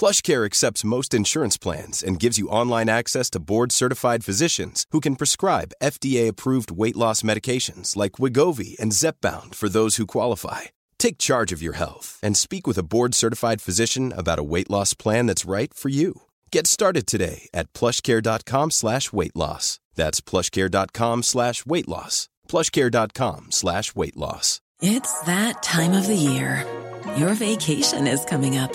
PlushCare accepts most insurance plans and gives you online access to board-certified physicians who can prescribe FDA-approved weight loss medications like Wigovi and Zepbound for those who qualify. Take charge of your health and speak with a board-certified physician about a weight loss plan that's right for you. Get started today at plushcare.com slash weight loss. That's plushcare.com slash weight loss. plushcare.com slash weight loss. It's that time of the year. Your vacation is coming up.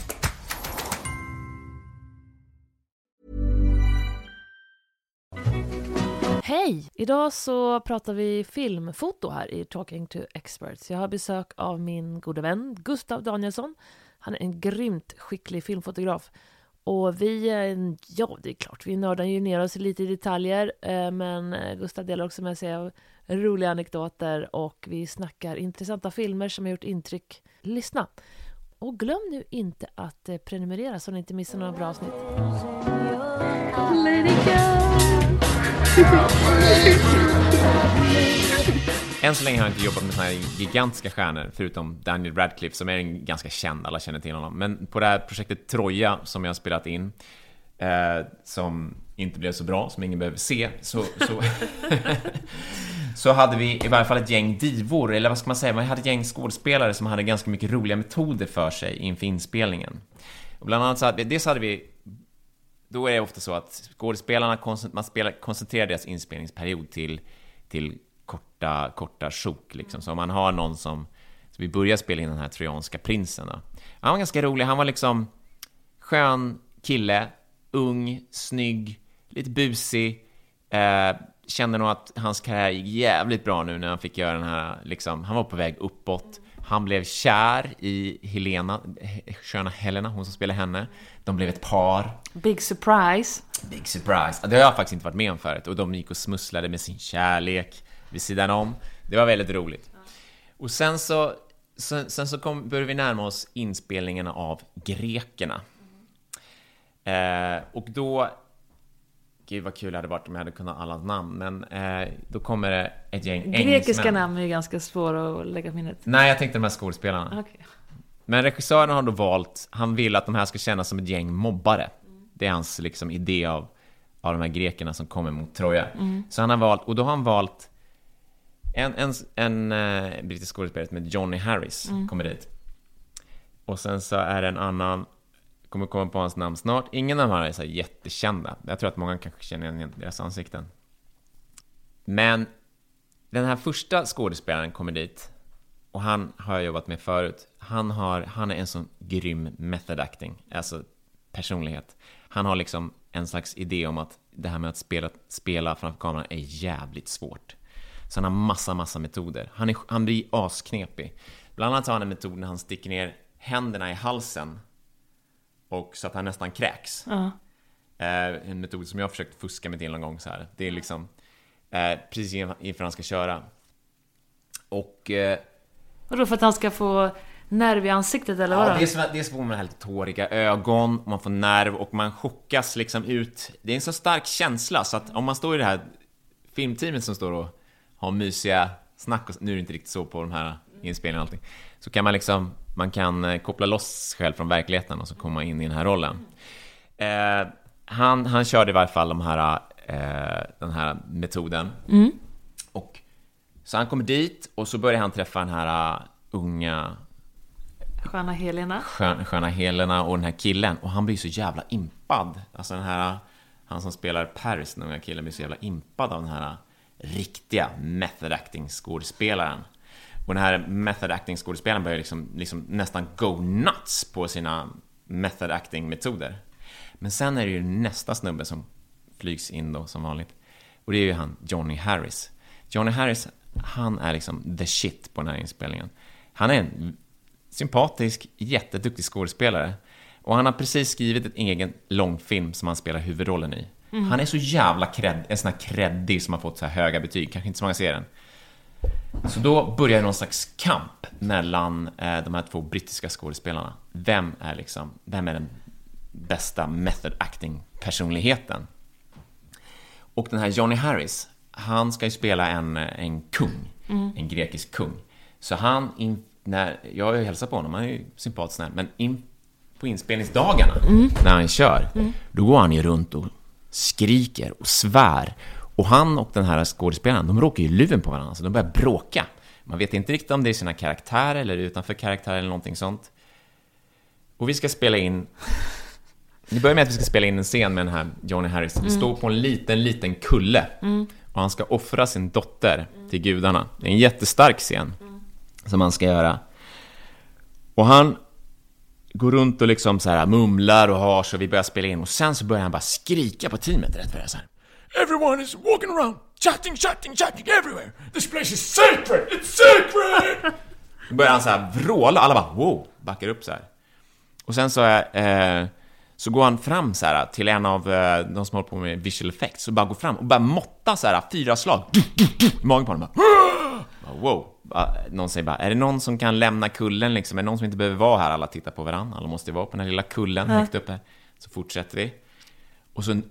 Hej! Idag så pratar vi filmfoto här i Talking to Experts. Jag har besök av min gode vän Gustav Danielsson. Han är en grymt skicklig filmfotograf. Och vi, eh, ja det är klart, vi nördar ju ner oss lite i detaljer, eh, men eh, Gustav delar också med sig av roliga anekdoter och vi snackar intressanta filmer som har gjort intryck. Lyssna! Och glöm nu inte att prenumerera så ni inte missar några bra avsnitt. Let it go. Än så länge har jag inte jobbat med såna här gigantiska stjärnor, förutom Daniel Radcliffe som är en ganska känd, alla känner till honom. Men på det här projektet Troja som jag har spelat in, eh, som inte blev så bra, som ingen behöver se, så, så, så hade vi i varje fall ett gäng divor, eller vad ska man säga, man hade ett gäng skådespelare som hade ganska mycket roliga metoder för sig inför inspelningen. Och bland annat så hade vi, dels hade vi då är det ofta så att skådespelarna, man spelar, koncentrerar deras inspelningsperiod till, till korta, korta sjok liksom. Så om man har någon som, så vi börjar spela in den här trojanska prinsen då. Han var ganska rolig, han var liksom skön kille, ung, snygg, lite busig. Eh, kände nog att hans karriär gick jävligt bra nu när han fick göra den här, liksom, han var på väg uppåt. Han blev kär i Helena, sköna Helena, hon som spelar henne. De blev ett par. Big surprise. Big surprise. Det har jag faktiskt inte varit med om förut. Och de gick och smusslade med sin kärlek vid sidan om. Det var väldigt roligt. Och sen så, sen, sen så kom, började vi närma oss inspelningen av Grekerna. Eh, och då Gud vad kul det hade varit om jag hade kunnat alla namn, men eh, då kommer det ett gäng engelsmän. Grekiska namn är ju ganska svåra att lägga på minnet. Nej, jag tänkte de här skådespelarna. Okay. Men regissören har då valt, han vill att de här ska kännas som ett gäng mobbare. Det är hans liksom idé av, av de här grekerna som kommer mot Troja. Mm. Så han har valt, och då har han valt en, en, en uh, brittisk skådespelare som heter Johnny Harris, mm. kommer dit. Och sen så är det en annan kommer komma på hans namn snart. Ingen av de här är så jättekända. Jag tror att många kanske känner igen deras ansikten. Men den här första skådespelaren kommer dit och han har jag jobbat med förut. Han, har, han är en sån grym method acting, alltså personlighet. Han har liksom en slags idé om att det här med att spela, spela framför kameran är jävligt svårt. Så han har massa, massa metoder. Han, är, han blir asknepig. Bland annat har han en metod när han sticker ner händerna i halsen och så att han nästan kräks. Uh -huh. en metod som jag har försökt fuska mig till någon gång så här. Det är liksom eh, precis inför han ska köra. Och... Eh, Vadå, för att han ska få nerv i ansiktet eller vadå? Ja, dels får man helt tåriga ögon, man får nerv och man chockas liksom ut. Det är en så stark känsla så att om man står i det här filmteamet som står och har mysiga snack och, nu är det inte riktigt så på de här inspelningarna och allting, så kan man liksom man kan eh, koppla loss sig själv från verkligheten och så komma in i den här rollen. Eh, han, han körde i varje fall de här, eh, den här metoden. Mm. Och, så han kommer dit och så börjar han träffa den här uh, unga Sköna Helena. Skön, sköna Helena och den här killen. Och han blir så jävla impad. Alltså den här, han som spelar Paris, den unga killen, blir så jävla impad av den här riktiga method acting skådespelaren. Och den här method acting skådespelaren börjar liksom, liksom nästan go nuts på sina method acting-metoder. Men sen är det ju nästa snubbe som flygs in då som vanligt. Och det är ju han Johnny Harris. Johnny Harris, han är liksom the shit på den här inspelningen. Han är en sympatisk, jätteduktig skådespelare. Och han har precis skrivit en egen långfilm som han spelar huvudrollen i. Han är så jävla cred, en sån här creddig som har fått så här höga betyg, kanske inte så många ser den. Så då börjar någon slags kamp mellan eh, de här två brittiska skådespelarna. Vem är liksom, vem är den bästa method acting-personligheten? Och den här Johnny Harris, han ska ju spela en, en kung, en grekisk kung. Så han, in, när, jag har ju hälsat på honom, han är ju sympatisk men in, på inspelningsdagarna, när han kör, då går han ju runt och skriker och svär. Och han och den här skådespelaren, de råkar ju luven på varandra, så de börjar bråka. Man vet inte riktigt om det är sina karaktärer eller utanför karaktärer eller någonting sånt. Och vi ska spela in... Det börjar med att vi ska spela in en scen med den här Johnny Harris. Vi står på en liten, liten kulle. Och han ska offra sin dotter till gudarna. Det är en jättestark scen som han ska göra. Och han går runt och liksom så här mumlar och har så vi börjar spela in och sen så börjar han bara skrika på teamet rätt för det här. Everyone is walking around, chatting, chatting, chatting everywhere. This place is sacred, it's sacred! Då börjar han så här vråla, alla bara wow, backar upp så här. Och sen så, eh, så går han fram så här till en av eh, de som håller på med visual effects och bara går fram och bara måtta så här fyra slag i magen på honom. Bara, bara, wow. Någon säger bara, är det någon som kan lämna kullen liksom? Är det någon som inte behöver vara här? Alla tittar på varandra. Alla måste ju vara på den här lilla kullen högt uppe. Så fortsätter vi. Och, så,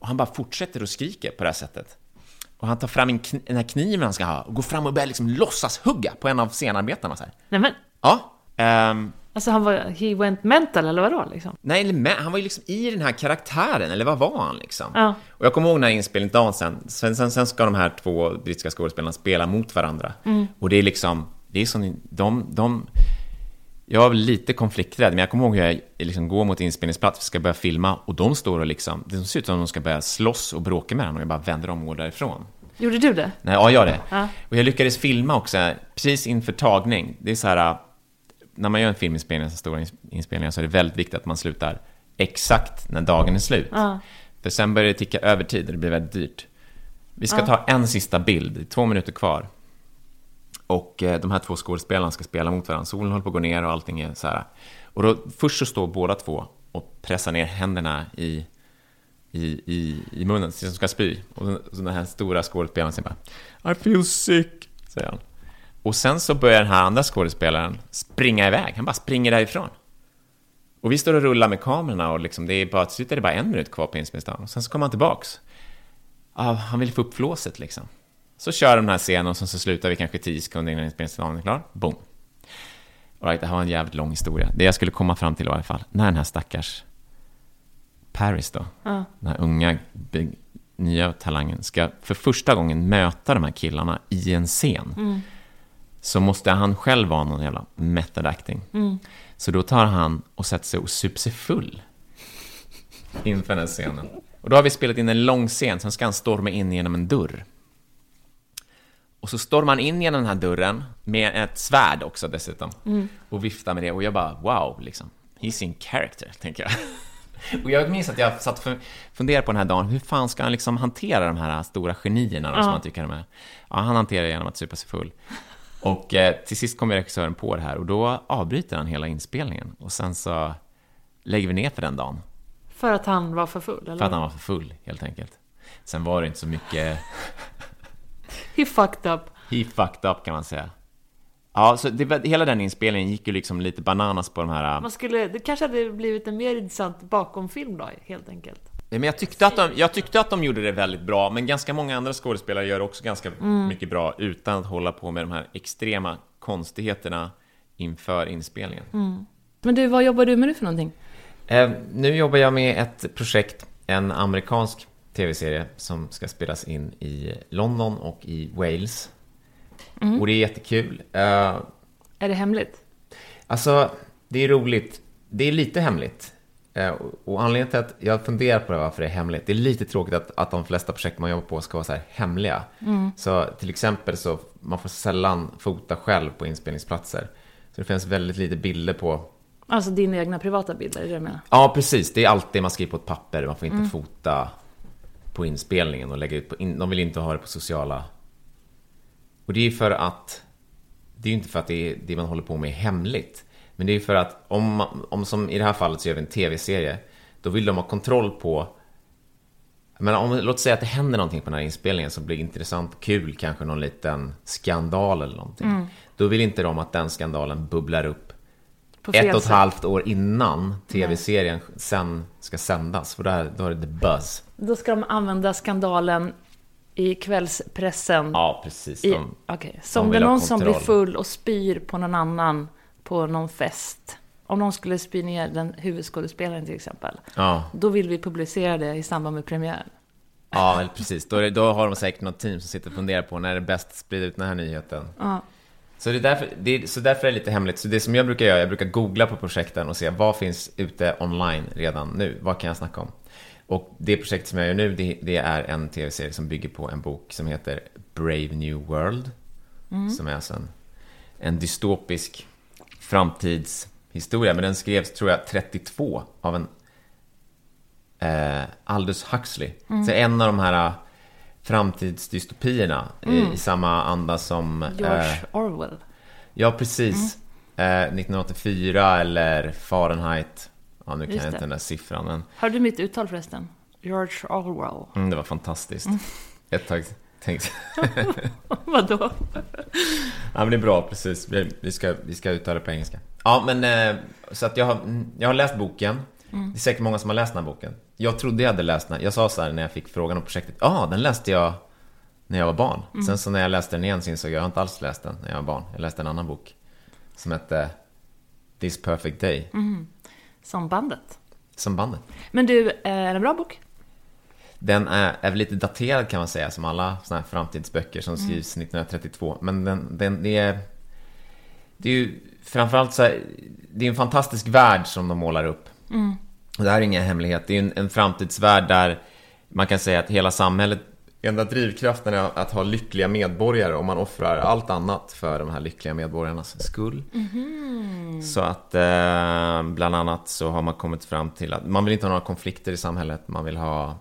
och han bara fortsätter och skriker på det här sättet. Och han tar fram en kn- den här kniven han ska ha och går fram och börjar liksom låtsas hugga på en av scenarbetarna så här. Nej men, Ja. ehm, alltså han var, he went mental eller vadå liksom? nej, eller han var ju liksom i den här karaktären, eller vad var han liksom? Ja. Och jag kommer ihåg den här inspelningsdagen sen, sen, sen, sen ska de här två brittiska skådespelarna spela mot varandra. Och det är liksom, det är som, de, de, jag var lite konflikträdd, men jag kommer ihåg hur jag liksom går mot inspelningsplats, vi ska börja filma, och de står och liksom, det ser ut som att de ska börja slåss och bråka med varandra, och jag bara vänder om och går därifrån. Gjorde du det? Nej, ja, jag det. Ja. Och jag lyckades filma också, precis inför tagning. Det är så här, när man gör en filminspelning, så stora ins- inspelningar, så är det väldigt viktigt att man slutar exakt när dagen är slut. Ja. För sen börjar det ticka övertid och det blir väldigt dyrt. Vi ska ta en sista bild, det är två minuter kvar. Och eh, de här två skådespelarna ska spela mot varandra. Solen håller på att gå ner och allting är så här. Och då, först så står båda två och pressar ner händerna i, i, i, i munnen, som ska spy. Och så, så den här stora skådespelaren säger bara I feel sick, säger han. Och sen så börjar den här andra skådespelaren springa iväg. Han bara springer därifrån. Och vi står och rullar med kamerorna och liksom det är bara, till slut är det bara en minut kvar på inspelningsdagen. Och sen så kommer han tillbaks. Ah, han vill få upp flåset liksom. Så kör de den här scenen och sen så slutar vi kanske 10 sekunder innan inspelningsdagen är klar. Boom. All right, det här var en jävligt lång historia. Det jag skulle komma fram till i varje fall, när den här stackars Paris då, Ja. den här unga nya talangen, ska för första gången möta de här killarna i en scen, så måste han själv vara någon jävla method acting. Så då tar han och sätter sig och super sig full inför den här scenen. Och då har vi spelat in en lång scen, sen ska han storma in genom en dörr. Och så stormar han in genom den här dörren med ett svärd också dessutom. Och viftar med det och jag bara wow, liksom. He's in character, tänker jag. Och jag minns att jag satt och funderade på den här dagen, hur fan ska han liksom hantera de här stora genierna då, som han tycker de är? Ja, han hanterar det genom att supa sig full. Och eh, till sist kommer regissören på det här och då avbryter han hela inspelningen. Och sen så lägger vi ner för den dagen. För att han var för full eller? För att han var för full, helt enkelt. Sen var det inte så mycket... He fucked up. He fucked up kan man säga. Ja, så det, hela den inspelningen gick ju liksom lite bananas på de här... Man skulle, det kanske hade blivit en mer intressant bakomfilm då, helt enkelt. Men jag tyckte, att de, jag tyckte att de gjorde det väldigt bra, men ganska många andra skådespelare gör också ganska mycket bra utan att hålla på med de här extrema konstigheterna inför inspelningen. Men du, vad jobbar du med nu för någonting? Eh, nu jobbar jag med ett projekt, en amerikansk tv-serie som ska spelas in i London och i Wales. Och det är jättekul. Eh, Är det hemligt? Alltså, det är roligt. Det är lite hemligt. Eh, och- anledningen till att jag funderar på det, varför det är hemligt, det är lite tråkigt att, att de flesta projekt man jobbar på ska vara så här hemliga. Så till exempel så, man får sällan fota själv på inspelningsplatser. Så det finns väldigt lite bilder på Alltså dina egna privata bilder, är det du menar? Ja, precis. Det är allt det man skriver på ett papper. Man får inte fota på inspelningen och lägga ut på... In... De vill inte ha det på sociala... Och det är för att... Det är ju inte för att det, är, det man håller på med är hemligt. Men det är för att om, om som i det här fallet så gör vi en tv-serie. Då vill de ha kontroll på... Men om, låt säga att det händer någonting på den här inspelningen som blir intressant kul, kanske någon liten skandal eller någonting. Då vill inte de att den skandalen bubblar upp På ett och ett halvt år innan tv-serien sen ska sändas. För där, då är det the buzz. Då ska de använda skandalen i kvällspressen. Ja, precis. I, De, okej. Som de det är någon som blir full och spyr på någon annan på någon fest. Om någon skulle spy ner den huvudskådespelaren till exempel. ja, Då vill vi publicera det i samband med premiären. ja, precis. Då, är det, då har de säkert något team som sitter och funderar på när är det bäst att sprida ut den här nyheten. Ja. Så, det är därför, det är, så därför är det lite hemligt. Så det som jag brukar göra, jag brukar googla på projekten och se vad finns ute online redan nu. Vad kan jag snacka om? Och det projekt som jag gör nu, det, det är en tv-serie som bygger på en bok som heter Brave New World. Som är alltså en, en dystopisk framtidshistoria. Men den skrevs, tror jag, 32 av en eh, Aldous Huxley. Så en av de här framtidsdystopierna i, i samma anda som... George eh, Orwell. Ja, precis. Eh, 1984 eller Fahrenheit. Ja, nu kan Just jag inte det. den där siffran, men Hörde du mitt uttal förresten? George Orwell. mm, det var fantastiskt. Ett tag tänkte Vadå? Ja, men det är bra, precis. Vi, vi, ska, vi ska uttala det på engelska. Ja, men eh, så att jag har, mm, jag har läst boken. Det är säkert många som har läst den här boken. Jag trodde jag hade läst den. här. Jag sa så här när jag fick frågan om projektet. Ja, ah, den läste jag när jag var barn. Sen så när jag läste den igen så insåg jag, jag har inte alls läst den när jag var barn. Jag läste en annan bok. Som hette This Perfect Day. Som bandet. Som bandet. Men du, eh, är det en bra bok? Den är, är väl lite daterad kan man säga, som alla såna här framtidsböcker som skrivs 1932. Men den, den, det är... Det är ju framförallt så här, det är en fantastisk värld som de målar upp. Och det här är ingen hemlighet. Det är en, en framtidsvärld där man kan säga att hela samhället, enda drivkraften är att ha lyckliga medborgare och man offrar allt annat för de här lyckliga medborgarnas skull. Så att eh, bland annat så har man kommit fram till att man vill inte ha några konflikter i samhället. Man vill ha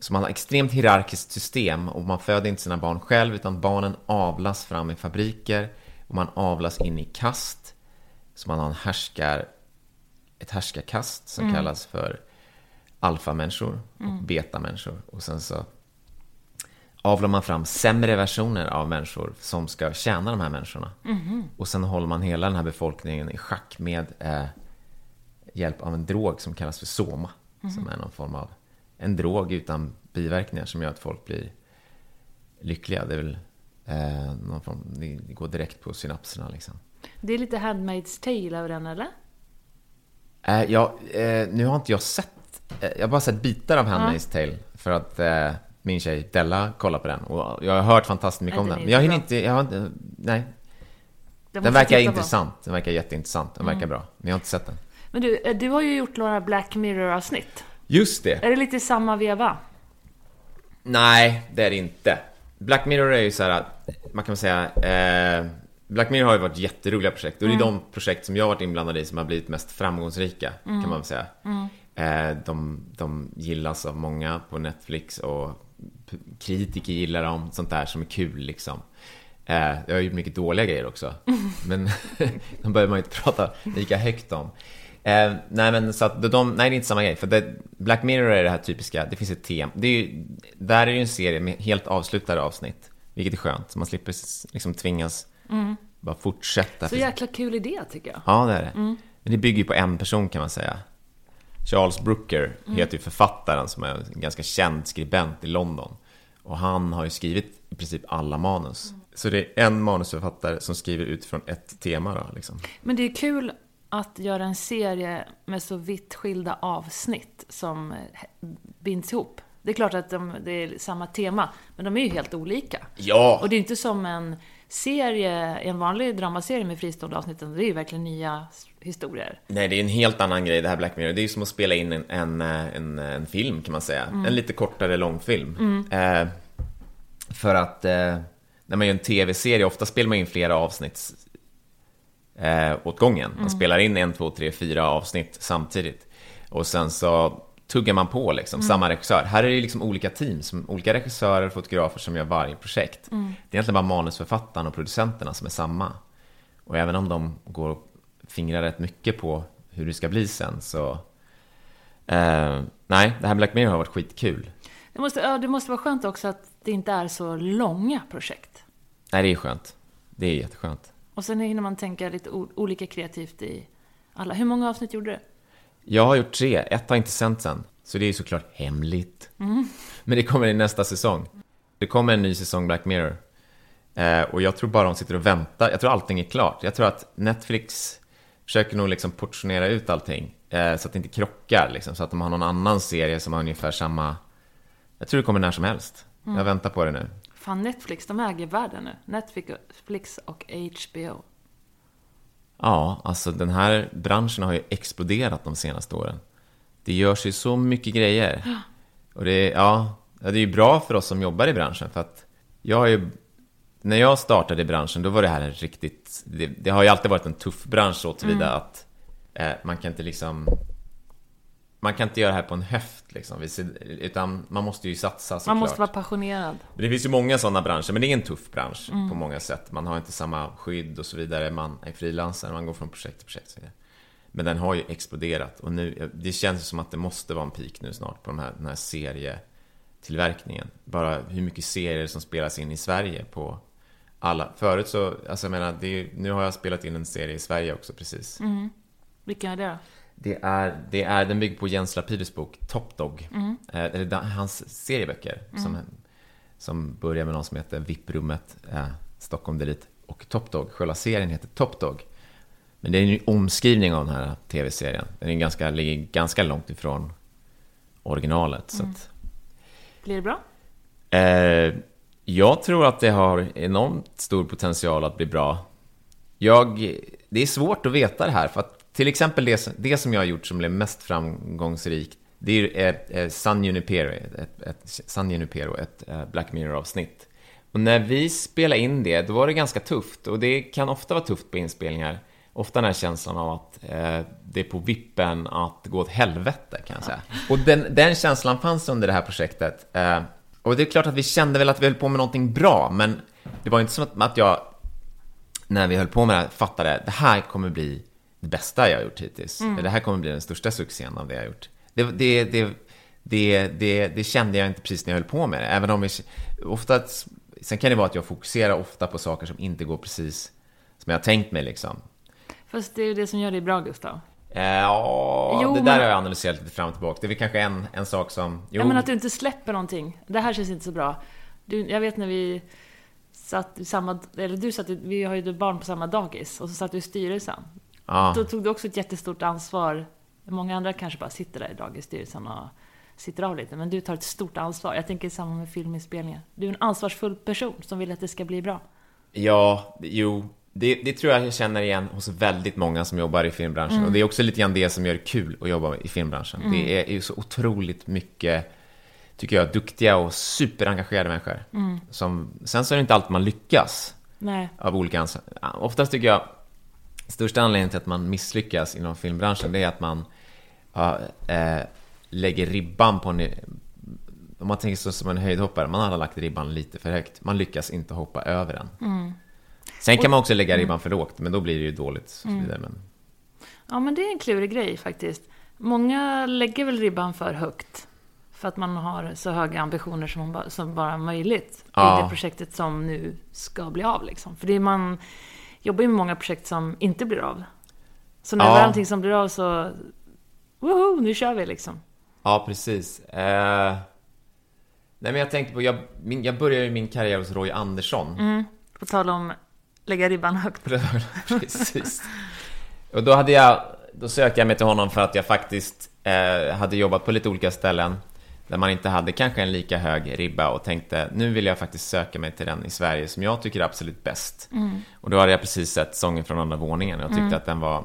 så man har extremt hierarkiskt system och man föder inte sina barn själv utan barnen avlas fram i fabriker och man avlas in i kast. Så man har en härskar, ett härskarkast som kallas för alfamänniskor och betamänniskor. Och sen så avlar man fram sämre versioner av människor som ska tjäna de här människorna. Och sen håller man hela den här befolkningen i schack med eh, hjälp av en drog som kallas för soma. Som är någon form av en drog utan biverkningar som gör att folk blir lyckliga. Det är väl eh, någon form, det går direkt på synapserna liksom. Det är lite Handmaid's Tale över den, eller? Eh, ja, eh, nu har inte jag sett, eh, jag har bara sett bitar av Handmaid's Tale för att eh, min tjej Della kollar på den och jag har hört fantastiskt mycket om den Men jag hinner inte, jag har inte, nej. Den verkar intressant, den verkar jätteintressant, den verkar bra. Men jag har inte sett den. Men du, eh, du har ju gjort några Black Mirror-avsnitt. Just det! Är det lite samma veva? Nej, det är det inte. Black Mirror är ju så här man kan väl säga, eh, Black Mirror har ju varit jätteroliga projekt och det är de projekt som jag har varit inblandad i som har blivit mest framgångsrika, kan man väl säga. Eh, de, de gillas av många på Netflix och kritiker gillar dem, sånt där som är kul liksom. Eh, jag har gjort mycket dåliga grejer också, men de behöver man ju inte prata lika högt om. Eh, nej men så att de, nej det är inte samma grej, för det, Black Mirror är det här typiska, det finns ett tema. Det är ju, där är det ju en serie med helt avslutade avsnitt, vilket är skönt. Så man slipper liksom tvingas bara fortsätta. Så jäkla kul idé, tycker jag. Ja, det är det. Men det bygger ju på en person kan man säga. Charles Brooker heter ju författaren som är en ganska känd skribent i London. Och han har ju skrivit i princip alla manus. Så det är en manusförfattare som skriver utifrån ett tema då, liksom. Men det är kul att göra en serie med så vitt skilda avsnitt som eh, binds ihop. Det är klart att de, det är samma tema, men de är ju helt olika. Ja! Och det är inte som en serie, en vanlig dramaserie med fristående avsnitt, det är ju verkligen nya historier. Nej, det är en helt annan grej det här Black Mirror. Det är ju som att spela in en, en, en, en film kan man säga. En lite kortare långfilm. Eh, för att eh, när man gör en tv-serie, ofta spelar man in flera avsnitt eh, åt gången. Man spelar in en, två, tre, fyra avsnitt samtidigt. Och sen så tuggar man på liksom, samma regissör. Här är det liksom olika team, som, olika regissörer och fotografer som gör varje projekt. Det är egentligen bara manusförfattaren och producenterna som är samma. Och även om de går och fingrar rätt mycket på hur det ska bli sen så... Eh, nej, det här Black Mirror har varit skitkul. Det måste, ja, det måste vara skönt också att det inte är så långa projekt. Nej, det är skönt. Det är jätteskönt. Och sen hinner man tänka lite olika kreativt i alla. Hur många avsnitt gjorde du? Jag har gjort tre, ett har inte sänts än. Så det är ju såklart hemligt. Men det kommer i nästa säsong. Det kommer en ny säsong Black Mirror. Eh, och jag tror bara de sitter och väntar. Jag tror allting är klart. Jag tror att Netflix försöker nog liksom portionera ut allting. Eh, så att det inte krockar liksom. Så att de har någon annan serie som har ungefär samma... Jag tror det kommer när som helst. Jag väntar på det nu. Fan, Netflix, de äger världen nu. Netflix och HBO. Ja, alltså den här branschen har ju exploderat de senaste åren. Det görs ju så mycket grejer. Och det är, ja, ja, det är ju bra för oss som jobbar i branschen för att jag har ju, när jag startade i branschen då var det här en riktigt, det, det har ju alltid varit en tuff bransch så tillvida att eh, man kan inte liksom, man kan inte göra det här på en höft liksom, utan man måste ju satsa såklart. Man måste vara passionerad. Det finns ju många sådana branscher, men det är en tuff bransch på många sätt. Man har inte samma skydd och så vidare. Man är frilansare, man går från projekt till projekt. Men den har ju exploderat och nu, det känns som att det måste vara en peak nu snart på de här, den här serietillverkningen. Bara hur mycket serier som spelas in i Sverige på alla. Förut så, alltså jag menar, är, nu har jag spelat in en serie i Sverige också precis. Vilken är det då? Det är, det är, den bygger på Jens Lapidus bok Top Dog. Eh, eller hans serieböcker. Som, som börjar med någon som heter VIP-rummet, eh, Stockholm dit. Och Top Dog, själva serien heter Top Dog. Men det är en omskrivning av den här tv-serien. Den är ganska, ligger ganska långt ifrån originalet. Så att, Blir det bra? Eh, jag tror att det har enormt stor potential att bli bra. Jag, det är svårt att veta det här, för att till exempel det, som- det som jag har gjort som blev mest framgångsrikt, det är ju eh, eh, San Junipero, ett, ett, San Junipero, ett eh, Black Mirror-avsnitt. Och när vi spelade in det, då var det ganska tufft, och det kan ofta vara tufft på inspelningar. Ofta den här känslan av att eh, det är på vippen att gå åt helvete, kan jag säga. Och den, den känslan fanns under det här projektet. Eh, och det är klart att vi kände väl att vi höll på med någonting bra, men det var inte som att, att jag, när vi höll på med det här, fattade det här kommer bli det bästa jag har gjort hittills. Det här kommer bli den största succén av det jag har gjort. Det, det, det, det, det, det kände jag inte precis när jag höll på med det. Även om vi, ofta, sen kan det vara att jag fokuserar ofta på saker som inte går precis som jag har tänkt mig liksom. Fast det är ju det som gör dig bra, Gustav. Eh, Ja, Jo, det där men- har jag analyserat lite fram och tillbaka. Det är väl kanske en, en sak som... Jo, Ja, men att du inte släpper någonting. Det här känns inte så bra. Du, jag vet när vi satt i samma... Eller du satt Vi har ju barn på samma dagis. Och så satt du i styrelsen. Ja. Då tog du också ett jättestort ansvar. Många andra kanske bara sitter där i dagisstyrelsen och sitter av lite. Men du tar ett stort ansvar. Jag tänker samma med filminspelningar. Du är en ansvarsfull person som vill att det ska bli bra. Ja, jo, det, det tror jag jag känner igen hos väldigt många som jobbar i filmbranschen. Och det är också lite grann det som gör det kul att jobba i filmbranschen. Det är ju så otroligt mycket, tycker jag, duktiga och superengagerade människor. Som, sen så är det inte alltid man lyckas Nej. av olika ansvar. Oftast tycker jag, största anledningen till att man misslyckas inom filmbranschen, det är att man ja, eh, lägger ribban på en... Om man tänker så som en höjdhoppare, man har lagt ribban lite för högt. Man lyckas inte hoppa över den. Sen kan man också lägga ribban för lågt, men då blir det ju dåligt. Så vidare. Men, Ja, men det är en klurig grej faktiskt. Många lägger väl ribban för högt. För att man har så höga ambitioner som, bara, som bara möjligt Ja. i det projektet som nu ska bli av. Liksom. För det är man jobbar ju med många projekt som inte blir av. Så när Ja. det är någonting som blir av så... Woho, nu kör vi liksom. ja, precis. Eh, nej, men jag tänkte på, jag, min, jag började ju min karriär hos Roy Andersson. På tal om lägga ribban högt. Precis. Och då hade jag, då sökte jag mig till honom för att jag faktiskt eh, hade jobbat på lite olika ställen där man inte hade kanske en lika hög ribba och tänkte nu vill jag faktiskt söka mig till den i Sverige som jag tycker är absolut bäst. Och då hade jag precis sett Sången från andra våningen och jag tyckte att den var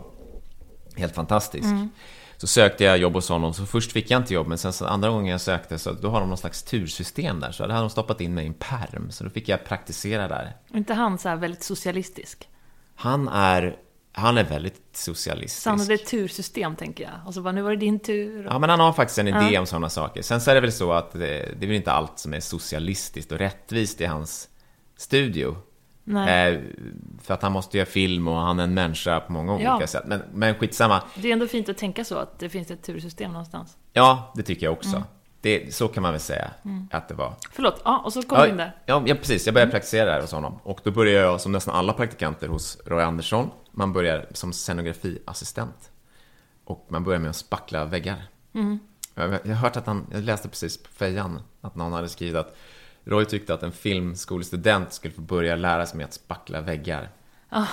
helt fantastisk. Så sökte jag jobb hos honom, så först fick jag inte jobb, men sen så andra gången jag sökte så då har de någon slags tursystem där, så då hade de stoppat in mig i en perm, så då fick jag praktisera där. Är inte han så här väldigt socialistisk? Han är Han är väldigt socialistisk. Så han hade ett tursystem, tänker jag. Och så bara, nu var det din tur. Ja, men han har faktiskt en idé om sådana saker. Sen så är det väl så att det, det är väl inte allt som är socialistiskt och rättvist i hans studio. Eh, för att han måste göra film och han är en människa på många Ja. olika sätt. Men, men skitsamma. Det är ändå fint att tänka så, att det finns ett tursystem någonstans. Ja, det tycker jag också. Mm. Det, så kan man väl säga att det var. Förlåt, ja, och så kom du in där. Ja, ja, precis. Jag började praktisera där hos honom. Och då började jag, som nästan alla praktikanter, hos Roy Andersson. Man börjar som scenografiassistent. Och man börjar med att spackla väggar. Mm. Jag, jag har hört att han, jag läste precis på Fejan, att någon hade skrivit att Roy tyckte att en filmskolestudent skulle få börja lära sig med att spackla väggar.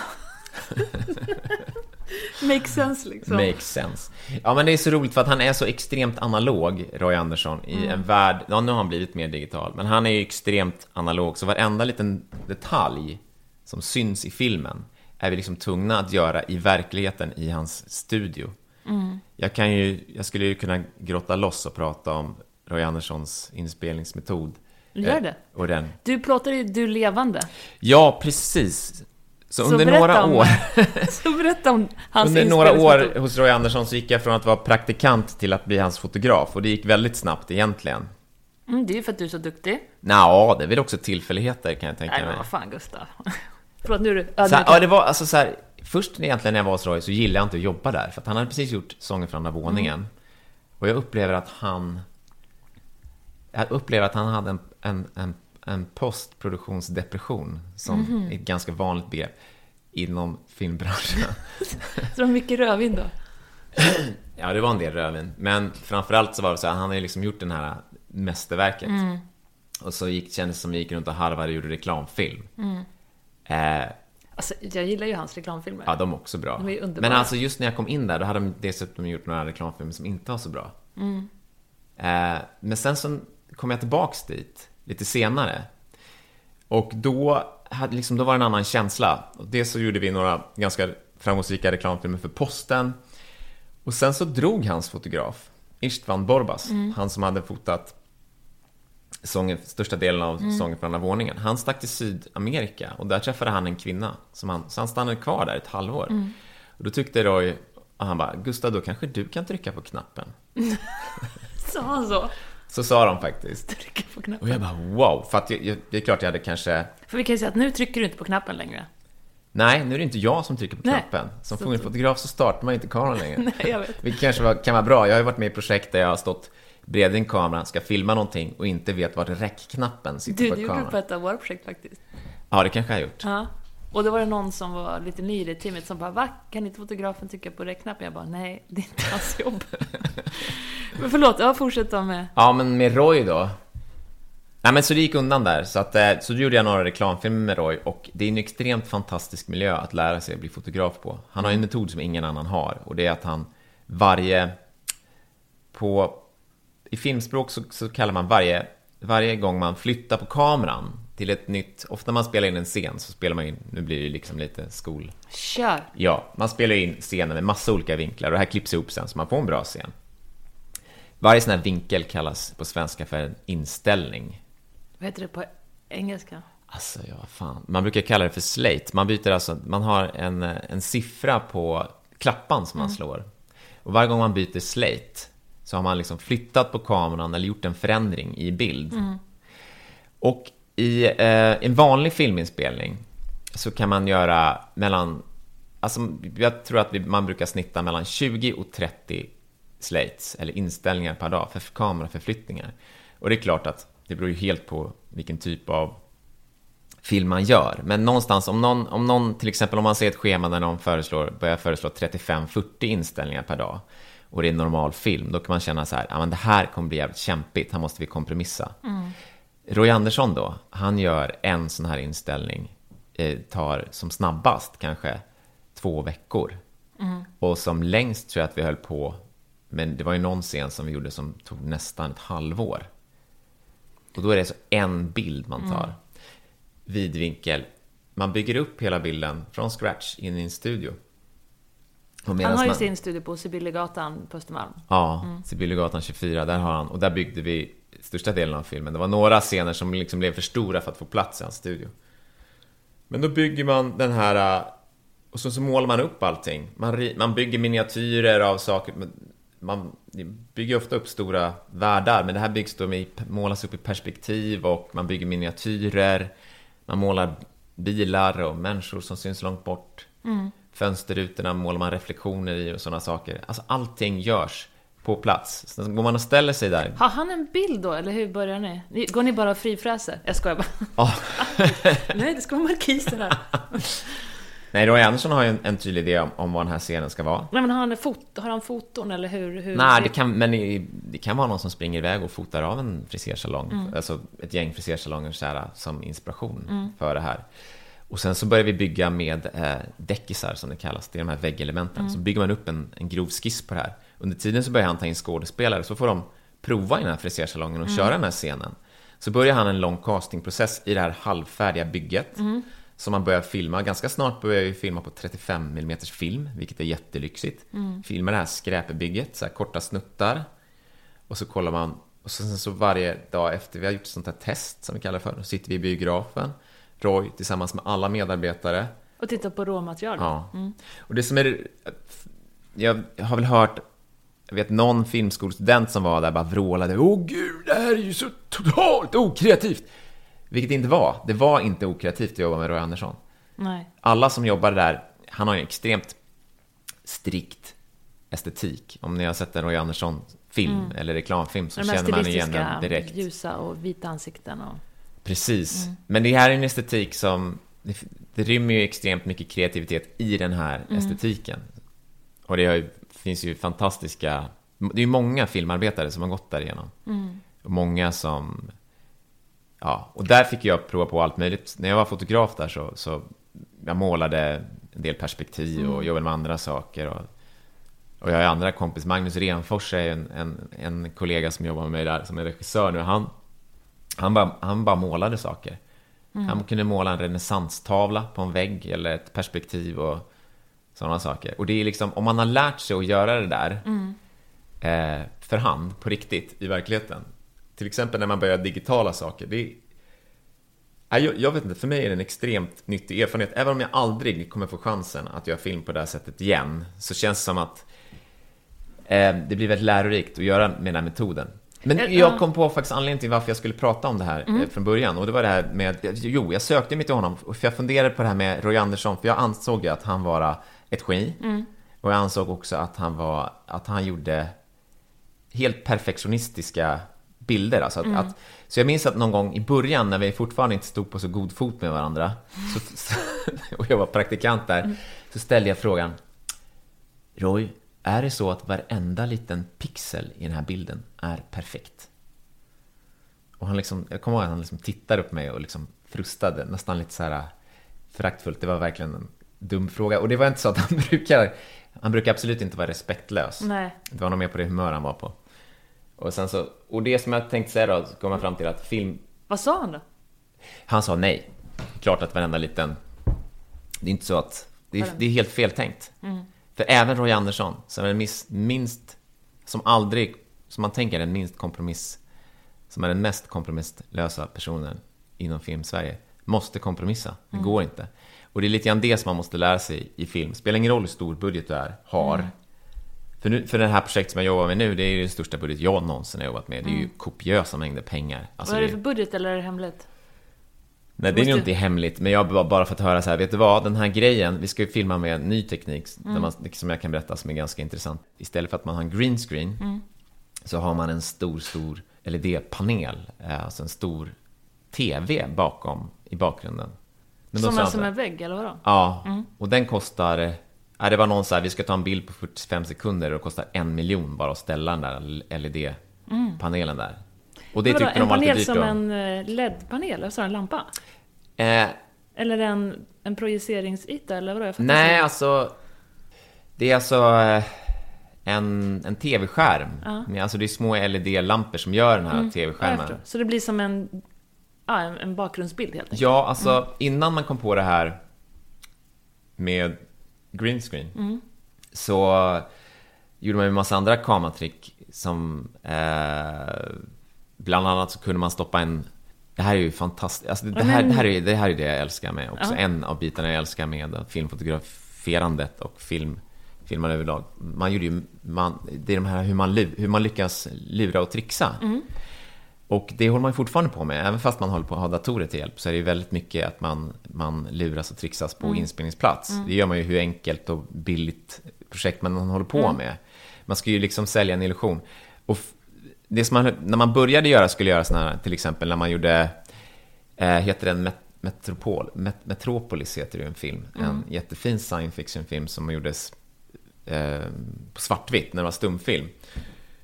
Makes sense liksom. Makes sense. Ja, men det är så roligt för att han är så extremt analog, Roy Andersson, i Mm. en värld... Ja, nu har han blivit mer digital, men han är ju extremt analog, så varenda liten detalj som syns i filmen är vi liksom tvungna att göra i verkligheten i hans studio. Mm. Jag kan ju... Jag skulle ju kunna grotta loss och prata om Roy Anderssons inspelningsmetod. Gör Eh, det. Och den. Du pratar ju Du levande. Ja, precis. Så, Så under några om- år... Så berätta om hans Under några år hos Roy Andersson så gick jag från att vara praktikant till att bli hans fotograf och det gick väldigt snabbt egentligen. Mm, det är ju för att du är så duktig. Nå, det är väl också tillfälligheter kan jag tänka Nej, mig. men vad fan Gustav. Förlåt, nu är du Så här, ödmjuk. ja, det var alltså så här, först egentligen när jag var hos Roy så gillade jag inte att jobba där för att han hade precis gjort Sången från andra våningen. Mm. Och jag upplever att han... Jag upplever att han hade en, en, en, en postproduktionsdepression som Mhm. är ett ganska vanligt begrepp inom filmbranschen. Så det var mycket rödvin då. Ja, det var en del rödvin. Men framförallt så var det så här, han har ju liksom gjort den här mästerverket. Mm. Och så gick, kändes det som vi gick runt och harvade och gjorde reklamfilm. Mm. Eh, Alltså, jag gillar ju hans reklamfilmer. ja, de är också bra. De är underbara. Men alltså just när jag kom in där, då hade de dessutom gjort några reklamfilmer som inte var så bra. Mm. Eh, men sen så kom jag tillbaks dit lite senare. Och då, hade, liksom, då var det en annan känsla. Och dels så gjorde vi några ganska framgångsrika reklamfilmer för Posten. Och sen så drog hans fotograf, Istvan Borbas, Mm. han som hade fotat sången, största delen av Mm. Sången från andra våningen. Han stack till Sydamerika och där träffade han en kvinna. Som han, så han stannade kvar där ett halvår. Mm. Och då tyckte Roy, och han bara, Gustav då kanske du kan trycka på knappen. Sa han så? Så sa de faktiskt. Trycka på knappen. Och jag bara wow, för att jag, jag, det är klart jag hade kanske... För vi kan ju säga att nu trycker du inte på knappen längre. Nej, nu är det inte jag som trycker på Nej. knappen. Som fotograf så startar man inte kameran längre. Nej, jag vet. Vilket kanske var, kan vara bra. Jag har ju varit med i projekt där jag har stått bredvid en kamera, ska filma någonting och inte vet var räckknappen sitter Du, på det gjorde du kameran. på ett av våra projekt faktiskt. Ja, det kanske jag har gjort. Ja. Och då var det någon som var lite ny i teamet som bara Va? Kan inte fotografen trycka på räckknappen? Jag bara nej, det är inte hans jobb. Men förlåt, jag fortsätter med... Ja, men med Roy då? Nej, men så det gick undan där. Så, att, eh, så då gjorde jag några reklamfilmer med Roy och det är en extremt fantastisk miljö att lära sig att bli fotograf på. Han har en metod som ingen annan har och det är att han varje... På... I filmspråk så, så kallar man varje, varje gång man flyttar på kameran till ett nytt... Ofta när man spelar in en scen så spelar man in... Nu blir det liksom lite skol... Kör! Ja, man spelar in scener med massa olika vinklar och det här klipps ihop sen så man får en bra scen. Varje sån här vinkel kallas på svenska för en inställning. Vad heter det på engelska? Alltså, ja, vad fan. Man brukar kalla det för slate. Man byter alltså, man har en, en siffra på klappan som man slår. Och varje gång man byter slate så har man liksom flyttat på kameran eller gjort en förändring i bild. Och i eh, en vanlig filminspelning så kan man göra mellan, alltså jag tror att vi, man brukar snitta mellan 20 och 30 slates, eller inställningar per dag för kameraförflyttningar. Och det är klart att det beror ju helt på vilken typ av film man gör. Men någonstans, om någon, om någon till exempel om man ser ett schema där någon föreslår, börjar föreslå 35-40 inställningar per dag och det är en normal film, då kan man känna så här, ja men det här kommer bli jävligt kämpigt, här måste vi kompromissa. Mm. Roy Andersson då, han gör en sån här inställning, eh, tar som snabbast kanske två veckor. Och som längst tror jag att vi höll på, men det var ju någon scen som vi gjorde som tog nästan ett halvår. Och då är det så en bild man tar. Vidvinkel. Man bygger upp hela bilden från scratch in i en studio. Han har ju man- sin studio på Sibyllegatan på Östermalm. Ja, Sibyllegatan 24, där har han, och där byggde vi största delen av filmen. Det var några scener som liksom blev för stora för att få plats i hans studio. Men då bygger man den här, och så, så målar man upp allting. Man, man bygger miniatyrer av saker. Man bygger ofta upp stora världar, men det här byggs då med, målas upp i perspektiv och man bygger miniatyrer. Man målar bilar och människor som syns långt bort. Fönsterrutorna målar man reflektioner i och sådana saker. Alltså allting görs på plats. Sen går man och ställer sig där. Har han en bild då, eller hur börjar ni? Går ni bara och frifräser? Jag skojar bara. Ja. Nej, det ska vara markiser här. Nej, Roy Andersson har ju en, en tydlig idé om, om vad den här scenen ska vara. Nej, men har han, fot, har han foton, eller hur? hur Nej, det kan, men det kan vara någon som springer iväg och fotar av en frisersalong. Mm. Alltså ett gäng frisersalonger så här, som inspiration för det här. Och sen så börjar vi bygga med eh, däckisar som det kallas. Det är de här väggelementen. Mm. Så bygger man upp en, en grov skiss på det här. Under tiden så börjar han ta in skådespelare. Så får de prova i den här frisersalongen och Mm. köra den här scenen. Så börjar han en lång castingprocess i det här halvfärdiga bygget. Mm. Som man börjar filma. Ganska snart börjar vi filma på 35 mm film, vilket är jättelyxigt. Mm. Filma det här skräpebygget, så här korta snuttar. Och så kollar man, och sen så varje dag efter vi har gjort sånt här test som vi kallar för, då sitter vi i biografen, Roy tillsammans med alla medarbetare. Och titta på råmaterial. Ja. Och det som är, jag har väl hört, jag vet någon filmskolstudent som var där bara vrålade Åh gud, det här är ju så totalt okreativt! Vilket det inte var. Det var inte okreativt att jobba med Roy Andersson. Nej. Alla som jobbade där, han har ju extremt strikt estetik. Om ni har sett en Roy Andersson-film eller reklamfilm så De känner man igen den direkt. ljusa och vita ansikten och... Precis. Men det här är en estetik som... Det, det rymmer ju extremt mycket kreativitet i den här estetiken. Och det har ju, finns ju fantastiska... Det är ju många filmarbetare som har gått därigenom. Och många som... Ja, och där fick jag prova på allt möjligt. När jag var fotograf där så, så jag målade en del perspektiv och jobbade med andra saker. Och, och jag har andra kompis, Magnus Renfors är en, en, en kollega som jobbar med mig där, som är regissör nu. Han, han, bara, han bara målade saker. Han kunde måla en renässanstavla på en vägg eller ett perspektiv och sådana saker. Och det är liksom, om man har lärt sig att göra det där eh, för hand, på riktigt, i verkligheten. Till exempel när man börjar digitala saker. Det är, jag, jag vet inte, för mig är det en extremt nyttig erfarenhet. Även om jag aldrig kommer få chansen att göra film på det här sättet igen, så känns det som att eh, det blir väldigt lärorikt att göra med den här metoden. Men Eh, jag ja. kom på faktiskt anledningen till varför jag skulle prata om det här eh, från början. Och det var det här med, jo, jag sökte mig till honom, för jag funderade på det här med Roy Andersson, för jag ansåg ju att han var ett geni. Och jag ansåg också att han var, att han gjorde helt perfektionistiska bilder. Alltså att, att, så jag minns att någon gång i början när vi fortfarande inte stod på så god fot med varandra så, så, och jag var praktikant där, så ställde jag frågan Roy, är det så att varenda liten pixel i den här bilden är perfekt? Och han liksom, jag kommer ihåg att han liksom tittade upp mig och liksom frustade, nästan lite så här föraktfullt. Det var verkligen en dum fråga. Och det var inte så att han brukar, han brukar absolut inte vara respektlös. Nej. Det var nog mer på det humör han var på. Och sen så, och det som jag tänkte säga då, så kom jag fram till att film, Vad sa han då? han sa nej. Klart att varenda liten, det är inte så att, det är, det är helt fel tänkt. För även Roy Andersson, som är den minst, minst, som aldrig, som man tänker är den minst kompromiss, som är den mest kompromisslösa personen inom film-Sverige, måste kompromissa. Det går inte. Och det är lite grann det som man måste lära sig i film. Spelar ingen roll hur stor budget du är, har. För, nu, för det här projektet som jag jobbar med nu, det är ju den största budget jag någonsin har jobbat med. Det är ju kopiösa mängder pengar. Alltså Vad är det för budget eller är det hemligt? Nej, det är nog inte hemligt, men jag bara- fått höra så här, vet du vad, den här grejen, vi ska ju filma med ny teknik, där man, som jag kan berätta, som är ganska intressant. Istället för att man har en green screen, så har man en stor, stor LED-panel, eh, alltså en stor TV bakom, i bakgrunden. Men Som en, som så här, en vägg, eller vadå? Ja, och den kostar, eh, ja, det var någon så här, vi ska ta en bild på 45 sekunder och det kostar en miljon bara att ställa den där LED-panelen där. Och det Vadå, tyckte en de var lite panel dyrt som då. en eh, LED-panel, eller så en lampa? Eh, Eller en, en projiceringsyta, eller vadå? Nej, inte. alltså... Det är alltså eh, en, en tv-skärm. Men Alltså det är små LED-lampor som gör den här Ja, jag tv-skärmen. Så det blir som en, ja, en, en bakgrundsbild helt enkelt? Ja, alltså innan man kom på det här med green screen så gjorde man ju en massa andra kameratrick som eh, bland annat så kunde man stoppa en det här är ju fantastiskt, alltså det, här, det, här är, det här är det jag älskar med också, Ja. en av bitarna jag älskar med filmfotograf, fotograferandet och film, filmar överlag. Man gjorde ju, man, det är de här hur man, hur man lyckas lura och trixa. Mm. Och det håller man fortfarande på med, även fast man håller på att ha datorer till hjälp, så är det ju väldigt mycket att man, man luras och trixas på Mm. inspelningsplats. Det gör man ju hur enkelt och billigt projekt man håller på Mm. med. Man ska ju liksom sälja en illusion. Och det som man, när man började göra, skulle göra sådana här, till exempel när man gjorde, eh, heter den Met Metropol, Met Metropolis heter det ju en film, en jättefin science fiction-film som gjordes eh, på svartvitt när det var stumfilm.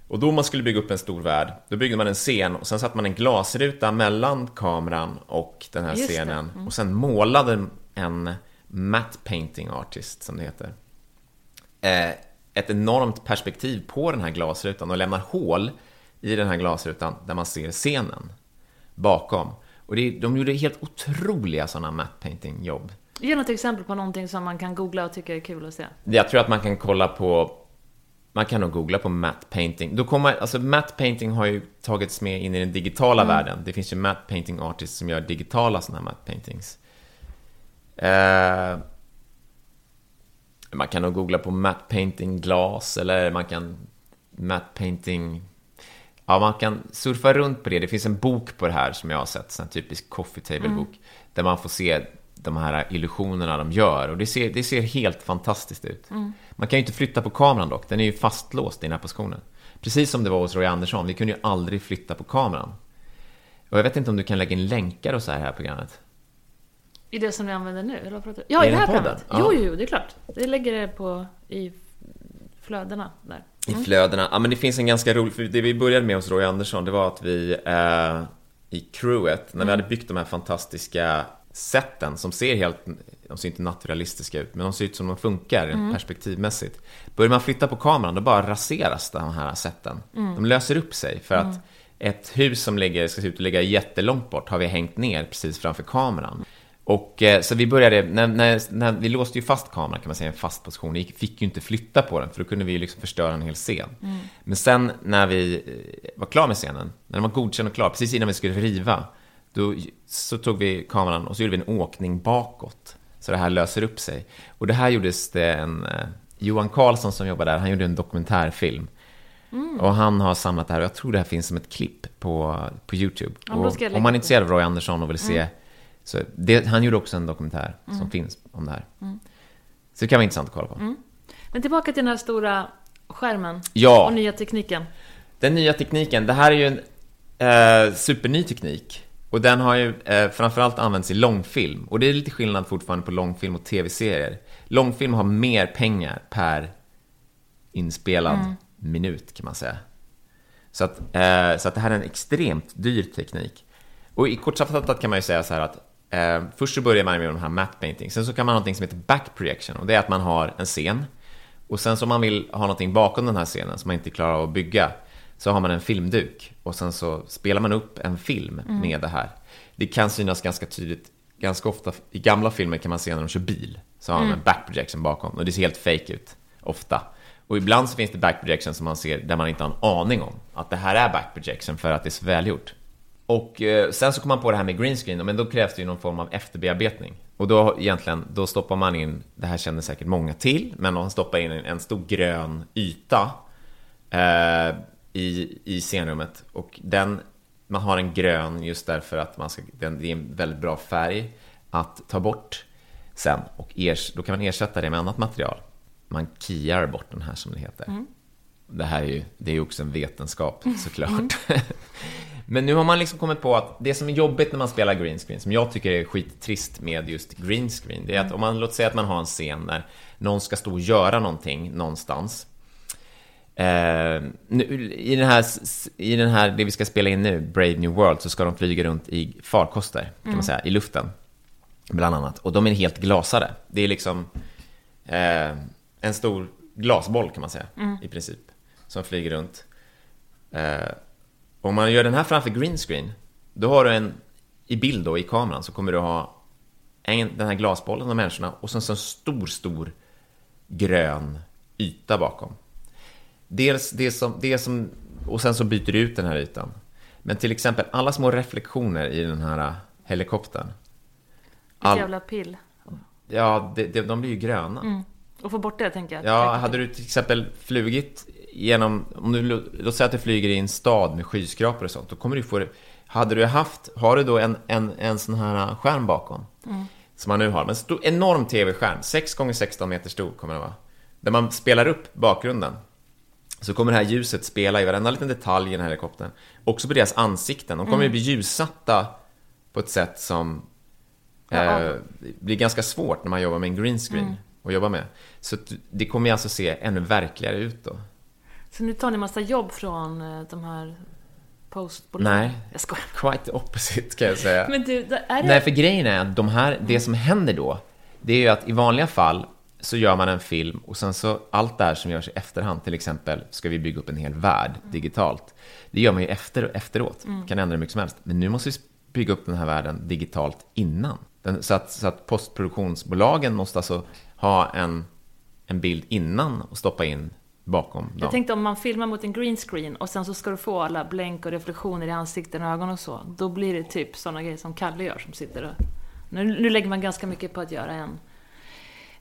Och då man skulle bygga upp en stor värld, då byggde man en scen och sen satte man en glasruta mellan kameran och den här Just scenen. Och sen målade en matte painting artist, som det heter, eh, ett enormt perspektiv på den här glasrutan och lämnar hål i den här glasrutan där man ser scenen bakom. Och det, de gjorde helt otroliga sådana matte painting jobb. Ge något exempel på någonting som man kan googla och tycka är kul att se. Jag tror att man kan kolla på man kan nog googla på matte painting. Då kommer, alltså matte painting har ju tagits med in i den digitala världen. Det finns ju matte painting artists som gör digitala sådana här matte paintings. Eh, man kan nog googla på matte painting glas eller man kan matte painting Ja, man kan surfa runt på det. Det finns en bok på det här som jag har sett, en typisk coffee table-bok, där man får se de här illusionerna de gör. Och det ser, det ser helt fantastiskt ut. Man kan ju inte flytta på kameran dock, den är ju fastlåst i den här positionen. Precis som det var hos Roy Andersson, vi kunde ju aldrig flytta på kameran. Och jag vet inte om du kan lägga in länkar och så här i det här programmet. I det som vi använder nu? Eller vad pratar? Ja, I det här den här programmet. podden? Jo, Ja. jo, det är klart. Det lägger det på i flödena där. I flödena. Ja, men det finns en ganska rolig, för det vi började med hos Roy Andersson, det var att vi eh, i crewet, när vi hade byggt de här fantastiska sätten som ser helt, de ser inte naturalistiska ut, men de ser ut som de funkar rent perspektivmässigt. Börjar man flytta på kameran, då bara raseras de här sätten. De löser upp sig för att ett hus som ligger, ska se ut att ligga jättelångt bort har vi hängt ner precis framför kameran. Och eh, så vi började, när, när, när vi låste ju fast kameran kan man säga i en fast position, vi fick ju inte flytta på den för då kunde vi ju liksom förstöra en hel scen. Men sen när vi eh, var klara med scenen, när den var godkänd och klar, precis innan vi skulle riva, då så tog vi kameran och så gjorde vi en åkning bakåt. Så det här löser upp sig. Och det här gjordes det en, eh, Johan Karlsson som jobbar där, han gjorde en dokumentärfilm. Och han har samlat det här och jag tror det här finns som ett klipp på, på YouTube. Om man är intresserad av Roy Andersson och vill se så det, han gjorde också en dokumentär som finns om det här. Så det kan vara intressant att kolla på. Men tillbaka till den här stora skärmen Ja. och nya tekniken. Den nya tekniken, det här är ju en eh, superny teknik. Och den har ju eh, framförallt använts i långfilm. Och det är lite skillnad fortfarande på långfilm och tv-serier. Långfilm har mer pengar per inspelad minut kan man säga. Så att, eh, så att det här är en extremt dyr teknik. Och i kortfattat kan man ju säga så här att eh, först så börjar man med de här matte painting, sen så kan man ha någonting som heter back projection och det är att man har en scen och sen så om man vill ha någonting bakom den här scenen som man inte klarar av att bygga så har man en filmduk och sen så spelar man upp en film med det här. Det kan synas ganska tydligt, ganska ofta i gamla filmer kan man se när de kör bil så har de en back projection bakom och det ser helt fake ut, ofta. Och ibland så finns det back projection som man ser där man inte har en aning om att det här är back projection för att det är så välgjort. Och eh, sen så kom man på det här med green screen, men då krävs det ju någon form av efterbearbetning. Och då egentligen, då stoppar man in, det här känner säkert många till, men man stoppar in en, en stor grön yta eh, i, i scenrummet. Och den, man har en grön just därför att man ska, den, det är en väldigt bra färg att ta bort sen. Och ers, då kan man ersätta det med annat material. Man kiar bort den här som det heter. Det här är ju, det är också en vetenskap såklart. Men nu har man liksom kommit på att det som är jobbigt när man spelar green screen, som jag tycker är skittrist med just green screen, det är att om man, låt säga att man har en scen där någon ska stå och göra någonting någonstans. Eh, nu, i, den här, I den här, det vi ska spela in nu, Brave New World, så ska de flyga runt i farkoster, kan man säga, i luften. Bland annat. Och de är helt glasade. Det är liksom eh, en stor glasboll kan man säga, i princip. Som flyger runt. Eh, om man gör den här framför green screen, då har du en, i bild då, i kameran, så kommer du ha en, den här glasbollen av människorna och sen så en stor, stor grön yta bakom. Dels det som, det som, och sen så byter du ut den här ytan. Men till exempel alla små reflektioner i den här helikoptern. Ett All- jävla pill. Ja, det, det, de blir ju gröna. Och få bort det, tänker jag. Ja, hade du till exempel flugit genom, om du, låt säga att du flyger i en stad med skyskrapor och sånt, då kommer du få hade du haft, har du då en, en, en sån här skärm bakom, som man nu har, men stor, enorm tv-skärm, 6 x 16 meter stor kommer den vara, där man spelar upp bakgrunden, så kommer det här ljuset spela i varenda liten detalj i den här helikoptern, också på deras ansikten, de kommer ju bli ljussatta på ett sätt som eh, blir ganska svårt när man jobbar med en green screen att jobba med. Så det kommer ju alltså se ännu verkligare ut då. Så nu tar ni massa jobb från eh, de här postbolagen? Nej. Jag skojar. Quite the opposite kan jag säga. Men du, är det... Nej, för grejen är att de här, det som händer då, det är ju att i vanliga fall så gör man en film och sen så allt det här som görs i efterhand, till exempel ska vi bygga upp en hel värld digitalt. Det gör man ju efter, efteråt, kan ändra hur mycket som helst. Men nu måste vi bygga upp den här världen digitalt innan. Den, så, att, så att postproduktionsbolagen måste alltså ha en, en bild innan och stoppa in bakom dem. Jag tänkte om man filmar mot en green screen och sen så ska du få alla blänk och reflektioner i ansikten och ögon och så. Då blir det typ sådana grejer som Kalle gör som sitter och... Nu, nu lägger man ganska mycket på att göra en,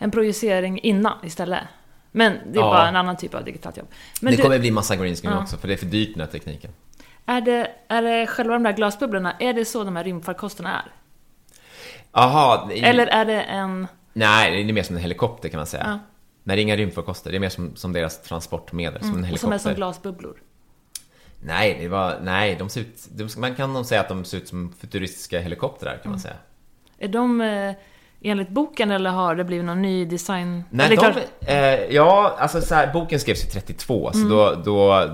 en projicering innan istället. Men det är Ja. bara en annan typ av digitalt jobb. Men det du, kommer bli massa green screen Ja. också, för det är för dyrt den här tekniken. är, det, är det själva de där glasbubblorna, är det så de här rymdfarkosterna är? Aha, det Eller är det en... Nej, det är mer som en helikopter kan man säga. Ja. Nej, det är inga rymdfarkoster, det är mer som, som deras transportmedel, som en Och som helikopter. är som glasbubblor? Nej, det var, nej, de ser ut, de, man kan nog säga att de ser ut som futuristiska helikoptrar kan Mm. man säga. Är de eh, enligt boken eller har det blivit någon ny design? Nej, de, eh, ja, alltså så här, boken skrevs ju 32, Mm. så då, då,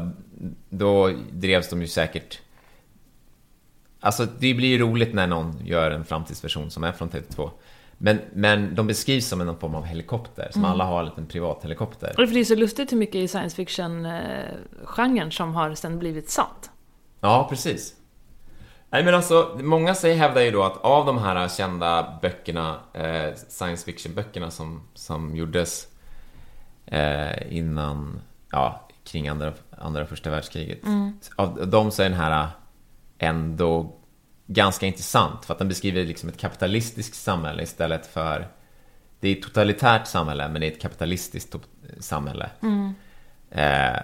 då drevs de ju säkert... Alltså, det blir ju roligt när någon gör en framtidsversion som är från 32. Men, men de beskrivs som en form av helikopter, som Mm. alla har en liten privat helikopter. Och för det är så lustigt hur mycket i science fiction-genren som har sen blivit sant. Ja, precis. Nej, men alltså, många säger, hävdar ju då att av de här kända böckerna, eh, science fiction-böckerna som, som gjordes eh, innan, ja, kring andra, andra första världskriget. Av dem så är den här ändå ganska intressant, för att den beskriver liksom ett kapitalistiskt samhälle istället för det är ett totalitärt samhälle, men det är ett kapitalistiskt samhälle. Eh,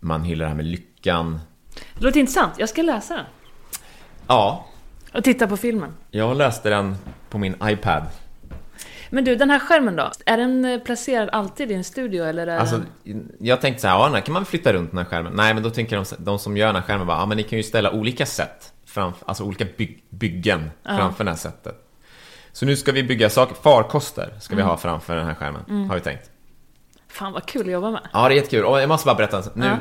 man hyllar det här med lyckan. Det låter intressant, jag ska läsa den. Ja, Och titta på filmen. Jag läste den på min iPad. Men du, den här skärmen då? Är den eh, placerad alltid i en studio eller är Alltså, den... jag tänkte så här, ja, den här kan man flytta runt den här skärmen. Nej, men då tänker de, de som gör den här skärmen bara, ja men ni kan ju ställa olika sätt, framför, alltså olika byg, byggen framför det här sättet. Så nu ska vi bygga saker, farkoster ska vi ha framför den här skärmen, har vi tänkt. Fan vad kul att jobba med. Ja, det är jättekul. Och jag måste bara berätta, nu, Ja.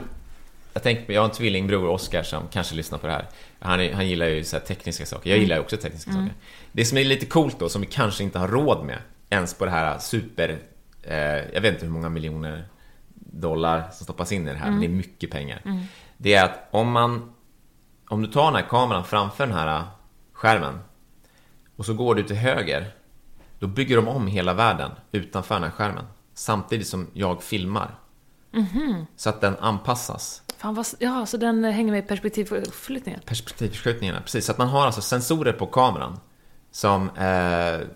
jag tänkte, jag har en tvillingbror, Oskar, som kanske lyssnar på det här. Han, han gillar ju så här tekniska saker, jag gillar ju också tekniska saker. Det som är lite coolt då, som vi kanske inte har råd med, ens på det här super, eh, jag vet inte hur många miljoner dollar som stoppas in i det här, men det är mycket pengar. Det är att om man, om du tar den här kameran framför den här skärmen och så går du till höger, då bygger de om hela världen utanför den här skärmen. Samtidigt som jag filmar. Så att den anpassas. Fan vad... Ja, så den eh, hänger med i perspektivförflyttningen. Perspektivförskjutningarna, precis. Så att man har alltså sensorer på kameran som eh,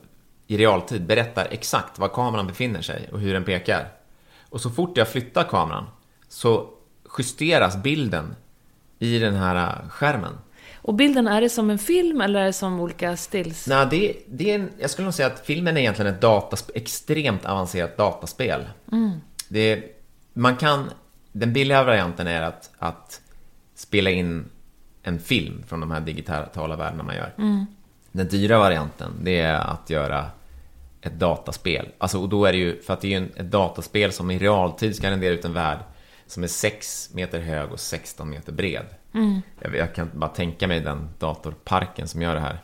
i realtid berättar exakt var kameran befinner sig och hur den pekar. Och så fort jag flyttar kameran så justeras bilden i den här eh, skärmen. Och bilden, är det som en film eller är det som olika stills? Nej, det, det är en, jag skulle nog säga att filmen är egentligen ett datasp- extremt avancerat dataspel. Det, är- man kan, den billiga varianten är att, att spela in en film från de här digitala världarna man gör. Den dyra varianten, det är att göra ett dataspel. Alltså, och då är det ju, för att det är ju en, ett dataspel som i realtid ska rendera ut en värld som är 6 meter hög och 16 meter bred. Jag, jag kan bara tänka mig den datorparken som gör det här.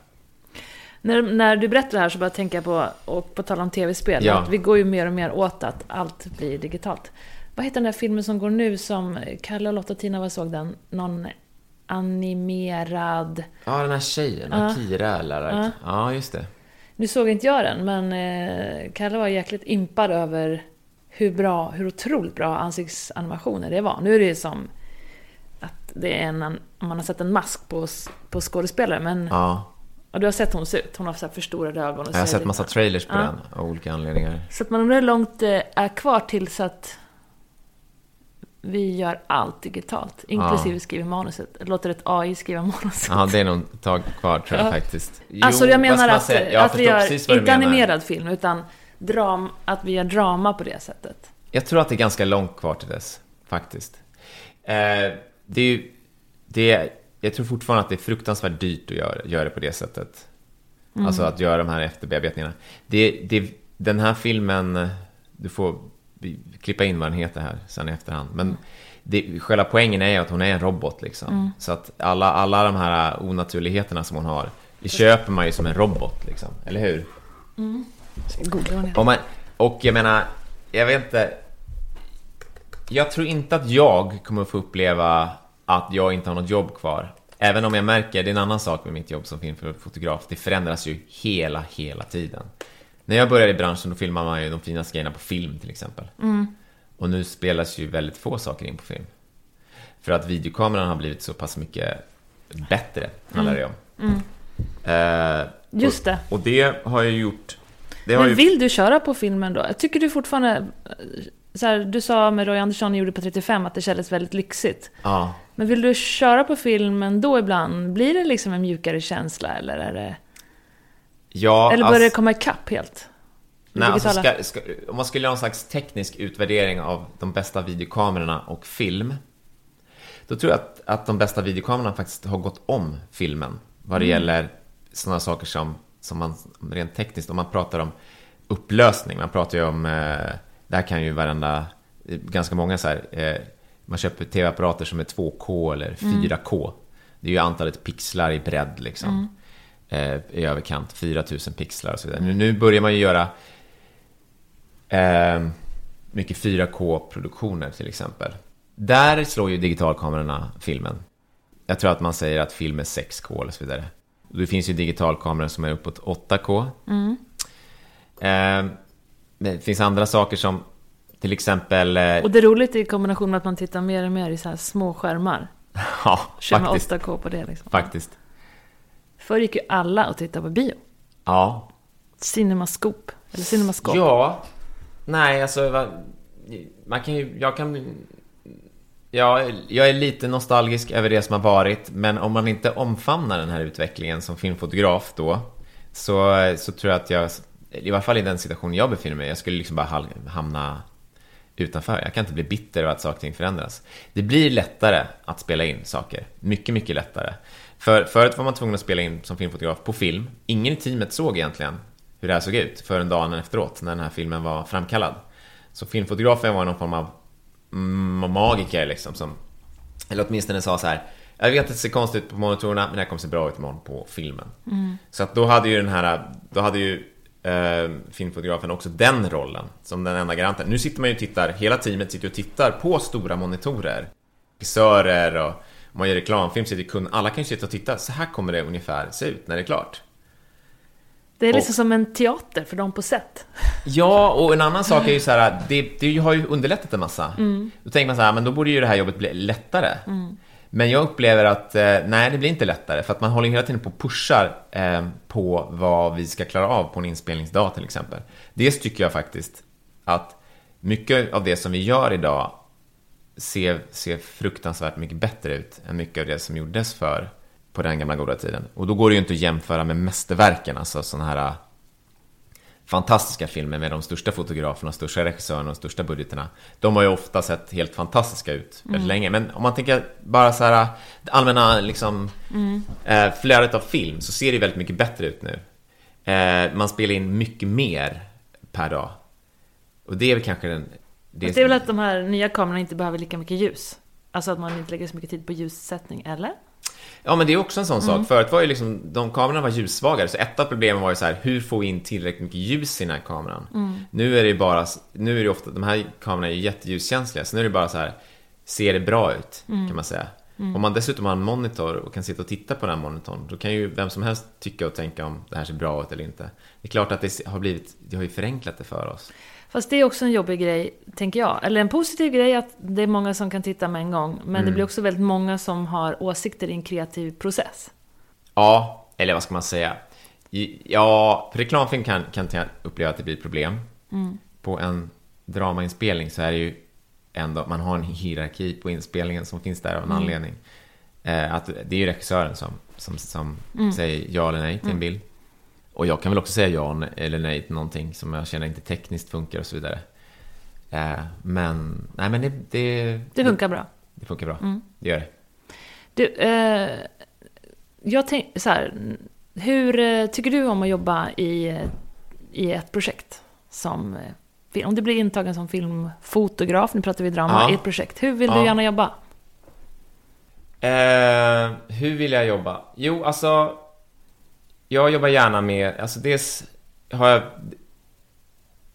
När, när du berättar det här så bara tänker jag på, och på tal om tv-spel, Ja. att vi går ju mer och mer åt att allt blir digitalt. Vad heter den där filmen som går nu som Kalle och Lotta och Tina, vad såg den? Någon animerad... Ja, den här tjejen, Ja. Akira eller? Ja. ja, just det. Nu såg inte jag den, men eh, Kalle var jäkligt impad över hur bra, hur otroligt bra ansiktsanimationer det var. Nu är det ju som att det är en, man har sett en mask på, på skådespelare, men Ja. och du har sett hon ser ut. Hon har så förstorade ögon. Och Jag har sett lite- massa trailers på Ja. den av olika anledningar. Så att man undrar hur långt det är kvar tills att vi gör allt digitalt. Inklusive skriver manuset. Låter ett AI skriva manuset. Ja, det är nog ett tag kvar tror jag Ja. faktiskt. Jo, alltså jag menar att? Jag att vi gör, inte animerad film, utan dram, att vi gör drama på det sättet. Jag tror att det är ganska långt kvar till dess, faktiskt. Eh, det är ju, det är, jag tror fortfarande att det är fruktansvärt dyrt att göra, göra det på det sättet. Mm. Alltså att göra de här efterbearbetningarna. Det, det, den här filmen, du får klippa in vad den heter här sen i efterhand. Men det, själva poängen är ju att hon är en robot liksom. Mm. Så att alla, alla de här onaturligheterna som hon har, det köper man ju som en robot liksom. Eller hur? Det Och, man, och jag menar, jag vet inte. Jag tror inte att jag kommer att få uppleva att jag inte har något jobb kvar. Även om jag märker, det är en annan sak med mitt jobb som filmfotograf, det förändras ju hela, hela tiden. När jag började i branschen då filmade man ju de finaste grejerna på film till exempel. Och nu spelas ju väldigt få saker in på film. För att videokameran har blivit så pass mycket bättre, handlar det om. Eh, Just det. och, och det har ju gjort... Har Men ju... vill du köra på filmen då? Jag tycker du fortfarande... Så här, du sa med Roy Andersson gjorde på 35 att det kändes väldigt lyxigt. Ja. Men vill du köra på filmen då ibland? Blir det liksom en mjukare känsla eller är det... Ja, Eller börjar alltså- det komma ikapp helt? Nej, alltså ska, ska, om man skulle göra någon slags teknisk utvärdering av de bästa videokamerorna och film, då tror jag att, att de bästa videokamerorna faktiskt har gått om filmen vad det Mm. gäller sådana saker som, som man rent tekniskt, om man pratar om upplösning, man pratar ju om, eh, där kan ju varenda, ganska många så här, eh, man köper tv-apparater som är 2K eller 4K. Det är ju antalet pixlar i bredd liksom. Eh, I överkant, 4000 pixlar och så vidare. Nu, börjar man ju göra eh, mycket 4K-produktioner till exempel. Där slår ju digitalkamerorna filmen. Jag tror att man säger att film är 6K och så vidare. Det finns ju digitalkameror som är uppåt 8K. Eh, det finns andra saker som till exempel... Eh, Och det är roligt i kombination med att man tittar mer och mer i så här små skärmar. ja, Kör med faktiskt. 8K på det liksom. Faktiskt. Förr gick ju alla och tittade på bio. Ja. Cinemascope. Eller cinemascope. Ja. Nej, alltså... Man kan ju... Jag kan... Ja, jag är lite nostalgisk över det som har varit, men om man inte omfamnar den här utvecklingen som filmfotograf då, så, så tror jag att jag, i varje fall i den situationen jag befinner mig jag skulle liksom bara hamna utanför. Jag kan inte bli bitter över att saker och ting förändras. Det blir lättare att spela in saker. Mycket, mycket lättare. För, förut var man tvungen att spela in som filmfotograf på film. Ingen i teamet såg egentligen hur det här såg ut förrän dagen efteråt, när den här filmen var framkallad. Så filmfotografen var någon form av mm, magiker liksom, som, eller åtminstone sa så här, jag vet att det ser konstigt ut på monitorerna, men det här kommer se bra ut imorgon på filmen. Så att då hade ju den här, då hade ju eh, filmfotografen också den rollen som den enda garanten. Nu sitter man ju och tittar, hela teamet sitter och tittar på stora monitorer. Regissörer och man gör reklamfilm ju kund, alla kan ju sitta och titta, så här kommer det ungefär se ut när det är klart. Det är liksom Och- som en teater för dem på set. Ja, och en annan sak är ju så här, det, det har ju underlättat en massa. Då tänker man så här, men då borde ju det här jobbet bli lättare. Men jag upplever att, eh, nej det blir inte lättare, för att man håller hela tiden på och pushar eh, på vad vi ska klara av på en inspelningsdag till exempel. Dels tycker jag faktiskt att mycket av det som vi gör idag ser, ser fruktansvärt mycket bättre ut än mycket av det som gjordes för på den gamla goda tiden. Och då går det ju inte att jämföra med mästerverken, alltså sådana här fantastiska filmer med de största fotograferna, de största regissörerna och de största budgeterna. De har ju ofta sett helt fantastiska ut väldigt länge. Men om man tänker bara så här, det allmänna liksom, eh, flödet av film så ser det ju väldigt mycket bättre ut nu. Eh, man spelar in mycket mer per dag. Och det är väl kanske den... Det är väl att de här nya kamerorna inte behöver lika mycket ljus. Alltså att man inte lägger så mycket tid på ljussättning, eller? Ja, men det är också en sån sak. Förut var ju liksom, de kamerorna var ljussvagare, så ett av problemen var ju så här, hur får vi in tillräckligt mycket ljus i den här kameran? Nu är det ju bara, nu är det ofta, de här kamerorna är ju jätteljuskänsliga, så nu är det bara så här, ser det bra ut, kan man säga. Om man dessutom har en monitor och kan sitta och titta på den här monitorn, då kan ju vem som helst tycka och tänka om det här ser bra ut eller inte. Det är klart att det har blivit, det har ju förenklat det för oss. Fast det är också en jobbig grej, tänker jag. Eller en positiv grej att det är många som kan titta med en gång. Men det blir också väldigt många som har åsikter i en kreativ process. Ja, eller vad ska man säga? Ja, reklamfilm kan, kan jag uppleva att det blir problem. På en dramainspelning så är det ju ändå, man har en hierarki på inspelningen som finns där av en anledning. Eh, att det är ju regissören som, som, som säger ja eller nej till en bild. Och jag kan väl också säga ja eller nej till någonting som jag känner inte tekniskt funkar och så vidare. Eh, men, nej men det, det, Det funkar bra. det funkar bra. Det gör det. Du, eh, jag tänker så här, hur eh, tycker du om att jobba i, i ett projekt? Som, eh, om du blir intagen som filmfotograf, nu pratar vi drama, Ja. i ett projekt. Hur vill Ja. du gärna jobba? Eh, hur vill jag jobba? Jo, alltså... Jag jobbar gärna med... Alltså dels har jag...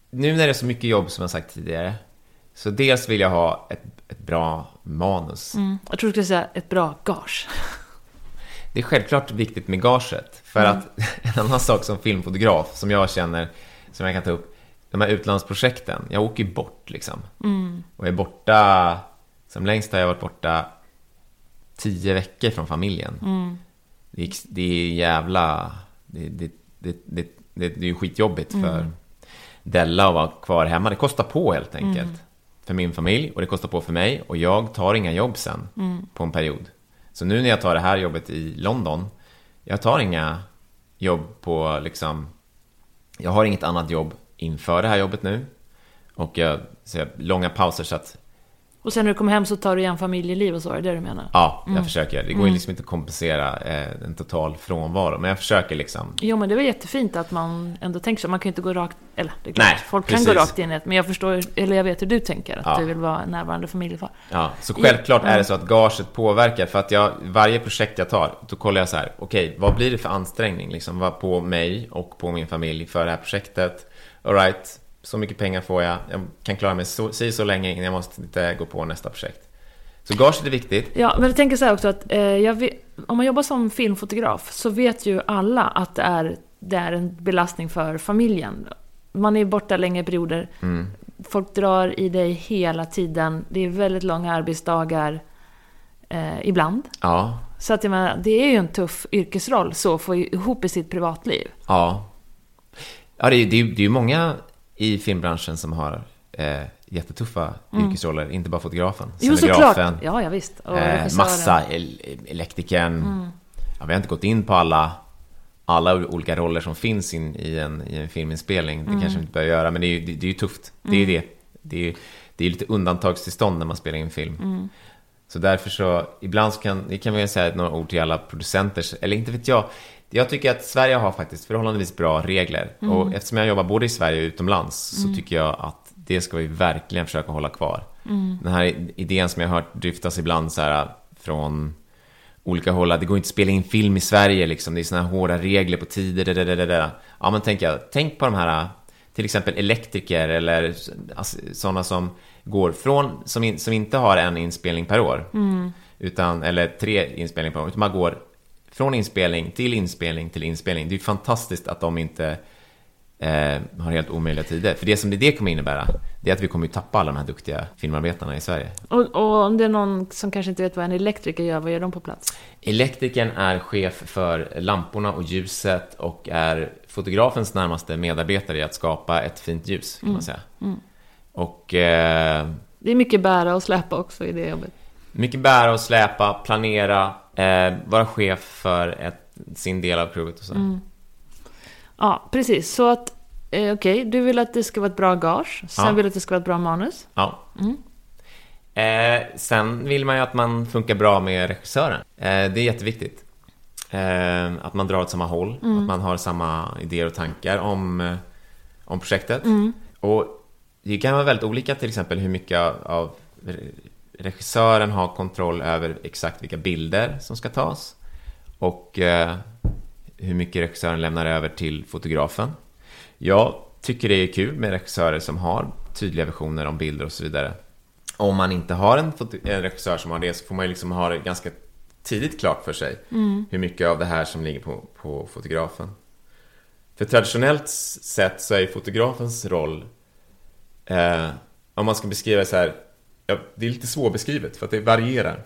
Nu när det är så mycket jobb som jag sagt tidigare. Så dels vill jag ha ett, ett bra manus. Mm. Jag tror du skulle säga ett bra gage. Det är självklart viktigt med gaget. För att en annan sak som filmfotograf, som jag känner, som jag kan ta upp. De här utlandsprojekten. Jag åker ju bort liksom. Och är borta... Som längst har jag varit borta tio veckor från familjen. Det, är, det är jävla... Det, det, det, det, det, det är ju skitjobbigt för Della att vara kvar hemma. Det kostar på helt enkelt. För min familj och det kostar på för mig. Och jag tar inga jobb sen på en period. Så nu när jag tar det här jobbet i London. Jag tar inga jobb på liksom... Jag har inget annat jobb inför det här jobbet nu. Och jag ser långa pauser så att Och sen när du kommer hem så tar du igen familjeliv och så, är det det du menar? Ja, jag försöker. Det går ju liksom inte att kompensera eh, en total frånvaro, men jag försöker liksom. Jo, men det var jättefint att man ändå tänker så. Man kan ju inte gå rakt... Eller, det är klart, Nej, folk precis. kan gå rakt in i ett. Men jag förstår, eller jag vet hur du tänker. Att Ja. du vill vara en närvarande familjefar. Ja, så självklart är det så att gaget påverkar, för att jag, varje projekt jag tar, då kollar jag så här, okej, vad blir det för ansträngning liksom, på mig och på min familj för det här projektet? All right, så mycket pengar får jag, jag kan klara mig så, si så länge innan jag måste inte gå på nästa projekt. Så gaget är viktigt. Ja, men jag tänker så här också att eh, vet, om man jobbar som filmfotograf så vet ju alla att det är, det är en belastning för familjen. Man är borta längre perioder. Folk drar i dig hela tiden. Det är väldigt långa arbetsdagar eh, ibland. Ja, Så att jag menar, det är ju en tuff yrkesroll så att få ihop i sitt privatliv. ja. Ja, det är ju det är, det är ju många i filmbranschen som har eh, jättetuffa yrkesroller, inte bara fotografen. Mm. Jo, Scenografen. Ja, ja visst. Och Eh, massa, el elektrikern. Ja, vi har inte gått in på alla, alla olika roller som finns in, i, en, i en filminspelning. Det kanske vi inte bör göra, men det är ju, det, det är ju tufft. Det är ju det. Det är, ju- det är lite undantagstillstånd när man spelar in film. Så därför så, ibland så kan, det kan vi säga några ord till alla producenter, eller inte vet jag. Jag tycker att Sverige har faktiskt förhållandevis bra regler. Och eftersom jag jobbar både i Sverige och utomlands så tycker jag att det ska vi verkligen försöka hålla kvar. Den här idén som jag har hört dryftas ibland så här från olika håll, att det går inte att spela in film i Sverige liksom. Det är såna här hårda regler på tider, da, da, da, da. Ja, men tänk, jag, tänk på de här, till exempel elektriker eller sådana som går från, som, in, som inte har en inspelning per år. Utan, eller tre inspelningar per år, utan man går från inspelning till inspelning till inspelning. Det är ju fantastiskt att de inte eh, har helt omöjliga tider. För det som det kommer innebära, det är att vi kommer ju tappa alla de här duktiga filmarbetarna i Sverige. Och, och om det är någon som kanske inte vet vad en elektriker gör, vad gör de på plats? Elektrikern är chef för lamporna och ljuset och är fotografens närmaste medarbetare i att skapa ett fint ljus, kan man säga. Och eh, Det är mycket bära och släpa också i det jobbet. mycket bära och släpa, planera, eh, vara chef för ett, sin del av crewet och så. Ja, precis. Så att, eh, okej, du vill att det ska vara ett bra gage. Sen Ja. vill du att det ska vara ett bra manus. Ja. Eh, sen vill man ju att man funkar bra med regissören. Eh, det är jätteviktigt. Eh, att man drar åt samma håll, att man har samma idéer och tankar om, eh, om projektet. Och det kan vara väldigt olika till exempel hur mycket av, regissören har kontroll över exakt vilka bilder som ska tas. Och eh, hur mycket regissören lämnar över till fotografen. Jag tycker det är kul med regissörer som har tydliga visioner om bilder och så vidare. Om man inte har en, en regissör som har det så får man ju liksom ha det ganska tidigt klart för sig hur mycket av det här som ligger på, på fotografen. För traditionellt sett så är fotografens roll, eh, om man ska beskriva det så här, ja, det är lite svårbeskrivet för att det varierar.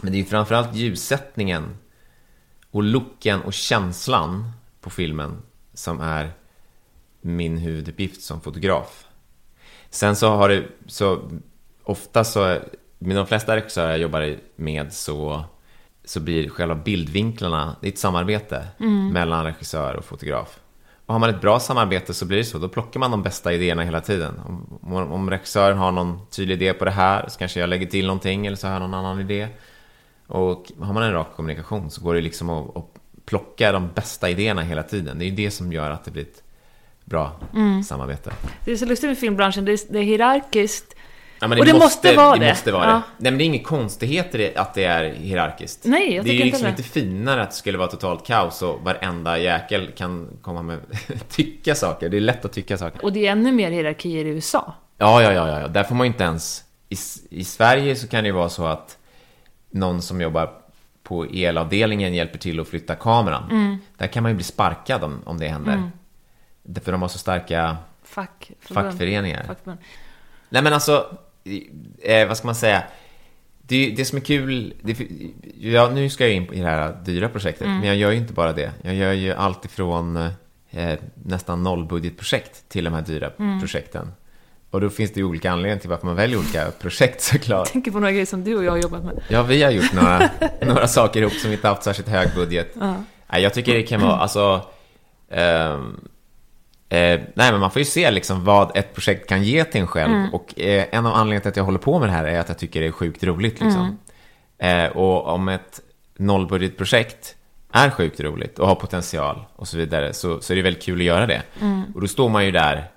Men det är ju framförallt ljussättningen och looken och känslan på filmen som är min huvuduppgift som fotograf. Sen så har det, så ofta så, med de flesta regissörer jag jobbar med så, så blir själva bildvinklarna, det är ett samarbete mellan regissör och fotograf. Och har man ett bra samarbete så blir det så, då plockar man de bästa idéerna hela tiden. Om, om, regissören har någon tydlig idé på det här så kanske jag lägger till någonting eller så har jag någon annan idé. Och har man en rak kommunikation så går det liksom att, att plocka de bästa idéerna hela tiden. Det är ju det som gör att det blir ett bra samarbete. Det är så lustigt med filmbranschen, det är, det är hierarkiskt. Ja, men Och det måste vara det. det. Måste vara Ja. det. Nej, men det är ingen konstighet i det, att det är hierarkiskt. Nej, jag det är ju liksom inte inte finare att det skulle vara totalt kaos och varenda jäkel kan komma med tycka saker. Det är lätt att tycka saker. Och det är ännu mer hierarkier i USA. Ja, ja, ja, ja. Där får man ju inte ens... I, I Sverige så kan det ju vara så att någon som jobbar på elavdelningen hjälper till att flytta kameran. Mm. Där kan man ju bli sparkad om, om det händer. Därför de har så starka Fack, fackföreningar. Fackförbund. Nej men alltså, eh, vad ska man säga? Det, det som är kul, det, ja, nu ska jag in i det här dyra projektet, men jag gör ju inte bara det. Jag gör ju allt ifrån eh, nästan nollbudgetprojekt till de här dyra projekten. Och då finns det ju olika anledningar till varför man väljer olika projekt såklart. Jag tänker på några grejer som du och jag har jobbat med. Ja, vi har gjort några, några saker ihop som inte haft särskilt hög budget. Nej, jag tycker det kan vara, alltså... ehm, eh, nej, men man får ju se liksom vad ett projekt kan ge till en själv. Och eh, en av anledningarna till att jag håller på med det här är att jag tycker det är sjukt roligt. Liksom. Eh, och om ett nollbudgetprojekt är sjukt roligt och har potential och så vidare så, så är det väldigt kul att göra det. Och då står man ju där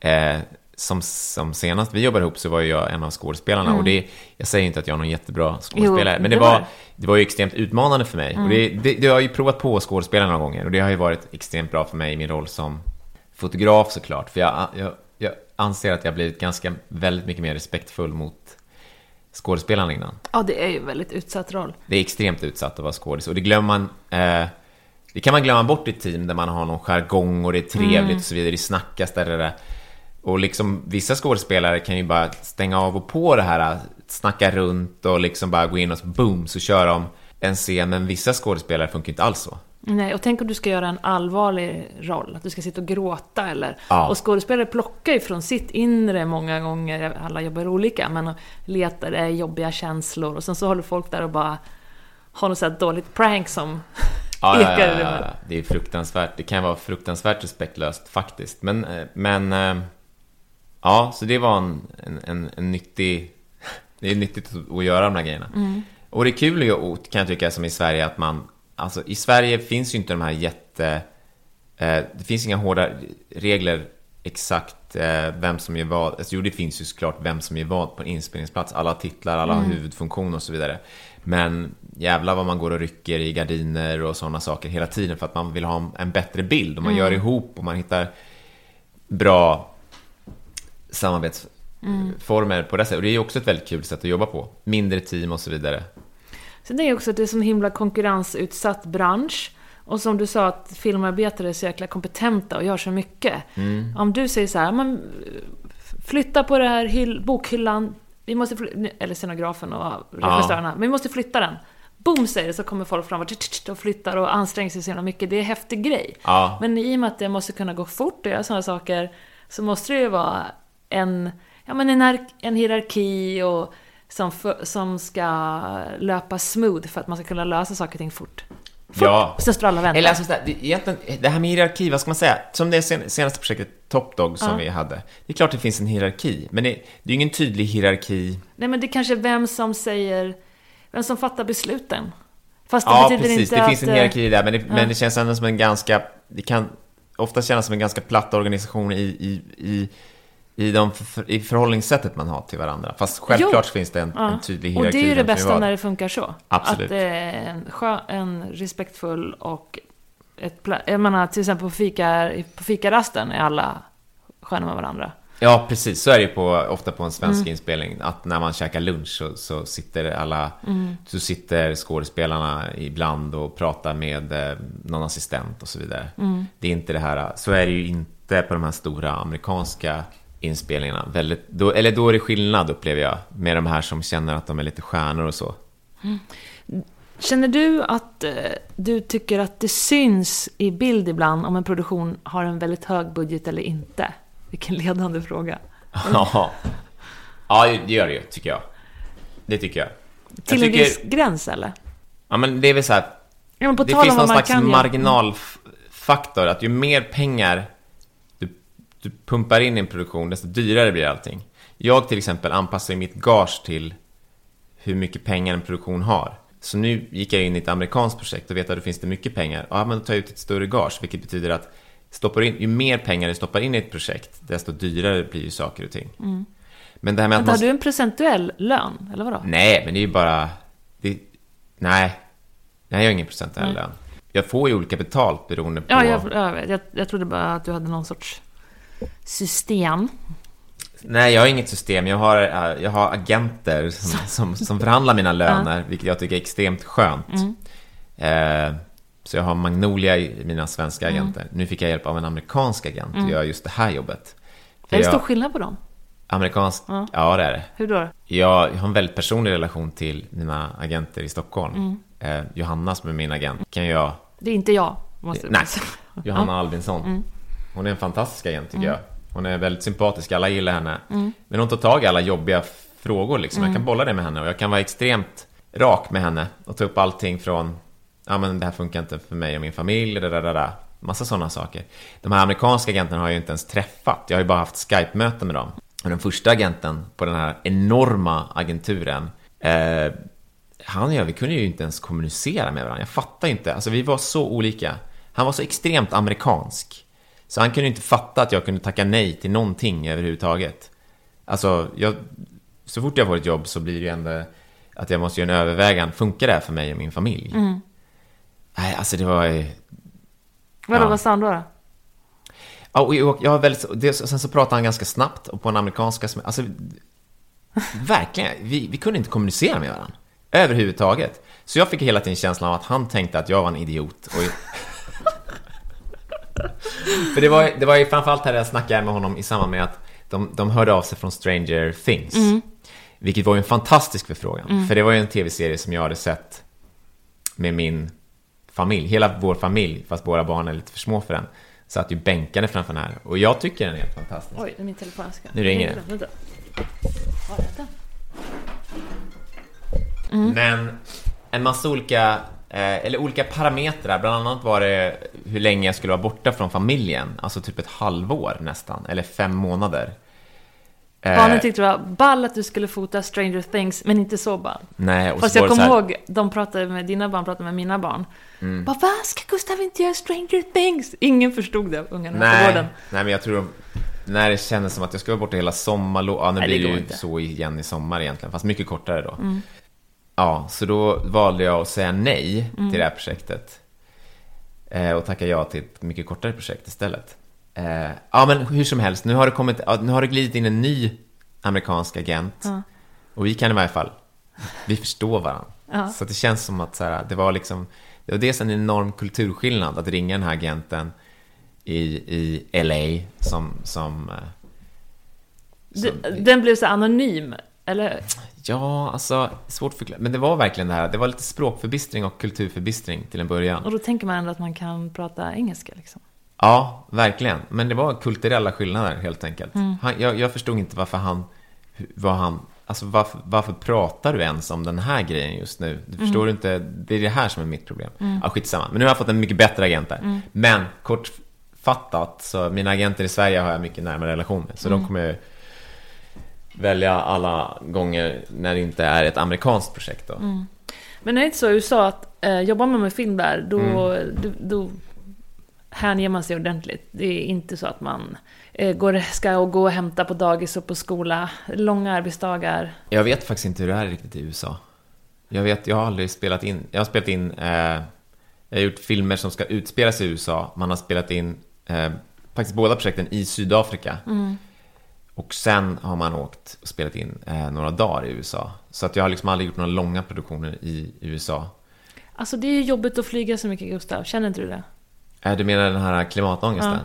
eh, som, som senast vi jobbade ihop så var ju jag en av skådespelarna och det, jag säger inte att jag är någon jättebra skådespelare, Jo, men det det var det. det var ju extremt utmanande för mig. Och det, det, det har jag ju provat på att skådespela några gånger och det har ju varit extremt bra för mig i min roll som fotograf såklart. För jag, jag, jag anser att jag blivit ganska, väldigt mycket mer respektfull mot skådespelarna innan. Ja, det är ju en väldigt utsatt roll. Det är extremt utsatt att vara skådis och det glömmer man eh, Det kan man glömma bort i ett team där man har någon jargong och det är trevligt och så vidare, det snackas där, där, där. Och liksom vissa skådespelare kan ju bara stänga av och på det här Snacka runt och liksom bara gå in och så boom så kör de en scen Men vissa skådespelare funkar inte alls så Nej, och tänk om du ska göra en allvarlig roll, att du ska sitta och gråta eller... Ja. Och skådespelare plockar ju från sitt inre många gånger, alla jobbar olika, men letar det jobbiga känslor och sen så håller folk där och bara har något sånt dåligt prank som Ja, ja, ekar ja, rummet. ja, det är fruktansvärt. Det kan vara fruktansvärt respektlöst faktiskt. Men, eh, men eh, ja, så det var en, en, en, en nyttig... Det är nyttigt att göra de här grejerna. Mm. Och det är kul kan jag tycka, som i Sverige att man... Alltså i Sverige finns ju inte de här jätte... Eh, det finns inga hårda regler exakt eh, vem som gör vad. Alltså, jo, det finns ju såklart vem som gör vad på en inspelningsplats. Alla titlar, alla har huvudfunktion och så vidare. Men jävlar vad man går och rycker i gardiner och sådana saker hela tiden för att man vill ha en, bättre bild. Och man gör ihop och man hittar bra samarbetsformer på det sättet. Och det är ju också ett väldigt kul sätt att jobba på. Mindre team och så vidare. Sen tänker jag också att det är en himla konkurrensutsatt bransch. Och som du sa, att filmarbetare är så jäkla kompetenta och gör så mycket. Mm. Om du säger så här, men flytta på det här hyll, bokhyllan, vi måste eller scenografen och regissörerna, men vi måste flytta den. Boom säger det, så kommer folk fram och, flyttar och anstränger sig så jävla mycket. Det är en häftig grej. Ja. Men i och med att det måste kunna gå fort och göra sådana saker, så måste det ju vara en, ja, men en, en hierarki och som, för, som ska löpa smooth för att man ska kunna lösa saker och ting fort. Fort! Ja. Står alla väntar. Eller alltså, egentligen, det här med hierarki, vad ska man säga? Som det sen- senaste projektet Top Dog som vi hade. Det är klart det finns en hierarki, men det, det är ju ingen tydlig hierarki. Nej, men det är kanske är vem som säger, vem som fattar besluten. Fast det Ja, betyder precis. inte Det att... finns en hierarki där, men det, men det känns ändå som en ganska... Det kan ofta kännas som en ganska platt organisation i, i, i, i, de, i förhållningssättet man har till varandra. Fast självklart Jo. finns det en, Ja. en tydlig Och hierarki. det är ju det bästa när det funkar så. Absolut. Att det är en, en respektfull och ett... Jag menar, till exempel på, fika, på fikarasten är alla sköna med varandra. Ja, precis. Så är det ju på, ofta på en svensk Mm. inspelning. Att när man käkar lunch så, så sitter alla... Mm. Så sitter skådespelarna ibland och pratar med eh, någon assistent och så vidare. Mm. Det är inte det här... Så är det ju inte på de här stora amerikanska inspelningarna. Väldigt, då, eller då är det skillnad upplever jag. Med de här som känner att de är lite stjärnor och så. Känner du att eh, du tycker att det syns i bild ibland om en produktion har en väldigt hög budget eller inte? Vilken ledande fråga. Ja, ja det gör det ju, tycker jag. Det tycker jag. Till jag en tycker, viss gräns eller? Ja, men det är väl så här, Ja, det finns någon slags marginalfaktor, att ju mer pengar du pumpar in i en produktion, desto dyrare blir allting. Jag till exempel anpassar mitt gage till hur mycket pengar en produktion har. Så nu gick jag in i ett amerikanskt projekt och vet att det finns det mycket pengar. Ja, men då tar jag ut ett större gage, vilket betyder att stoppar in, ju mer pengar du stoppar in i ett projekt, desto dyrare blir ju saker och ting. Men det här med att Vänta, man... du en procentuell lön, eller vadå? Nej, men det är ju bara... Det... Nej. Nej, jag har ingen procentuell lön. Jag får ju olika betalt beroende på... Ja, jag, jag, jag trodde bara att du hade någon sorts system. Nej, jag har inget system. Jag har, äh, jag har agenter som, som, som förhandlar mina löner, vilket jag tycker är extremt skönt. Eh, så jag har Magnolia i mina svenska agenter. Nu fick jag hjälp av en amerikansk agent att göra just det här jobbet. För Är det jag, stor skillnad på dem? Amerikansk? Ja, det är det. Hur då? Jag har en väldigt personlig relation till mina agenter i Stockholm. Eh, Johanna som är min agent kan jag... Det är inte jag, måste Nej, säga. Johanna Albinsson. Hon är en fantastisk agent tycker jag. Hon är väldigt sympatisk, alla gillar henne. Men hon tar tag i alla jobbiga frågor liksom. Jag kan bolla det med henne och jag kan vara extremt rak med henne och ta upp allting från Ja men det här funkar inte för mig och min familj, da, da, da, da. Massa sådana saker. De här amerikanska agenterna har jag ju inte ens träffat. Jag har ju bara haft Skype-möte med dem. Och den första agenten på den här enorma agenturen eh, han och jag, vi kunde ju inte ens kommunicera med varandra. Jag fattar inte. Alltså vi var så olika. Han var så extremt amerikansk. Så han kunde inte fatta att jag kunde tacka nej till någonting överhuvudtaget. Alltså, jag, så fort jag får ett jobb så blir det ju ändå att jag måste göra en övervägan. Funkar det här för mig och min familj? Nej, alltså det var... ju- Vadå, Ja. vad sa han då? då? Ja, och jag, jag har väldigt, det, sen så pratade han ganska snabbt och på en amerikanska... som- Alltså, verkligen, vi, vi kunde inte kommunicera med varandra. Överhuvudtaget. Så jag fick hela tiden känslan av att han tänkte att jag var en idiot. Och... För det var, det var ju framförallt här jag snackade med honom i samband med att de, de hörde av sig från Stranger Things. Vilket var ju en fantastisk förfrågan. För det var ju en tv-serie som jag hade sett med min familj. Hela vår familj, fast våra barn är lite för små för den, satt ju bänkade framför den här. Och jag tycker den är helt fantastisk. Oj, min telefon. Ska- Nu ringer. Vänta. Den? Men en massa olika, eller olika parametrar. Bland annat var det hur länge jag skulle vara borta från familjen. Alltså typ ett halvår nästan, eller fem månader. Eh, Barnen tyckte det var ball att du skulle fota Stranger Things, men inte så ball. Nej, och Fast så jag kommer ihåg, de pratade med dina barn, pratade med mina barn. Mm. Bara, vad ska Gustav inte göra Stranger Things? Ingen förstod det, ungarna på Nej, gården. nej, men jag tror de, när det kändes som att jag skulle vara borta hela sommarlov, ja nu Nej, blir det ju inte. så igen i sommar egentligen, fast mycket kortare då. Mm. Ja, så då valde jag att säga nej Mm. till det här projektet. Eh, och tacka ja till ett mycket kortare projekt istället. Eh, ja, men hur som helst, nu har det kommit, ja, nu har det glidit in en ny amerikansk agent. Och vi kan i varje fall, vi förstår varandra. Ja. Så det känns som att så här, det var liksom, det var dels en enorm kulturskillnad att ringa den här agenten i, i LA som, som, eh, som D- Den blev så anonym, eller? Ja, alltså, svårt att förklara. Men det var verkligen det här, det var lite språkförbistring och kulturförbistring till en början. Och då tänker man ändå att man kan prata engelska liksom. Ja, verkligen. Men det var kulturella skillnader helt enkelt. Han, jag, jag förstod inte varför han, vad han, alltså varför, varför pratar du ens om den här grejen just nu? Du förstår du inte, det är det här som är mitt problem. Ja, skitsamma. Men nu har jag fått en mycket bättre agent där. Men kortfattat, så mina agenter i Sverige har jag mycket närmare relation med. Så de kommer välja alla gånger när det inte är ett amerikanskt projekt då. Men är det inte så i USA att eh, jobbar man med film där, då, Mm. då, då hänger man sig ordentligt. Det är inte så att man eh, går, ska och gå och hämta på dagis och på skola, långa arbetsdagar. Jag vet faktiskt inte hur det är riktigt i USA. Jag vet, jag har aldrig spelat in, jag har spelat in, eh, jag har gjort filmer som ska utspelas i USA. Man har spelat in eh, faktiskt båda projekten i Sydafrika. Och sen har man åkt och spelat in eh, några dagar i USA. Så att jag har liksom aldrig gjort några långa produktioner i USA. Alltså det är ju jobbigt att flyga så mycket Gustav, känner inte du det? Eh, du menar den här klimatångesten?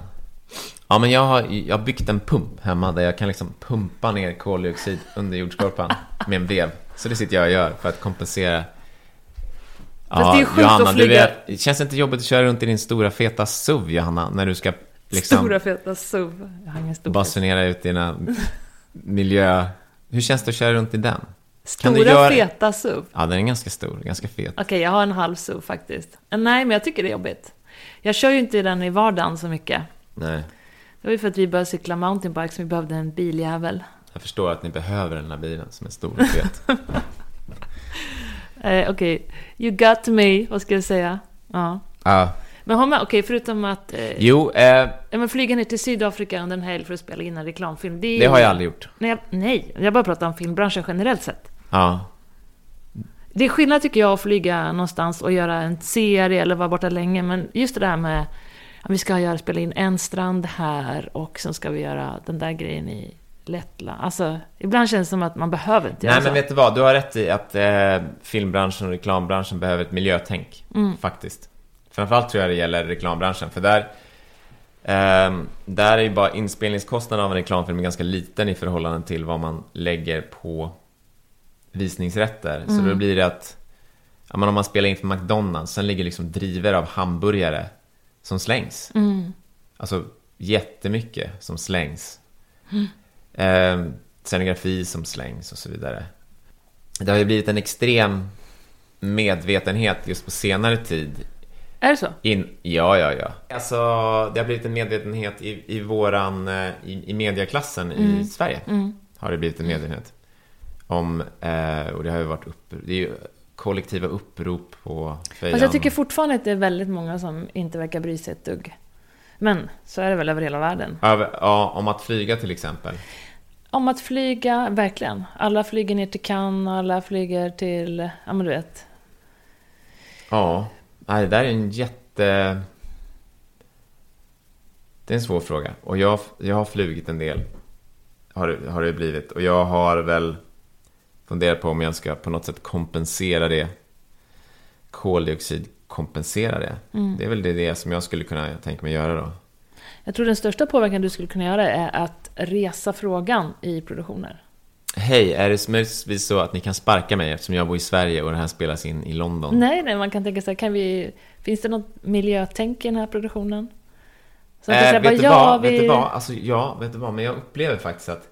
Ja, men jag har, jag har byggt en pump hemma där jag kan liksom pumpa ner koldioxid under jordskorpan med en vev. Så det sitter jag och gör för att kompensera Fast det är sjukt Johanna, att flyga... du vet, känns det inte jobbigt att köra runt i din stora feta SUV, Johanna, när du ska liksom Stora feta SUV. Basunera ut dina miljö... Hur känns det att köra runt i den? Stora göra- feta SUV. Ja, den är ganska stor, ganska fet. Okej, jag har en halv SUV faktiskt. Eh, Nej, men jag tycker det är jobbigt. Jag kör ju inte i den i vardagen så mycket. Nej, Det var ju för att vi började cykla mountainbike som vi behövde en biljävel. jag förstår att ni behöver den här bilen som är stor och fet. Eh, Okej, you got me, vad ska jag säga? Ja. Ja. Men har man, okej, förutom att eh, Jo, eh, ja, men flyga ner till Sydafrika under en helg för att spela in en reklamfilm. Det, det har jag aldrig gjort. Nej, jag- nej, jag bara pratar om filmbranschen generellt sett. Ja. Det är skillnad tycker jag att flyga någonstans och göra en serie eller vara borta länge. Men just det där med att vi ska göra, spela in en strand här och sen ska vi göra den där grejen i Lettland. Alltså, ibland känns det som att man behöver inte göra Nej, men vet du vad? Du har rätt i att eh, filmbranschen och reklambranschen behöver ett miljötänk. Mm. Faktiskt. Framförallt tror jag det gäller reklambranschen, för där... ehm, där är ju bara inspelningskostnaden av en reklamfilm ganska liten i förhållande till vad man lägger på visningsrätter. Så Mm. då blir det att... Ja, men om man spelar in för McDonalds, sen ligger liksom driver av hamburgare som slängs. Mm. Alltså jättemycket som slängs. Eh, scenografi som slängs och så vidare. Det har ju blivit en extrem medvetenhet just på senare tid. Är det så? In, ja, ja, ja. Alltså, det har blivit en medvetenhet i, i våran, eh, i, i mediaklassen i Sverige. Har det blivit en medvetenhet. Om, eh, och det har ju varit upp, det är ju kollektiva upprop på Fejan. Alltså jag tycker fortfarande att det är väldigt många som inte verkar bry sig ett dugg. Men så är det väl över hela världen. Över, ja, om att flyga till exempel. Om att flyga, verkligen. Alla flyger ner till Cannes, alla flyger till, ja men du vet. Ja, nej, det där är en jätte... Det är en svår fråga. Och jag, jag har flugit en del. Har, har det blivit. Och jag har väl funderat på om jag ska på något sätt kompensera det. Koldioxid kompensera det. Det är väl det, det som jag skulle kunna tänka mig göra då. Jag tror den största påverkan du skulle kunna göra är att resa frågan i produktioner. Hej, är det möjligtvis så att ni kan sparka mig eftersom jag bor i Sverige och det här spelas in i London? Nej, nej, man kan tänka sig, kan vi, finns det något miljötänk i den här produktionen? Så man kan Eh, säga vet, bara, du ja, vad? vi... vet du vad? Alltså, ja, vet du vad? Men jag upplever faktiskt att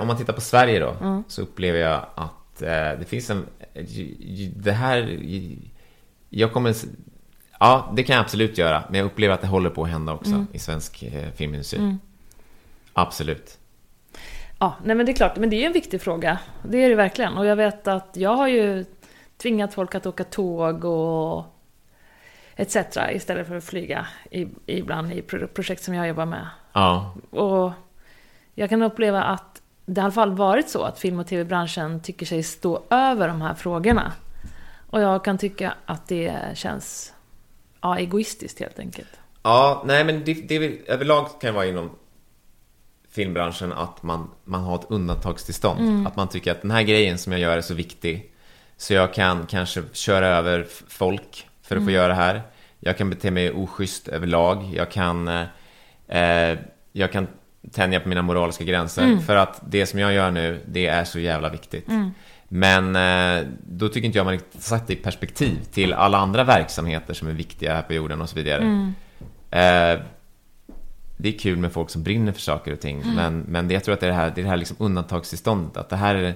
om man tittar på Sverige då Mm. så upplever jag att eh, det finns en det här jag kommer ja, det kan jag absolut göra men jag upplever att det håller på att hända också Mm. i svensk eh, filmindustri. Absolut. Ja, nej men det är klart, men det är ju en viktig fråga. Det är det verkligen. Och jag vet att jag har ju tvingat folk att åka tåg och etc. istället för att flyga i, ibland i pro- projekt som jag jobbar med. Ja, Och jag kan uppleva att det i alla fall varit så att film och tv-branschen tycker sig stå över de här frågorna. Och jag kan tycka att det känns ja, egoistiskt helt enkelt. Ja, nej men det, det är väl, överlag kan det vara inom filmbranschen att man, man har ett undantagstillstånd. Att man tycker att den här grejen som jag gör är så viktig så jag kan kanske köra över folk för att få göra det här. Jag kan bete mig oschysst överlag. Jag kan, eh, eh, jag kan tänja på mina moraliska gränser för att det som jag gör nu, det är så jävla viktigt. Men eh, då tycker inte jag man riktigt satt det i perspektiv till alla andra verksamheter som är viktiga här på jorden och så vidare. Eh, det är kul med folk som brinner för saker och ting, men, men det, jag tror att det är det här, det är det här liksom undantagstillståndet. Att det här är,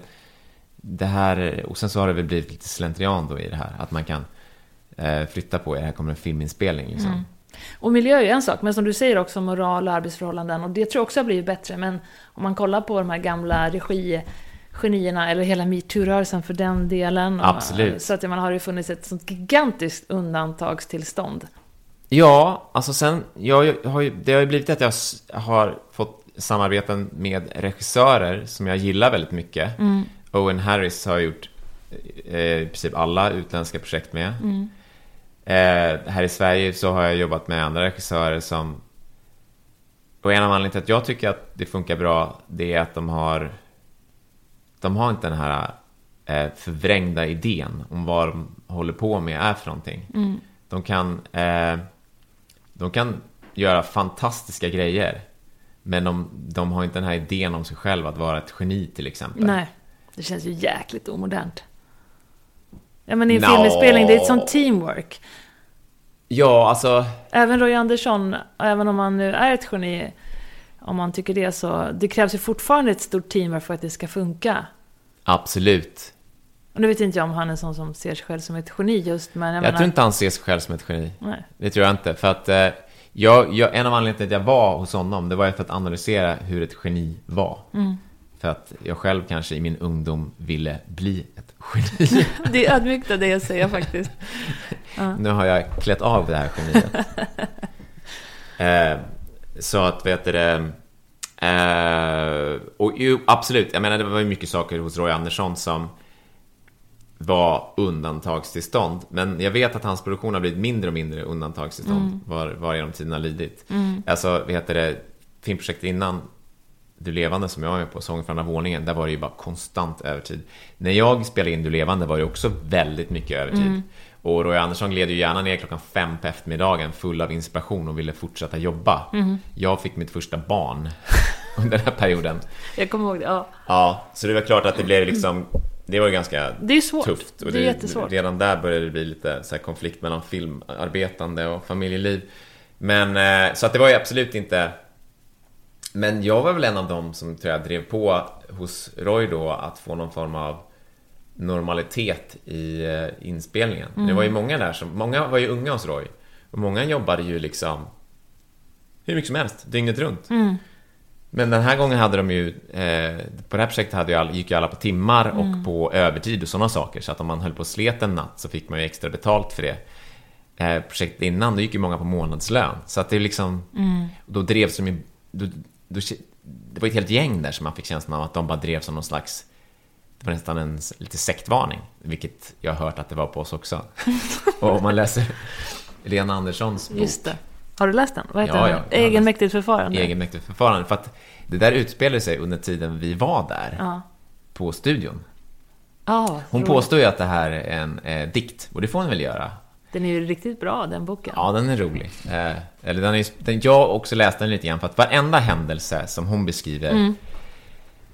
det här, är- och sen så har det väl blivit lite slentrian då i det här, att man kan eh, flytta på, det här kommer en filminspelning liksom. Och miljö är ju en sak, men som du säger också moral och arbetsförhållanden. Och det tror jag också har blivit bättre. Men om man kollar på de här gamla regigenierna, eller hela metoo-rörelsen för den delen. och- Absolut. Så att man har ju funnits ett sånt gigantiskt undantagstillstånd. Ja, alltså sen, jag har ju, det har ju blivit att jag har fått samarbeten med regissörer som jag gillar väldigt mycket. Owen Harris har gjort eh, i princip alla utländska projekt med. Eh, här i Sverige så har jag jobbat med andra regissörer som... Och en av anledningarna till att jag tycker att det funkar bra, det är att de har... De har inte den här eh, förvrängda idén om vad de håller på med är för någonting. De kan... Eh, de kan göra fantastiska grejer. Men de, de har inte den här idén om sig själv att vara ett geni till exempel. Nej, det känns ju jäkligt omodernt. Ja, men i en Nå. filminspelning, det är ett sånt teamwork. Ja, alltså... Även Roy Andersson, även om han nu är ett geni, om man tycker det så, det krävs ju fortfarande ett stort teamwork för att det ska funka. Absolut. Och nu vet inte jag om han är en sån som ser sig själv som ett geni just, men jag, Jag menar... tror inte han ser sig själv som ett geni. Nej. Det tror jag inte. För att eh, jag, jag, en av anledningarna till att jag var hos honom, det var ju för att analysera hur ett geni var. Mm. För att jag själv kanske i min ungdom ville bli ett geni. Det är ödmjukt av dig att säga faktiskt. Nu har jag klätt av det här geniet. eh, så att, vet du det... Eh, och jo, absolut, jag menar det var ju mycket saker hos Roy Andersson som var undantagstillstånd. Men jag vet att hans produktion har blivit mindre och mindre undantagstillstånd var, var genom tiden har lidit. Alltså, vet du det, filmprojektet innan Du Levande som jag var med på, Sång från andra våningen, där var det ju bara konstant övertid. När jag spelade in Du Levande var det också väldigt mycket övertid. Och Roy Andersson gled ju gärna ner klockan fem på eftermiddagen full av inspiration och ville fortsätta jobba. Jag fick mitt första barn under den här perioden. Jag kommer ihåg det, ja. Ja, så det var klart att det blev liksom Det var ju ganska Det är svårt. tufft. Och Det är jättesvårt. Redan där började det bli lite så här konflikt mellan filmarbetande och familjeliv. Men eh, så att det var ju absolut inte Men jag var väl en av dem som tror jag drev på hos Roy då att få någon form av normalitet i eh, inspelningen. Det var ju många där som, många var ju unga hos Roy. Och många jobbade ju liksom hur mycket som helst, dygnet runt. Men den här gången hade de ju, eh, på det här projektet hade ju all, gick ju alla på timmar och på övertid och sådana saker. Så att om man höll på och slet en natt så fick man ju extra betalt för det. Eh, projektet innan, då gick ju många på månadslön. Så att det är liksom, då drevs de ju, då, då, det var ett helt gäng där som man fick känslan av att de bara drevs som någon slags, det var nästan en lite sektvarning. Vilket jag har hört att det var på oss också. och om man läser Lena Anderssons bok, Just det. Har du läst den? Vad heter Ja, den? ja, Egenmäktigt förfarande? egenmäktigt förfarande. För att det där utspelade sig under tiden vi var där, Ja. på studion. Ja, Hon roligt. påstår ju att det här är en eh, dikt, och det får hon väl göra. Den är ju riktigt bra, den boken. Ja, den är rolig. Eh, eller den är, den, jag också läst den lite grann, för att varenda händelse som hon beskriver, Mm.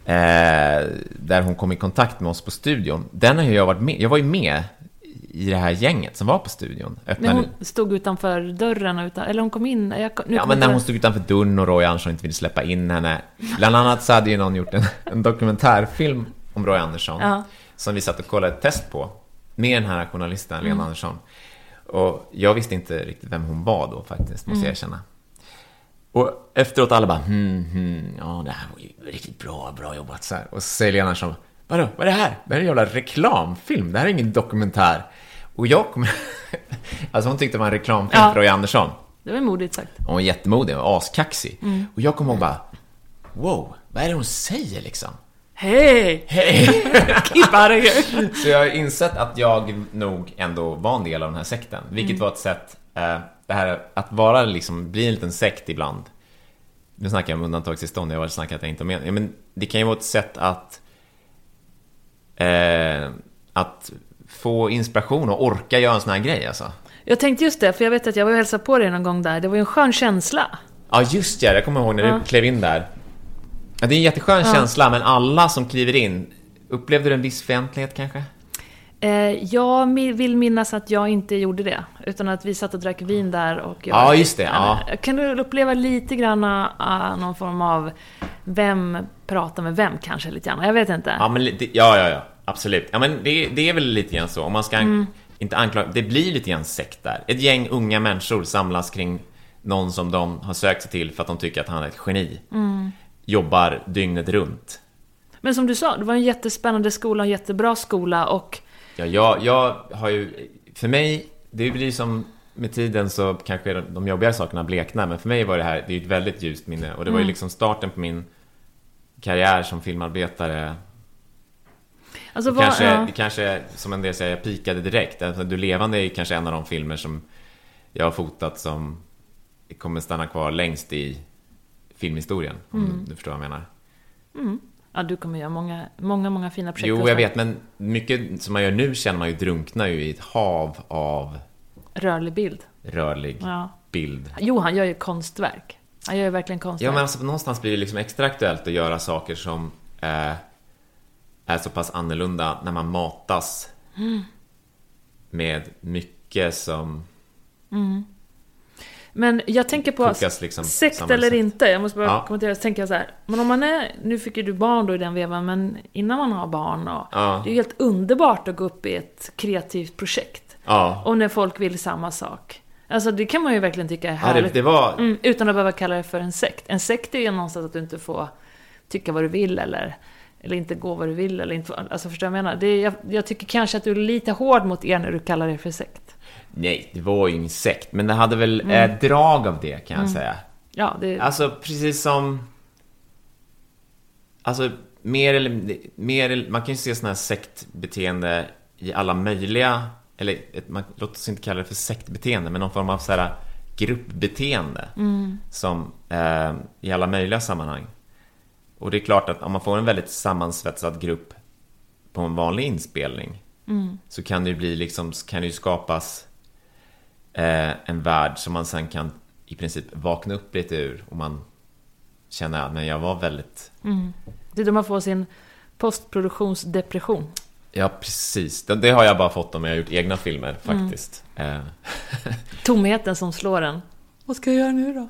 eh, där hon kom i kontakt med oss på studion, den har jag varit med, jag var ju med i det här gänget som var på studion. Öppnade, hon stod utanför dörren utan, eller hon kom in. Jag, kom- Ja, men jag när hon inte- stod utanför dörren och Roy Andersson inte ville släppa in henne. Bland annat så hade ju någon gjort en, en dokumentärfilm om Roy Andersson. Ja. Som vi satt och kollade ett test på. Med den här journalisten, Mm. Lena Andersson. Och jag visste inte riktigt vem hon var då faktiskt, måste Mm. jag erkänna. Och efteråt alla bara hmm, hmm, ja det här var ju riktigt bra, bra jobbat så här. Och så säger Lena Andersson, vadå, vad är det här? Det här är en jävla reklamfilm, det här är ingen dokumentär. Och jag kommer... alltså hon tyckte det var en reklamfilm Ja. för Roy Andersson. Det var modigt sagt. Hon var jättemodig och askaxig. Mm. Och jag kommer ihåg bara, wow, vad är det hon säger liksom? Hej! Hej! Keep out of here! Så jag har insett att jag nog ändå var en del av den här sekten. Vilket Mm. var ett sätt, eh, det här att vara liksom, bli en liten sekt ibland. Nu snackar jag om undantagstillstånd, jag har snackat att jag inte har med. Ja, men det kan ju vara ett sätt att eh, att få inspiration och orka göra en sån här grej alltså. Jag tänkte just det, för jag vet att jag var och hälsade på dig någon gång där. Det var ju en skön känsla. Ja, just ja, jag kommer ihåg när Ja. du klev in där. Ja, det är en jätteskön känsla, men alla som kliver in, upplevde du en viss fientlighet kanske? Eh, jag vill minnas att jag inte gjorde det. Utan att vi satt och drack vin där och jag... Ja, just det, ja. Kan du uppleva lite grann uh, någon form av vem pratar med vem kanske lite grann? Jag vet inte. Ja, men ja, ja, ja, absolut. Ja, men det, det är väl lite grann så. Om man ska Mm. inte anklaga, det blir lite grann sekt där. Ett gäng unga människor samlas kring någon som de har sökt sig till för att de tycker att han är ett geni. Mm. Jobbar dygnet runt. Men som du sa, det var en jättespännande skola, en jättebra skola och... Ja, jag, jag har ju, för mig, det blir som med tiden så kanske de, de jobbigare sakerna bleknar, men för mig var det här, det är ett väldigt ljust minne och det var ju liksom starten på min karriär som filmarbetare. Alltså, vad, kanske, ja. kanske, som en del säger, jag pikade direkt. Alltså, du levande är kanske en av de filmer som jag har fotat som kommer stanna kvar längst i filmhistorien, om Mm. du, förstår vad jag menar. ja, du kommer göra många, många, många fina projekt. Jo, jag vet, men mycket som man gör nu känner man ju drunknar ju i ett hav av Rörlig bild. rörlig Ja. bild. Jo, han gör ju konstverk. Han gör ju verkligen konstverk. Ja, men alltså, någonstans blir det liksom extra aktuellt att göra saker som eh, är så pass annorlunda när man matas med mycket som Men jag tänker på liksom sekt eller sätt. inte, jag måste bara Ja. kommentera, så tänker jag så här. Men om man är, nu fick ju du barn då i den vevan, men innan man har barn och Ja. Det är ju helt underbart att gå upp i ett kreativt projekt. Ja, Och när folk vill samma sak. Alltså det kan man ju verkligen tycka är ja härligt. det, det var... Mm, utan att behöva kalla det för en sekt. En sekt är ju någonstans att du inte får tycka vad du vill eller, eller inte gå vad du vill. Eller inte, alltså förstår jag menar? Det jag, jag tycker kanske att du är lite hård mot er när du kallar det för sekt. Nej, det var ju ingen sekt, men det hade väl Mm. eh, drag av det kan jag säga. Ja, det, Alltså precis som... Alltså mer eller mer, eller- man kan ju se sådana här sektbeteende i alla möjliga, eller ett, man, låt oss inte kalla det för sektbeteende, men någon form av så här gruppbeteende som eh, i alla möjliga sammanhang. Och det är klart att om man får en väldigt sammansvetsad grupp på en vanlig inspelning så kan det ju bli liksom, kan det ju skapas eh, en värld som man sen kan i princip vakna upp lite ur och man känner att men jag var väldigt det är då man får sin postproduktionsdepression. Ja, precis. Det, det har jag bara fått om jag har gjort egna filmer faktiskt. Eh, Tomheten som slår en. Vad ska jag göra nu då?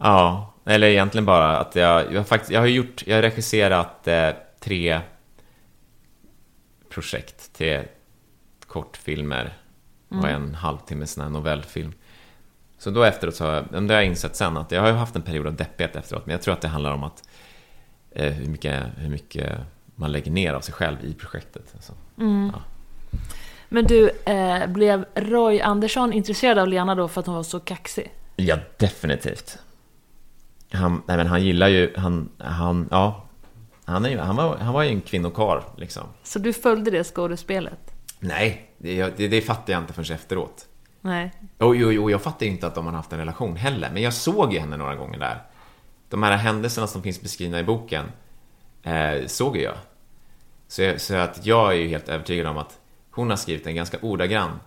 ja, eller egentligen bara att jag, jag, faktiskt, jag har gjort, jag har regisserat eh, tre projekt, tre kortfilmer och en halvtimme sån här novellfilm. Så då efteråt så har jag, det har jag insett sen att jag har ju haft en period av deppighet efteråt, men jag tror att det handlar om att eh, hur, mycket, hur mycket man lägger ner av sig själv i projektet. Alltså. Ja. Men du, eh, blev Roy Andersson intresserad av Lena då för att hon var så kaxig? Ja, definitivt. Han, nej, men han gillar ju, han, han, ja, han, är, han, var, han var ju en kvinnokarl liksom. Så du följde det skådespelet? Nej, det, det, det fattar jag inte förrän efteråt. Nej. Och, jo, jo, jag fattar ju inte att de har haft en relation heller, men jag såg ju henne några gånger där. De här händelserna som finns beskrivna i boken eh, såg ju jag. Så, jag. så att jag är ju helt övertygad om att hon har skrivit en ganska ordagrann,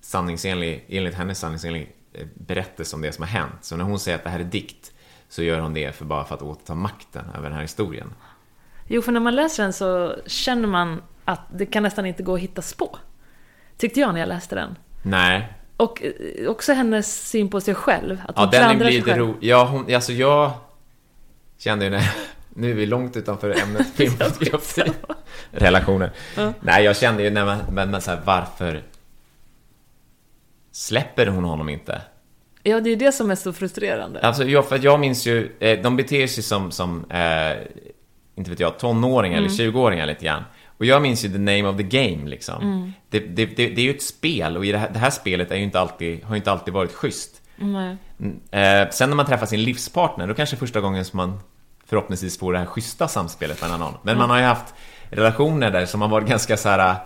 sanningsenlig, enligt hennes sanningsenlig eh, berättelse om det som har hänt. Så när hon säger att det här är dikt, så gör hon det för bara för att återta makten över den här historien. Jo, för när man läser den så känner man att det kan nästan inte gå att hitta spår. Tyckte jag när jag läste den. Nej, Och eh, också hennes syn på sig själv. Att Ja, hon den är klandrar sig lite själv. ro... Ja, hon, alltså jag kände ju när... Nu är vi långt utanför ämnet filmfotografi. Relationer. Nej, jag kände ju när man... Men, men så här, varför släpper hon honom inte? Ja, det är det som är så frustrerande. Alltså, jag, för jag minns ju... Eh, de beter sig som, som eh, inte vet jag, tonåringar eller 20-åringar lite grann. Och jag minns ju the name of the game liksom. Det, det, det, det är ju ett spel och i det här, det här spelet är ju inte alltid, har ju inte alltid varit schysst. Mm, Eh, sen när man träffar sin livspartner, då kanske första gången som man förhoppningsvis får det här schyssta samspelet mellan någon. Men man har ju haft relationer där som har varit ganska så här.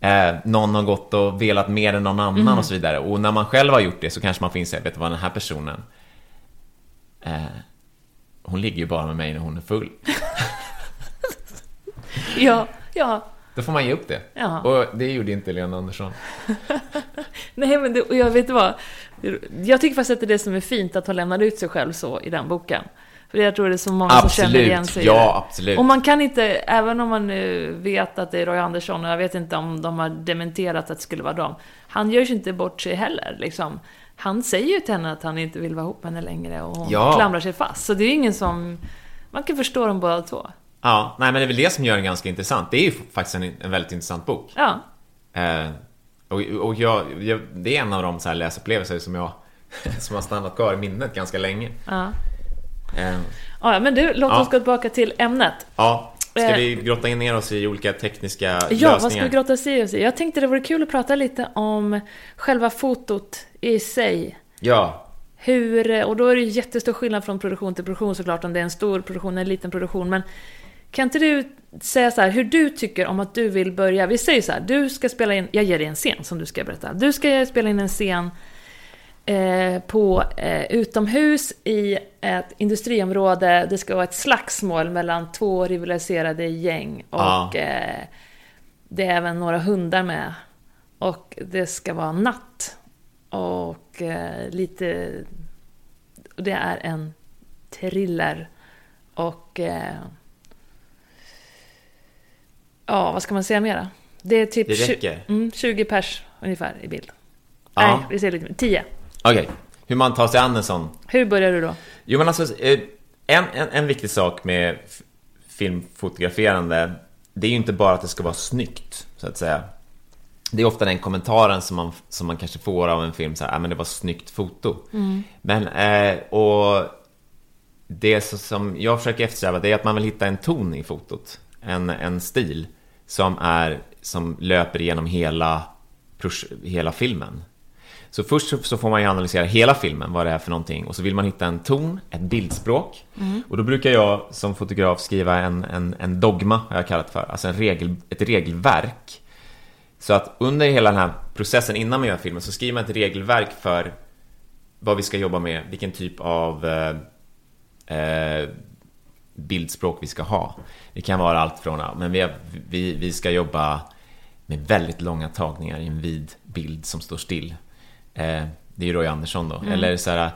Eh, någon har gått och velat mer än någon annan och så vidare. Och när man själv har gjort det så kanske man får inse, vet du vad, den här personen eh, hon ligger ju bara med mig när hon är full. Ja, ja. Då får man ge upp det. Ja. Och det gjorde inte Lena Andersson. Nej, men det, och jag vet vad. Jag tycker faktiskt att det är det som är fint, att hon lämnar ut sig själv så i den boken. För jag tror det är så många som känner igen Absolut, sig ja absolut. Och man kan inte, även om man nu vet att det är Roy Andersson, och jag vet inte om de har dementerat att det skulle vara dem. Han gör ju inte bort sig heller, liksom. Han säger ju till henne att han inte vill vara ihop med henne längre och hon Ja. klamrar sig fast. Så det är ju ingen som... Man kan förstå dem båda två. Ja, nej men det är väl det som gör den ganska intressant. Det är ju faktiskt en, en väldigt intressant bok. Ja. Eh, och och jag, jag, det är en av de så här läsupplevelser som jag som har stannat kvar i minnet ganska länge. Ja. Eh, Ja, men du, låt Ja. oss gå tillbaka till ämnet. ja, ska Eh. vi grotta in ner oss i olika tekniska Ja, lösningar? vad ska vi grotta oss i? Jag tänkte det vore kul att prata lite om själva fotot i sig. Ja, Hur, och då är det jättestor skillnad från produktion till produktion såklart, om det är en stor produktion eller en liten produktion. Men kan inte du säga så här, hur du tycker om att du vill börja? Vi säger så här, du ska spela in, jag ger dig en scen som du ska berätta. Du ska spela in en scen eh, på eh, utomhus i ett industriområde. Det ska vara ett slagsmål mellan två rivaliserade gäng. Och Ja. eh, det är även några hundar med. Och det ska vara natt. Och eh, lite... Det är en thriller. Och... Eh, ja, vad ska man säga mera? Det är typ Det tju- räcker. Mm, 20 pers ungefär i bild. Ja. Nej, vi säger lite mer. Tio. Okej, hur man tar sig an en sån. Hur börjar du då? Jo men alltså, eh, en, en, en viktig sak med filmfotograferande Det är ju inte bara att det ska vara snyggt, så att säga. Det är ofta den kommentaren som man, som man kanske får av en film, så här, ah, men det var snyggt foto. Men, eh, och Det som jag försöker eftersträva, det är att man vill hitta en ton i fotot. En, en stil som är, som löper igenom hela, hela filmen så först så- får man ju analysera hela filmen, vad det är för någonting. Och så vill man hitta en ton, ett bildspråk. Och då brukar jag som fotograf skriva en, en, en dogma, har jag kallat för. Alltså en regel, ett regelverk. Så att under hela den här processen innan man gör filmen så skriver man ett regelverk för vad vi ska jobba med, vilken typ av eh, eh, bildspråk vi ska ha. Det kan vara allt från, men vi, vi, vi ska jobba med väldigt långa tagningar i en vid bild som står still. Eh, det är ju Roy Andersson då. Eller så här,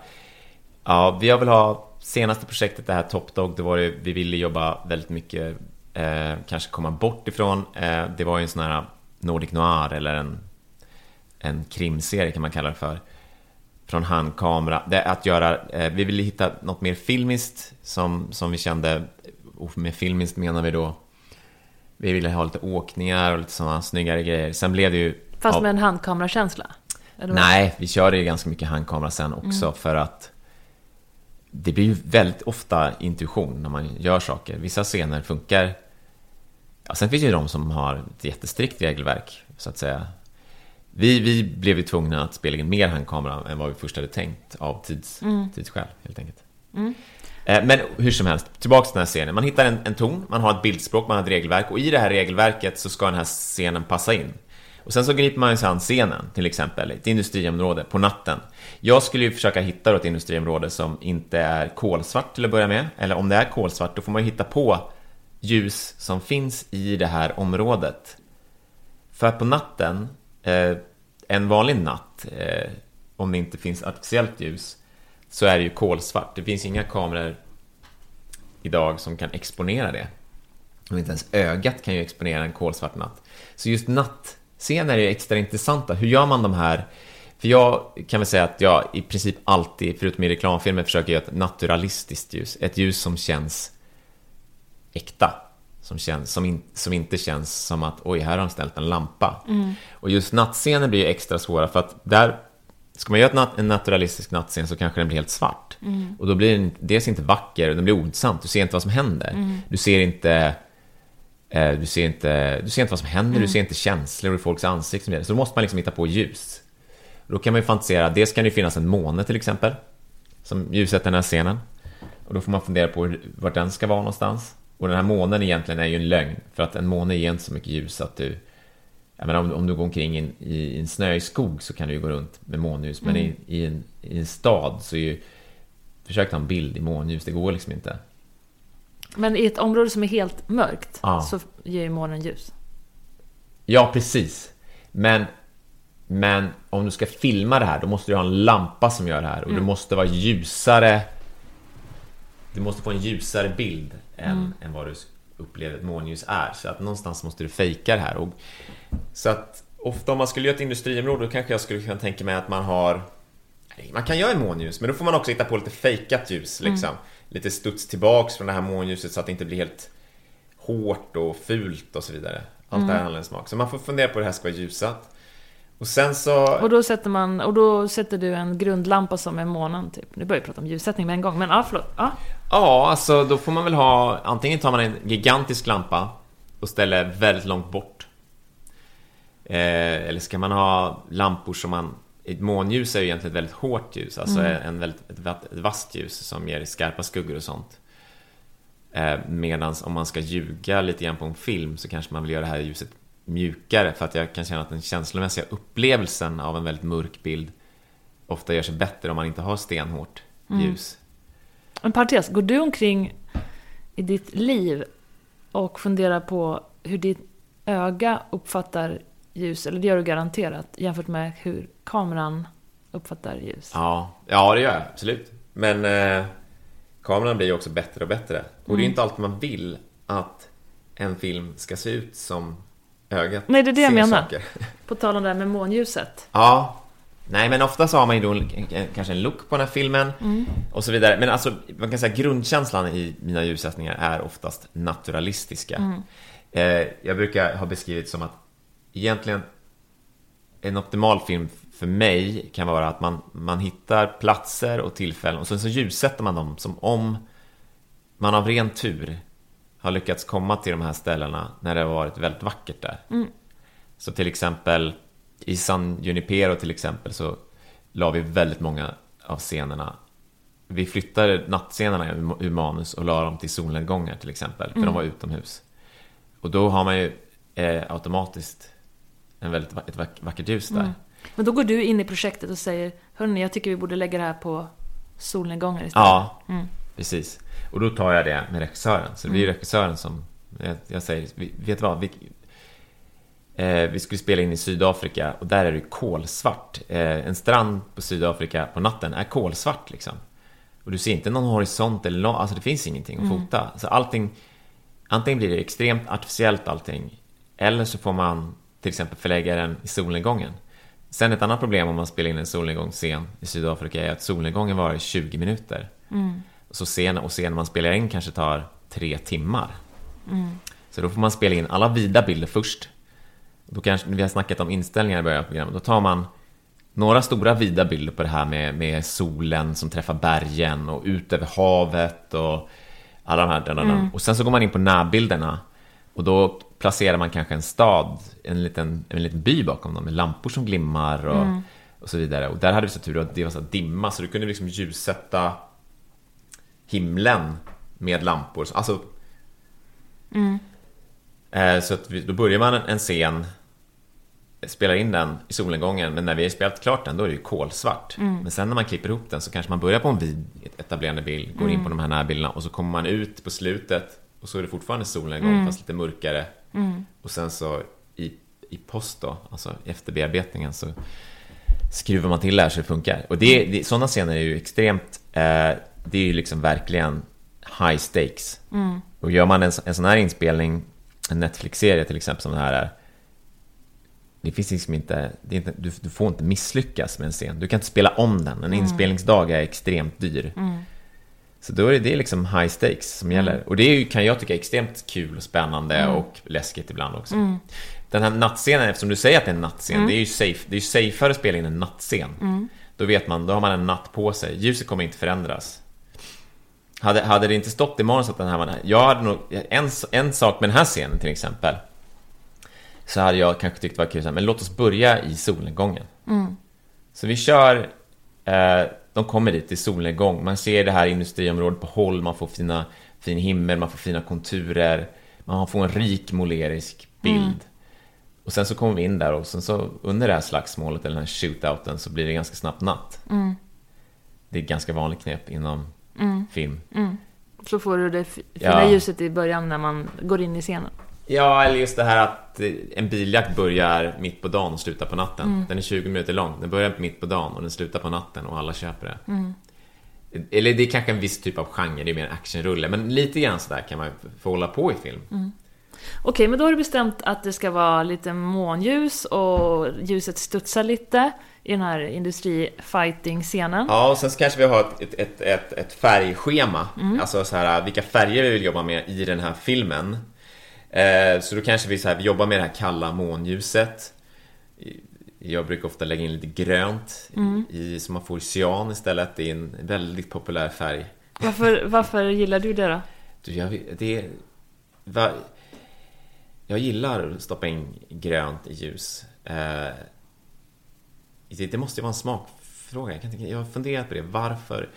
ja, vi har väl ha senaste projektet, det här Top Dog, det var det, vi ville jobba väldigt mycket, eh, kanske komma bort ifrån. Eh, det var ju en sån här Nordic Noir eller en, en krimserie kan man kalla det för. Från handkamera. Det att göra, eh, vi ville hitta något mer filmiskt som, som vi kände, och med filmiskt menar vi då vi ville ha lite åkningar och lite sådana snyggare grejer. Sen blev det ju... Fast med en handkamerakänsla? Nej, vi körde ju ganska mycket handkamera sen också för att det blir ju väldigt ofta intuition när man gör saker. Vissa scener funkar. Ja, sen finns det ju de som har ett jättestrikt regelverk, så att säga. Vi, vi blev ju tvungna att spela in mer handkamera än vad vi först hade tänkt av tids, tidsskäl, helt enkelt. Eh, Men hur som helst, tillbaka till den här scenen. Man hittar en, en ton, man har ett bildspråk, man har ett regelverk och i det här regelverket så ska den här scenen passa in. Och sen så griper man sig an scenen, till exempel, ett industriområde på natten. Jag skulle ju försöka hitta ett industriområde som inte är kolsvart till att börja med, eller om det är kolsvart, då får man ju hitta på ljus som finns i det här området. För att på natten, eh, en vanlig natt, eh, om det inte finns artificiellt ljus, så är det ju kolsvart. Det finns inga kameror idag som kan exponera det. Och inte ens ögat kan ju exponera en kolsvart natt. Så just natt, nattscener är extra intressanta. Hur gör man de här? För jag kan väl säga att jag i princip alltid, förutom i reklamfilmer, försöker göra ett naturalistiskt ljus. Ett ljus som känns äkta. Som, känns, som, in, som inte känns som att oj, här har de ställt en lampa. Och just nattscener blir ju extra svåra för att där Ska man göra nat- en naturalistisk nattscen så kanske den blir helt svart. Och då blir den dels inte vacker, och den blir ointressant. Du ser inte vad som händer. Du ser inte... Eh, du, ser inte du ser inte vad som händer, du ser inte känslor i folks ansikten. Så då måste man liksom hitta på ljus. Då kan man ju fantisera, dels kan det finnas en måne till exempel. Som ljussätter den här scenen. Och då får man fundera på vart den ska vara någonstans. Och den här månen egentligen är ju en lögn. För att en måne ger inte så mycket ljus att du... Jag menar, om, om du går omkring i en, i en snöig skog så kan du ju gå runt med månljus. Men i, i, en, i en stad så är ju... Försök ta en bild i månljus, det går liksom inte. Men i ett område som är helt mörkt Ja. så ger ju månen ljus. Ja, precis. Men, men om du ska filma det här, då måste du ha en lampa som gör det här. Och det måste vara ljusare. Du måste få en ljusare bild än, än vad du upplever ett månljus är. Så att någonstans måste du fejka det här. Och, så att ofta om man skulle göra ett industriområde, då kanske jag skulle kunna tänka mig att man har man kan göra månljus, men då får man också hitta på lite fejkat ljus. Liksom. Lite studs tillbaks från det här månljuset så att det inte blir helt hårt och fult och så vidare. Allt det här handlar om smak. Så man får fundera på hur det här ska vara ljusat. Och sen så... Och då sätter man, och då sätter du en grundlampa som är månen typ. Nu börjar jag prata om ljussättning med en gång, men ja, förlåt. Ja. Ja, alltså då får man väl ha... Antingen tar man en gigantisk lampa och ställer väldigt långt bort. Eh, eller ska man ha lampor som man... Ett månljus är ju egentligen ett väldigt hårt ljus, alltså en väldigt, ett, vasst ljus som ger skarpa skuggor och sånt. Eh, Medan om man ska ljuga lite grann på en film så kanske man vill göra det här ljuset mjukare för att jag kan känna att den känslomässiga upplevelsen av en väldigt mörk bild ofta gör sig bättre om man inte har stenhårt ljus. En parentes, går du omkring i ditt liv och funderar på hur ditt öga uppfattar ljus, eller det gör du garanterat, jämfört med hur kameran uppfattar ljus? Ja, ja det gör jag absolut. Men eh, kameran blir ju också bättre och bättre. Och det är ju inte alltid man vill att en film ska se ut som ögat Nej, det är det jag menar. saker. På tal om det här med månljuset. Ja. Nej, men ofta så har man ju då en, kanske en look på den här filmen och så vidare. Men alltså, man kan säga grundkänslan i mina ljussättningar är oftast naturalistiska. Eh, jag brukar ha beskrivit som att egentligen en optimal film för mig kan vara att man, man hittar platser och tillfällen och sen så ljussätter man dem som om man av ren tur har lyckats komma till de här ställena när det har varit väldigt vackert där. Så till exempel i San Junipero till exempel så la vi väldigt många av scenerna vi flyttade nattscenerna ur- manus och la dem till solnedgångar till exempel, för de var utomhus. Och då har man ju eh, automatiskt en väldigt ett vack- vackert ljus där. Men då går du in i projektet och säger Hörni, jag tycker vi borde lägga det här på solnedgångar istället. Ja, precis. Och då tar jag det med regissören. Så det blir regissören som, jag, jag säger, vet du vad? Vi, eh, vi skulle spela in i Sydafrika och där är det kolsvart. Eh, en strand på Sydafrika på natten är kolsvart liksom. Och du ser inte någon horisont eller något, alltså det finns ingenting att fota. Så allting, antingen blir det extremt artificiellt allting, eller så får man till exempel förlägga den i solnedgången. Sen ett annat problem om man spelar in en solnedgångsscen i Sydafrika är att solnedgången var i 20 minuter. Så scen, och scenen man spelar in kanske tar tre timmar. Så då får man spela in alla vida bilder först. Då kanske, vi har snackat om inställningar i början av programmet. Då tar man några stora vida bilder på det här med, med solen som träffar bergen och ut över havet och alla de här. Den. Och sen så går man in på närbilderna och då placerar man kanske en stad, en liten, en liten by bakom dem med lampor som glimmar och, och så vidare. Och där hade vi så tur att det var så dimma så du kunde liksom ljussätta himlen med lampor. Alltså, eh, så att vi, då börjar man en, en scen, spelar in den i solnedgången, men när vi har spelat klart den då är det ju kolsvart. Men sen när man klipper ihop den så kanske man börjar på en vid etablerande bild, går in på de här närbilderna och så kommer man ut på slutet och så är det fortfarande solnedgång fast lite mörkare. Och sen så i, i post då, alltså efter bearbetningen så skruvar man till det här så det funkar. Och det, det, sådana scener är ju extremt, eh, det är ju liksom verkligen high stakes. Och gör man en, en sån här inspelning, en Netflix-serie till exempel som det här är, det finns liksom inte, det inte du, du får inte misslyckas med en scen. Du kan inte spela om den. En inspelningsdag är extremt dyr. Så då är det, det är liksom high stakes som gäller. Och det är ju, kan jag tycka är extremt kul och spännande och läskigt ibland också. Den här nattscenen, eftersom du säger att det är en nattscen, det är ju safe, det är ju safeare att spela in en nattscen. Då vet man, då har man en natt på sig. Ljuset kommer inte förändras. Hade, hade det inte stått i manus att den här var... Jag hade nog... En, en sak med den här scenen till exempel. Så hade jag kanske tyckt det var kul, men låt oss börja i solnedgången. Så vi kör... Eh, de kommer dit i solnedgång. Man ser det här industriområdet på håll, man får fina, fin himmel, man får fina konturer. Man får en rik målerisk bild. Och sen så kommer vi in där och sen så under det här slagsmålet, eller den här shootouten, så blir det ganska snabbt natt. Det är ett ganska vanligt knep inom film. Så får du det fi- fina Ja. ljuset i början när man går in i scenen. Ja, eller just det här att eh, en biljakt börjar mitt på dagen och slutar på natten. Den är 20 minuter lång. Den börjar mitt på dagen och den slutar på natten och alla köper det. Eller det är kanske en viss typ av genre, det är mer actionrulle. Men lite grann sådär kan man få hålla på i film. Okej, men då har du bestämt att det ska vara lite månljus och ljuset studsar lite i den här industri-fighting-scenen. Ja, och sen kanske vi har ett, ett, ett, ett, färgschema. Alltså så här, vilka färger vi vill jobba med i den här filmen. Eh, så då kanske vi, så här, vi jobbar med det här kalla månljuset. Jag brukar ofta lägga in lite grönt i, som man får cyan istället. Det är en väldigt populär färg. Varför, varför gillar du det då? Du, jag, det, va, jag gillar att stoppa in grönt i ljus. Eh, det, det måste ju vara en smakfråga. Jag, kan tänka, jag har funderat på det. Varför?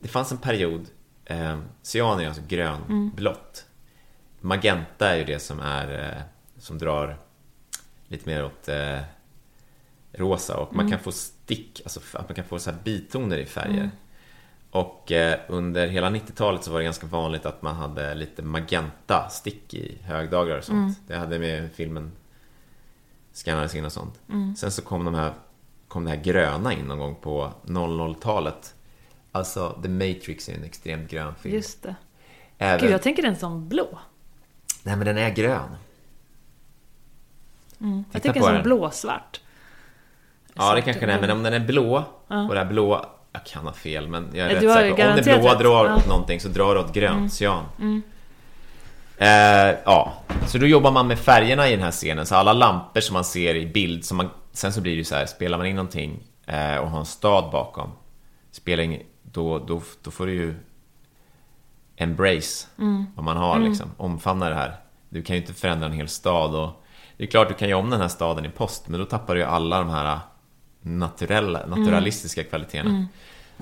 Det fanns en period, eh, cyan är alltså grönblått. Magenta är ju det som är eh, som drar lite mer åt eh, rosa och man kan få stick, alltså att man kan få så här bitoner i färger. Och eh, under hela 90-talet så var det ganska vanligt att man hade lite magenta stick i högdagrar och sånt. Det hade med filmen skannades in och sånt. Sen så kom, de här, kom det här gröna in någon gång på 00-talet. Alltså, The Matrix är en extremt grön film. Just det. Även, Gud, jag tänker den som blå. Nej, men den är grön. Jag Titta tycker den. blåsvart. Ja, det kanske den är, men om den är blå, och det här blå, jag kan ha fel, men jag är Ja, rätt du ju säker. Om det blåa rätt. drar Ja. Mm. åt någonting så drar det åt grönt, cyan. Eh, ja, så då jobbar man med färgerna i den här scenen, så alla lampor som man ser i bild, som man, sen så blir det så här, spelar man in någonting eh, och har en stad bakom, spelar ing, då, då, då får du ju embrace vad man har liksom, omfamna det här. Du kan ju inte förändra en hel stad och det är klart du kan göra om den här staden i post, men då tappar du ju alla de här naturella, naturalistiska kvaliteterna.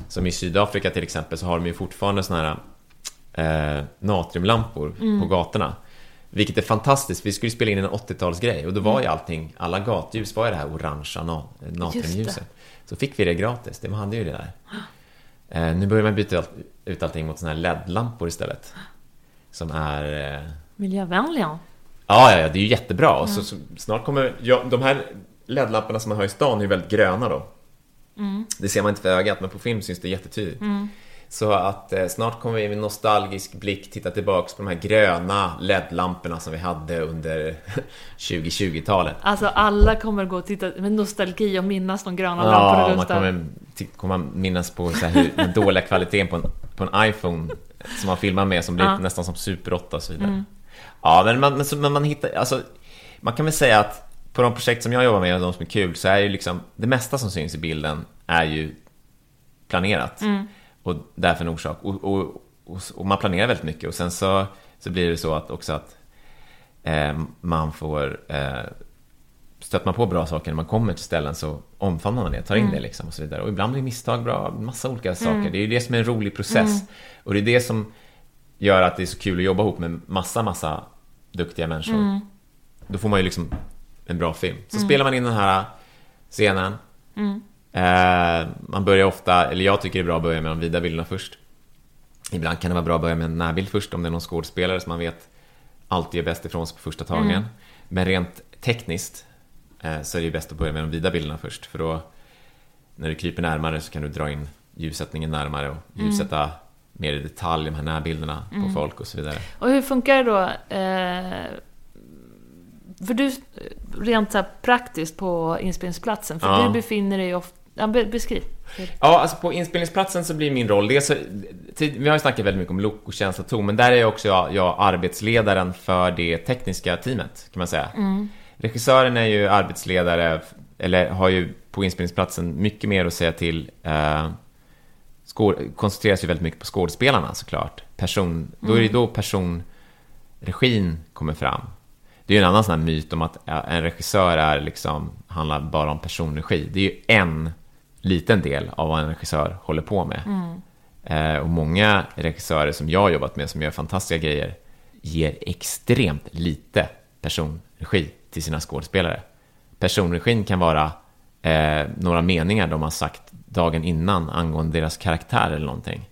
Som i Sydafrika till exempel så har de ju fortfarande såna här eh, natriumlampor på gatorna. Vilket är fantastiskt, vi skulle spela in en 80-talsgrej och då var ju allting, alla gatljus var ju det här orangea na, natriumljuset. Så fick vi det gratis, det hade ju det där. Eh, nu börjar man byta ut allting mot såna här LED-lampor istället. Som är... Eh, Miljövänliga. Ja, ja, ja, det är ju jättebra. Och så, så, snart kommer... Ja, de här LED-lamporna som man har i stan är ju väldigt gröna då. Det ser man inte för ögat, men på film syns det jättetydligt. Så att eh, snart kommer vi med nostalgisk blick titta tillbaks på de här gröna LED-lamporna som vi hade under 2020-talet. Alltså alla kommer gå och titta med nostalgi och minnas de gröna Ja, lamporna man runt där. kommer, kommer minnas på så här hur, den dåliga kvaliteten på en, på en iPhone som man filmar med som blir Ja. nästan som Super 8 och så vidare. Ja, men man, men, men man hittar, alltså, man kan väl säga att på de projekt som jag jobbar med och de som är kul så är ju liksom det mesta som syns i bilden är ju planerat. Och därför en orsak. Och, och, och, och man planerar väldigt mycket och sen så, så blir det så att också att eh, man får eh, stöter man på bra saker när man kommer till ställen så omfamnar man det, tar in det liksom och så vidare. Och ibland blir misstag bra, massa olika saker. Det är ju det som är en rolig process. Och det är det som gör att det är så kul att jobba ihop med massa, massa duktiga människor. Då får man ju liksom en bra film. Så spelar man in den här scenen. Eh, man börjar ofta, eller jag tycker det är bra att börja med de vida bilderna först. Ibland kan det vara bra att börja med en närbild först om det är någon skådespelare som man vet alltid gör bäst ifrån sig på första tagningen. Men rent tekniskt eh, så är det ju bäst att börja med de vida bilderna först för då när du kryper närmare så kan du dra in ljussättningen närmare och ljussätta mer i detalj de här närbilderna på folk och så vidare. Och hur funkar det då? Eh, för du, rent så här praktiskt på inspelningsplatsen, för Ja. du befinner dig ofta... Ja, be, beskriv. Ja, alltså på inspelningsplatsen så blir min roll, dels vi har ju snackat väldigt mycket om look och ton, men där är jag också jag, jag arbetsledaren för det tekniska teamet, kan man säga. Regissören är ju arbetsledare, eller har ju på inspelningsplatsen mycket mer att säga till. Eh, skåd, koncentrerar sig väldigt mycket på skådespelarna såklart. Person, Då är det då personregin kommer fram. Det är ju en annan sån här myt om att ja, en regissör är liksom, handlar bara om personregi. Det är ju en liten del av vad en regissör håller på med. Eh, och många regissörer som jag har jobbat med, som gör fantastiska grejer, ger extremt lite personregi till sina skådespelare. Personregin kan vara eh, några meningar de har sagt dagen innan angående deras karaktär eller någonting.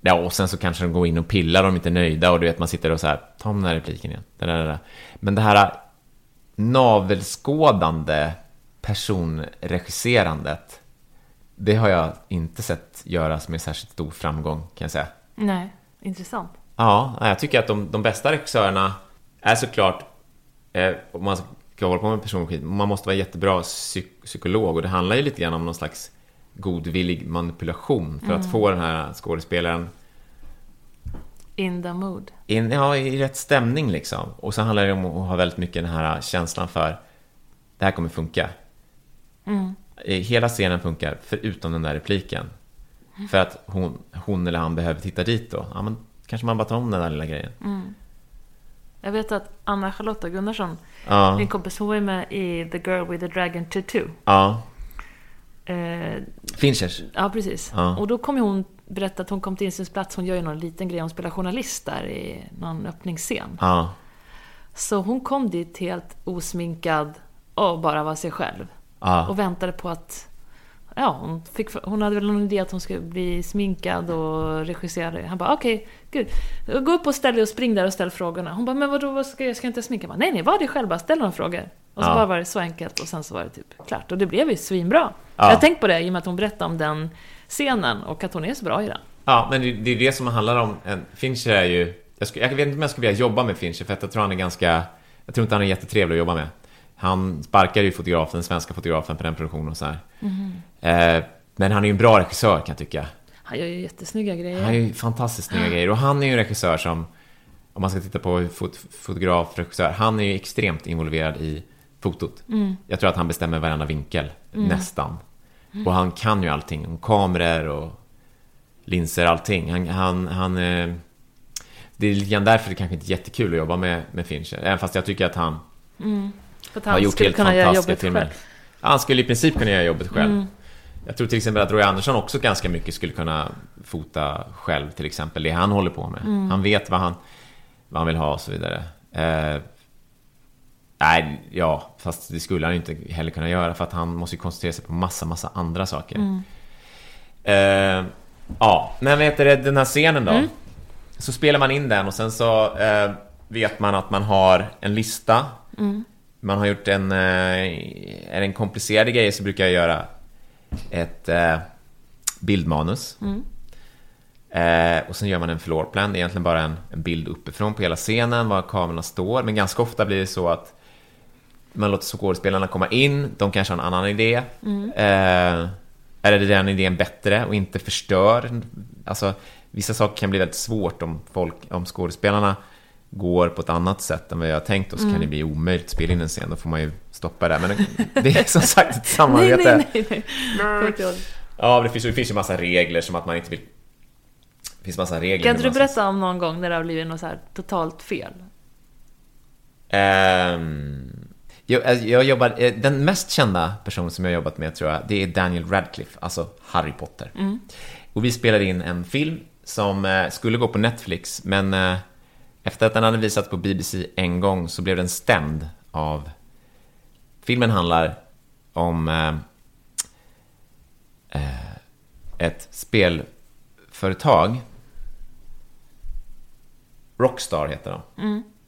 Ja, och sen så kanske de går in och pillar och de inte är nöjda och du vet, man sitter och så här, ta om den här repliken igen. Men det här navelskådande personregisserandet, det har jag inte sett göras med särskilt stor framgång, kan jag säga. Nej, intressant. Ja, jag tycker att de, de bästa regissörerna är såklart, eh, om man ska hålla på med personregi, man måste vara jättebra psyk- psykolog och det handlar ju lite grann om någon slags godvillig manipulation för att få den här skådespelaren In the mood. in, ja, i rätt stämning liksom. Och så handlar det om att ha väldigt mycket den här känslan för det här kommer funka. Eh, Hela scenen funkar, förutom den där repliken. För att hon, hon eller han behöver titta dit då. Ja, men kanske man bara tar om den där lilla grejen. Jag vet att Anna-Charlotta Gunnarsson, Ja, min kompis, hon var med i The Girl with the Dragon Tattoo. ja. Eh, Finchers. ja, precis. Ja. Och då kom ju hon berätta att hon kom till insynsplats. Hon gör ju någon liten grej, hon spelar journalist där i någon öppningsscen. Ja, Så hon kom dit helt osminkad och bara var sig själv. Ja. Och väntade på att... Ja, hon, fick, hon hade väl någon idé att hon skulle bli sminkad och regisserad. Han bara, okej, gud. Gå upp och ställ dig och spring där och ställ frågorna. Hon bara, men vadå, vad ska jag, ska jag inte sminka? Jag bara, nej, nej, var dig bara, ställ några frågor. Och så Ja. bara var det så enkelt och sen så var det typ klart. Och det blev ju svinbra. Ja. Jag har tänkt på det i och med att hon berättade om den scenen och att hon är så bra i den. ja men det, det är det som handlar om. Fincher är ju... Jag, skulle, jag vet inte om jag skulle vilja jobba med Fincher, för att jag tror han är ganska... Jag tror inte han är jättetrevlig att jobba med. Han sparkade ju fotografen, den svenska fotografen på den produktionen och så här. Eh, men han är ju en bra regissör kan jag tycka. Han gör ju jättesnygga grejer. Han är ju fantastiskt snygga grejer. Och han är ju en regissör som, om man ska titta på fot fotograf, regissör, han är ju extremt involverad i fotot. Jag tror att han bestämmer varenda vinkel, nästan. Och han kan ju allting, om kameror och linser, allting. Han, han, han eh, det är lite grann därför det kanske inte är jättekul att jobba med, med Fincher. Även fast jag tycker att han För att har han gjort helt fantastiska jobbet filmer. själv. Han skulle i princip kunna göra jobbet själv. Jag tror till exempel att Roy Andersson också ganska mycket skulle kunna fota själv, till exempel. Det han håller på med. Han vet vad han, vad han vill ha och så vidare. Eh, nej, ja, fast det skulle han ju inte heller kunna göra för att han måste ju koncentrera sig på massa, massa andra saker. Eh, ja, men vet du, den här scenen då? Så spelar man in den och sen så eh, vet man att man har en lista. Man har gjort en... Eh, är det en komplicerad grej så brukar jag göra ett eh, bildmanus. Eh, och sen gör man en floorplan. Det är egentligen bara en, en bild uppifrån på hela scenen, var kamerorna står. Men ganska ofta blir det så att man låter skådespelarna komma in, de kanske har en annan idé. Eh, eller är den idén bättre och inte förstör? Alltså, vissa saker kan bli väldigt svårt om, folk, om skådespelarna går på ett annat sätt än vad jag har tänkt och så kan det bli omöjligt att spela in en scen, då får man ju stoppa det. Men det, är som sagt ett Nej, samarbete. nej, nej. nej. Tänkte jag. Ja, det finns, ju- det finns ju massa regler som att man inte vill... Det finns massa regler. Kan inte du berätta om någon gång när det har blivit något så här totalt fel? Ehm, jag, alltså, jag jobbar, eh, den mest kända personen som jag har jobbat med tror jag, det är Daniel Radcliffe, alltså Harry Potter. Och vi spelade in en film som eh, skulle gå på Netflix, men eh, efter att den hade visats på BBC en gång så blev den stämd av... Filmen handlar om eh, eh, ett spelföretag Rockstar heter de.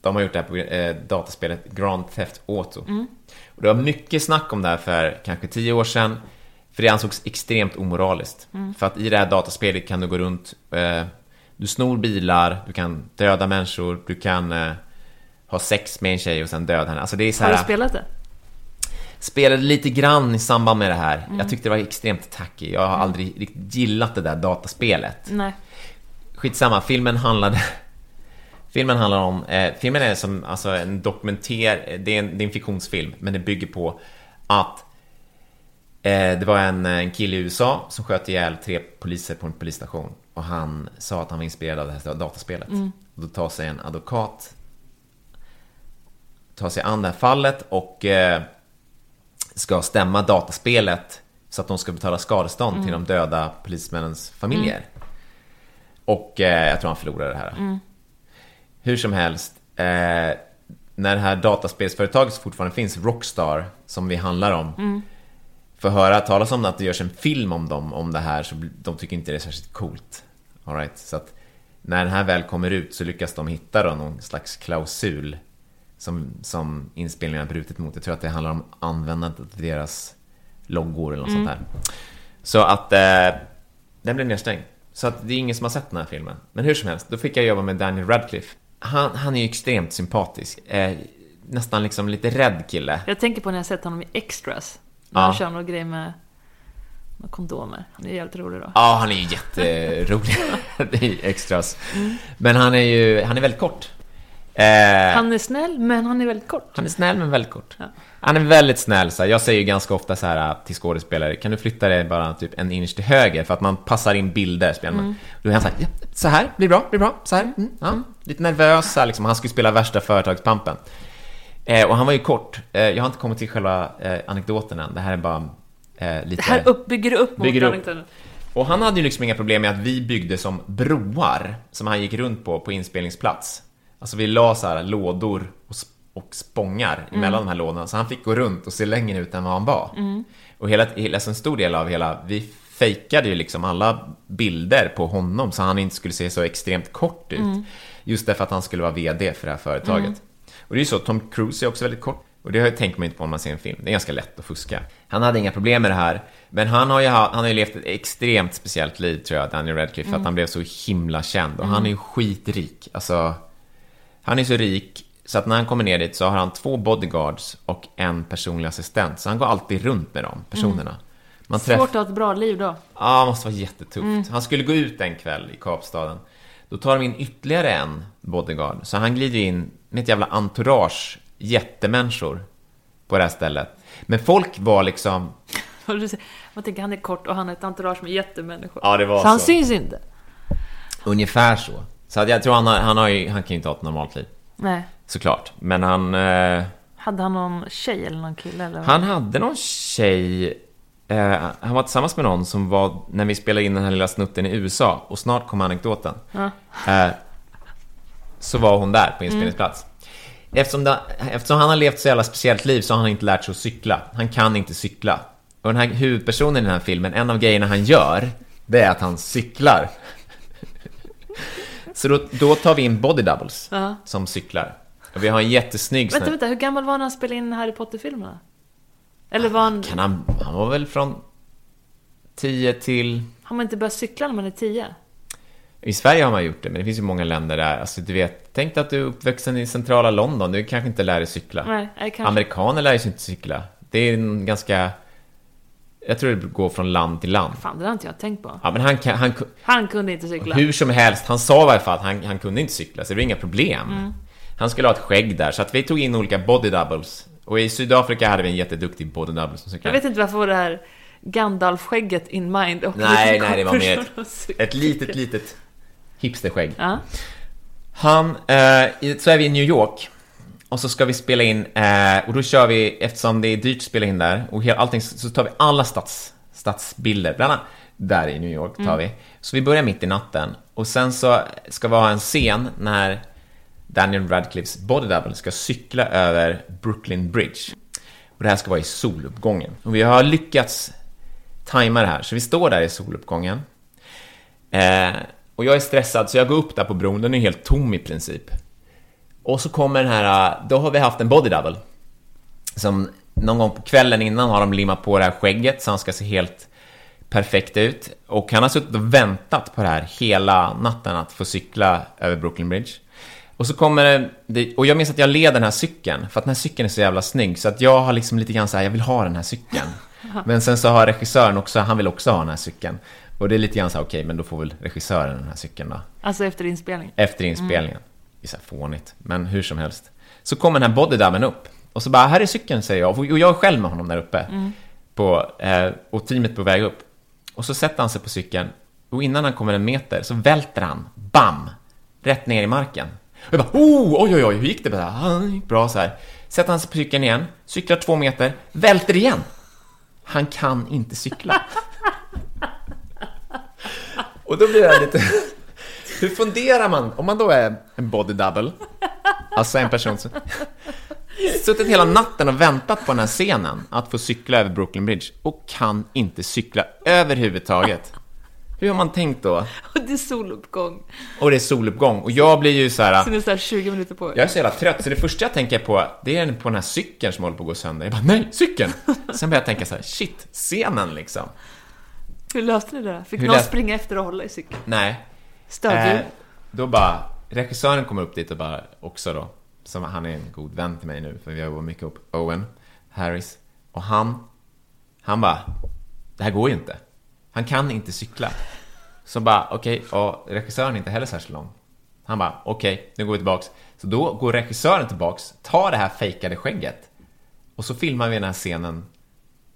De har gjort det här på eh, dataspelet Grand Theft Auto. Och det var mycket snack om det här för kanske tio år sedan. För det ansågs extremt omoraliskt. För att i det här dataspelet kan du gå runt, eh, du snor bilar, du kan döda människor, du kan eh, ha sex med en tjej och sen döda henne. Alltså det är så Har här, du spelat det? spelade lite grann i samband med det här. Jag tyckte det var extremt tacky. Jag har aldrig riktigt gillat det där dataspelet. Nej. Skitsamma, filmen handlade... Filmen handlar om... Eh, filmen är som alltså en dokumenter... Det är en, det är en fiktionsfilm, men det bygger på att eh, det var en, en kille i USA som sköt ihjäl tre poliser på en polisstation. Och han sa att han var inspirerad av det här dataspelet. Och då tar sig en advokat tar sig an det här fallet och eh, ska stämma dataspelet så att de ska betala skadestånd till de döda polismännens familjer. Och eh, jag tror han förlorar det här. Hur som helst, eh, när det här dataspelsföretaget som fortfarande finns, Rockstar, som vi handlar om, får höra talas om att det görs en film om dem, om det här, så de tycker inte det är särskilt coolt. All right? Så att när den här väl kommer ut så lyckas de hitta då någon slags klausul som, som inspelningen har brutit mot. Jag tror att det handlar om användandet av deras loggor eller något sånt där. Så att eh, den blev nedstängd. Så att det är ingen som har sett den här filmen. Men hur som helst, då fick jag jobba med Daniel Radcliffe. Han, han är ju extremt sympatisk. Eh, nästan liksom lite rädd kille. Jag tänker på när jag sett honom i Extras. När Ja. han kör någon grej med, med kondomer. Han är jävligt rolig då. Ja, han är ju jätterolig i extras. Men han är ju, han är väldigt kort. Eh, Han är snäll, men han är väldigt kort. Han är snäll men väldigt kort. Ja. Han är väldigt snäll. Så här. Jag säger ju ganska ofta så här till skådespelare, kan du flytta dig bara typ en inch till höger för att man passar in bilder. Spelar man. Då är han så här, ja, så här, blir bra, blir bra, så här. Mm, ja. Lite nervös, så här, liksom. han skulle spela värsta företagspampen. Eh, och han var ju kort. Eh, jag har inte kommit till själva eh, anekdoten än. Det här är bara eh, lite... Det här upp, bygger upp mot anekdoten. Och han hade ju liksom inga problem med att vi byggde som broar som han gick runt på, på inspelningsplats. Alltså vi la så här lådor och, sp- och spångar emellan de här lådorna, så han fick gå runt och se längre ut än vad han var. Och hela, hela, alltså en stor del av hela, vi fejkade ju liksom alla bilder på honom så han inte skulle se så extremt kort ut. Just därför att han skulle vara VD för det här företaget. Och det är ju så, Tom Cruise är också väldigt kort. Och det tänker man inte på när man ser en film. Det är ganska lätt att fuska. Han hade inga problem med det här. Men han har ju, ha- han har ju levt ett extremt speciellt liv, tror jag, Daniel Radcliffe. För att han blev så himla känd. Och han är ju skitrik. Alltså, han är så rik Så att när han kommer ner dit så har han två bodyguards och en personlig assistent. Så han går alltid runt med de personerna. Man träff- Svårt att ha ett bra liv då. Ja, det måste vara jättetufft. Han skulle gå ut en kväll i Kapstaden. Då tar de in ytterligare en bodyguard. Så han glider in med ett jävla entourage, jättemänniskor, på det här stället. Men folk var liksom... Man tänker han är kort och han har ett entourage med jättemänniskor. Ja, det var så han så. syns inte. Ungefär så. Så att jag tror han, har, han, har ju, han kan ju inte ha ett normalt liv. Nej. Såklart. Men han... Eh, Hade han någon tjej eller någon kille? Eller? han hade någon tjej... Eh, han var tillsammans med någon som var när vi spelade in den här lilla snutten i USA. Och snart kom anekdoten. Eh, så var hon där på inspelningsplats. Eftersom, det, eftersom han har levt så jävla speciellt liv så har han inte lärt sig att cykla. Han kan inte cykla. Och den här huvudpersonen i den här filmen, en av grejerna han gör, det är att han cyklar. Så då, då tar vi in body doubles Ja. som cyklar. Och vi har en jättesnygg Vänta, vänta, hur gammal var han när han spelade in Harry Potter-filmerna? Eller var han... Kan han, han var väl från 10 till... Har man inte börjat cykla när man är 10? I Sverige har man gjort det, men det finns ju många länder där. Alltså, du vet, tänk dig att du är uppvuxen i centrala London, du kanske inte lär dig cykla. Nej, kanske. Amerikaner lär sig inte cykla. Det är en ganska... Jag tror det går från land till land. Fan, det har inte jag tänkt på. Ja, men han, kan, han, Han kunde inte cykla. hur som helst, han sa i varje fall att han, han kunde inte cykla, så det var inga problem. Mm. Han skulle ha ett skägg där, så att vi tog in olika body doubles. Och i Sydafrika hade vi en jätteduktig body double som Jag cyklade. vet inte varför det här Gandalf-skägget in mind. Och Nej, nej, det var mer ett, ett litet, litet hipsterskägg. Ja. Han, eh, så är vi i New York. Och så ska vi spela in, eh, och då kör vi, eftersom det är dyrt att spela in där, och hela, allting, så tar vi alla stats, stadsbilder, bland annat där i New York tar vi. Så vi börjar mitt i natten, och sen så ska vi ha en scen när Daniel Radcliffes body double ska cykla över Brooklyn Bridge. Och det här ska vara i soluppgången. Och vi har lyckats tajma det här, så vi står där i soluppgången. Eh, och jag är stressad, så jag går upp där på bron, den är helt tom i princip. Och så kommer den här, då har vi haft en body double. Som någon gång på kvällen innan har de limmat på det här skägget så han ska se helt perfekt ut. Och han har suttit och väntat på det här hela natten att få cykla över Brooklyn Bridge. Och så kommer det, och jag minns att jag led den här cykeln, för att den här cykeln är så jävla snygg, så att jag har liksom lite grann så här, jag vill ha den här cykeln. Men sen så har regissören också, han vill också ha den här cykeln. Och det är lite grann så här, okej, men då får väl regissören den här cykeln då. Alltså efter inspelning. Efter inspelningen. Det är så här fånigt, men hur som helst. Så kommer den här bodydammen upp. Och så bara, här är cykeln, säger jag. Och jag är själv med honom där uppe. På, eh, och teamet på väg upp. Och så sätter han sig på cykeln. Och innan han kommer en meter så välter han, bam! Rätt ner i marken. Och jag bara, oh, oj, oj, oj, hur gick det? Bara, "Ah, det gick bra så här. Sätter han sig på cykeln igen, cyklar två meter, välter igen. Han kan inte cykla. Och då blir jag lite... Hur funderar man om man då är en body double? Alltså en person som suttit hela natten och väntat på den här scenen att få cykla över Brooklyn Bridge och kan inte cykla överhuvudtaget. Hur har man tänkt då? Och det är soluppgång. Och det är soluppgång och jag blir ju så här. Så det är så här 20 minuter på Jag är så jävla trött, så det första jag tänker på, det är på den här cykeln som håller på att gå sönder. Jag bara, nej, cykeln! Sen börjar jag tänka så här, shit, scenen liksom. Hur löste ni det? Fick Hur någon lös- springa efter och hålla i cykeln? Nej, Stödljud? Eh, då bara, regissören kommer upp dit och bara, också då, som han är en god vän till mig nu, för vi har jobbat mycket upp, Owen Harris. Och han, han bara, det här går ju inte. Han kan inte cykla. Så bara, okej, och regissören är inte heller särskilt lång. Han bara, okej, nu går vi tillbaks. Så då går regissören tillbaks, tar det här fejkade skägget, och så filmar vi den här scenen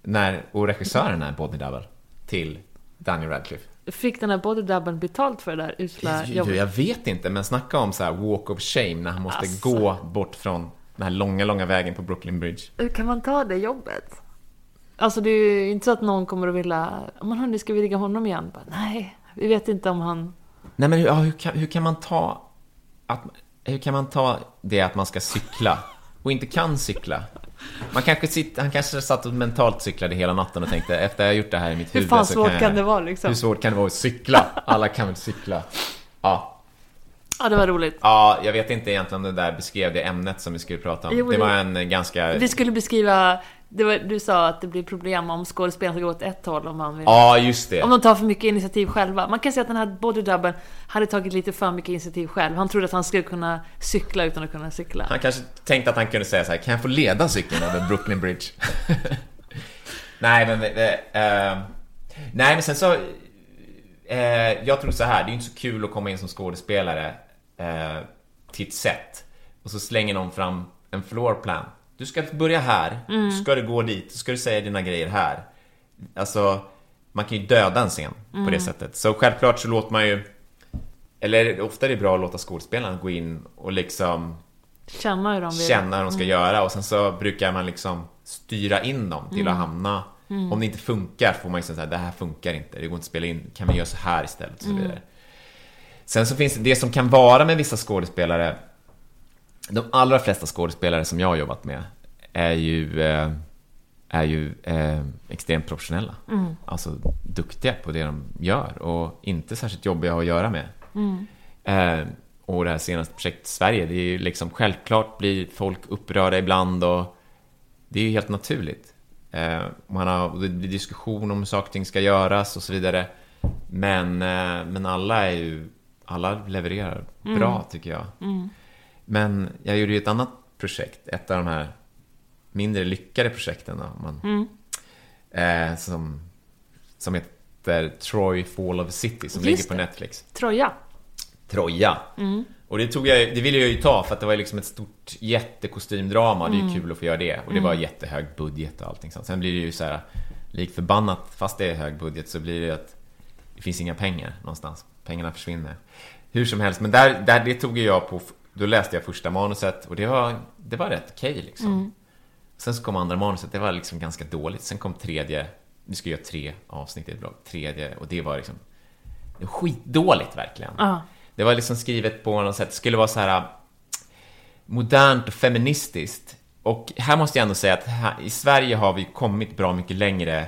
när, och regissören är body double till Daniel Radcliffe. Fick den här bodydubben betalt för det där usla Jag, jobbet? jag vet inte, men snacka om så här walk of shame när han måste Alltså. gå bort från den här långa, långa vägen på Brooklyn Bridge. Hur kan man ta det jobbet? Alltså det är ju inte så att någon kommer att vilja, men hörni, ska vi rigga honom igen? Bara, Nej, vi vet inte om han... Nej, men hur, ja, hur, kan, hur kan man ta att, hur kan man ta det att man ska cykla och inte kan cykla? Man kanske sitter, han kanske satt och mentalt cyklade hela natten och tänkte efter jag har gjort det här i mitt Hur huvud fan så svårt jag, kan det vara, liksom? Hur svårt kan det vara att cykla? Alla kan väl cykla? Ja. Ja, det var roligt. Ja, jag vet inte egentligen om det där beskrev det ämnet som vi skulle prata om. Jo, det var en ganska... Vi skulle beskriva var, du sa att det blir problem om skådespelaren ska gå åt ett håll om man vill. Ja, just det. Om de tar för mycket initiativ själva. Man kan säga att den här bodydubben hade tagit lite för mycket initiativ själv. Han trodde att han skulle kunna cykla utan att kunna cykla. Han kanske tänkte att han kunde säga så här, kan jag få leda cykeln över Brooklyn Bridge? nej, men... Eh, nej, men sen så... Eh, jag tror så här, det är inte så kul att komma in som skådespelare eh, till ett set och så slänger någon fram en floorplan. Du ska börja här, mm. ska du gå dit, ska du säga dina grejer här. Alltså, man kan ju döda en scen mm. på det mm. sättet. Så självklart så låter man ju... Eller ofta är det bra att låta skådespelarna gå in och liksom Känna hur de vill. Känna hur de ska mm. göra och sen så brukar man liksom styra in dem till att mm. hamna mm. Om det inte funkar får man ju säga att det här funkar inte, det går inte att spela in, kan vi göra så här istället och så vidare. Sen så finns det, det som kan vara med vissa skådespelare De allra flesta skådespelare som jag har jobbat med är ju eh, är ju eh, extremt professionella. Mm. Alltså duktiga på det de gör och inte särskilt jobbiga att göra med. Mm. Eh, och det här senaste projektet Sverige, det är ju liksom självklart blir folk upprörda ibland och det är ju helt naturligt. Eh, man har, det blir diskussion om hur saker och ting ska göras och så vidare. Men, eh, men alla är ju, alla levererar mm. bra tycker jag. Mm. Men jag gjorde ju ett annat projekt, ett av de här mindre lyckade projekten då, man, mm. eh, som, som heter Troy Fall of City som Just ligger på det. Netflix. Troja. Troja. Mm. Och det, tog jag, det ville jag ju ta för att det var liksom ett stort jättekostymdrama. Det är ju mm. kul att få göra det. Och det var mm. jättehög budget och allting sånt. Sen blir det ju så här, likt förbannat, fast det är hög budget så blir det ju att det finns inga pengar någonstans. Pengarna försvinner. Hur som helst, men där, där det tog jag på, då läste jag första manuset och det var, det var rätt okej okay, liksom. Mm. Sen så kom andra manuset, det var liksom ganska dåligt. Sen kom tredje, vi ska göra tre avsnitt i ett blogg, tredje och det var liksom skitdåligt verkligen. Uh. Det var liksom skrivet på något sätt, det skulle vara så här modernt och feministiskt. Och här måste jag ändå säga att här, i Sverige har vi kommit bra mycket längre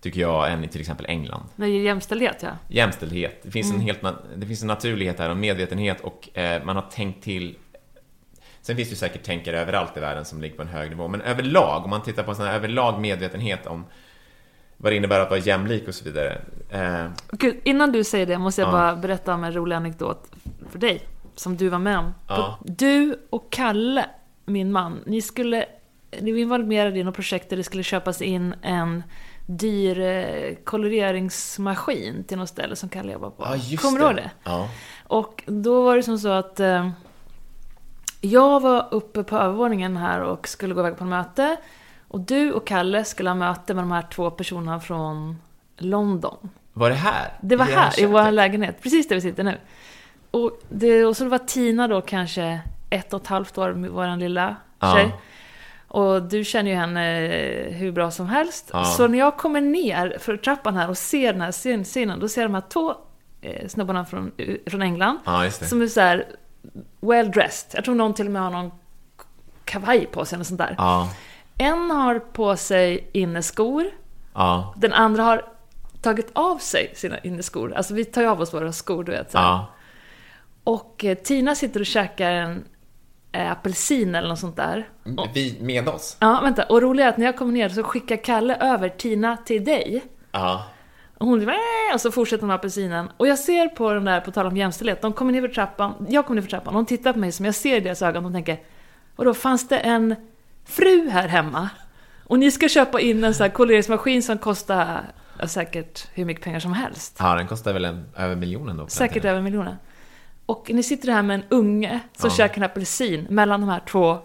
tycker jag, än i till exempel England. När det är jämställdhet, ja. Jämställdhet. Det finns, mm. en, helt, det finns en naturlighet här och medvetenhet och eh, man har tänkt till Sen finns det ju säkert tänkare överallt i världen som ligger på en hög nivå, men överlag, om man tittar på en sån här överlag medvetenhet om vad det innebär att vara jämlik och så vidare. Eh, Gud, innan du säger det måste jag ja. bara berätta om en rolig anekdot för dig, som du var med om. Ja. Du och Kalle, min man, ni skulle, ni var involverade i något projekt där det skulle köpas in en dyr eh, koloreringsmaskin till något ställe som Kalle jobbar på. Ja, Kommer du ihåg det? Ja. Och då var det som så att eh, jag var uppe på övervåningen här och skulle gå iväg på en möte. Och du och Kalle skulle ha möte med de här två personerna från London. Var det här? Det var här, i vår lägenhet. Precis där vi sitter nu. Och, det, och så var Tina då kanske ett och ett halvt år, med vår lilla ja. Och du känner ju henne hur bra som helst. Ja. Så när jag kommer ner för trappan här och ser den här scenen, då ser jag de här två eh, snubbarna från, från England. Ja, som är så här well dressed. Jag tror någon till och med har någon kavaj på sig eller sånt där. Ja. En har på sig inneskor. Den andra har tagit av sig sina inneskor. Alltså vi tar ju av oss våra skor, du vet. Så. Och eh, Tina sitter och käkar en eh, apelsin eller något sånt där. Mm, vi med oss? Ja, vänta. Och roligt är att när jag kommer ner så skickar Kalle över Tina till dig. Ja. Och hon bara, äh, och så fortsätter hon med apelsinen. Och jag ser på den där, på tal om jämställdhet, de kommer ner för trappan, jag kommer ner för trappan, och hon tittar på mig som jag ser i deras ögon och tänker, och då fanns det en fru här hemma? Och ni ska köpa in en sån här koleringsmaskin som kostar säkert hur mycket pengar som helst. Ja, den kostar väl en, över miljonen då? Säkert över miljonen. Och ni sitter här med en unge som ja. käkar en apelsin mellan de här två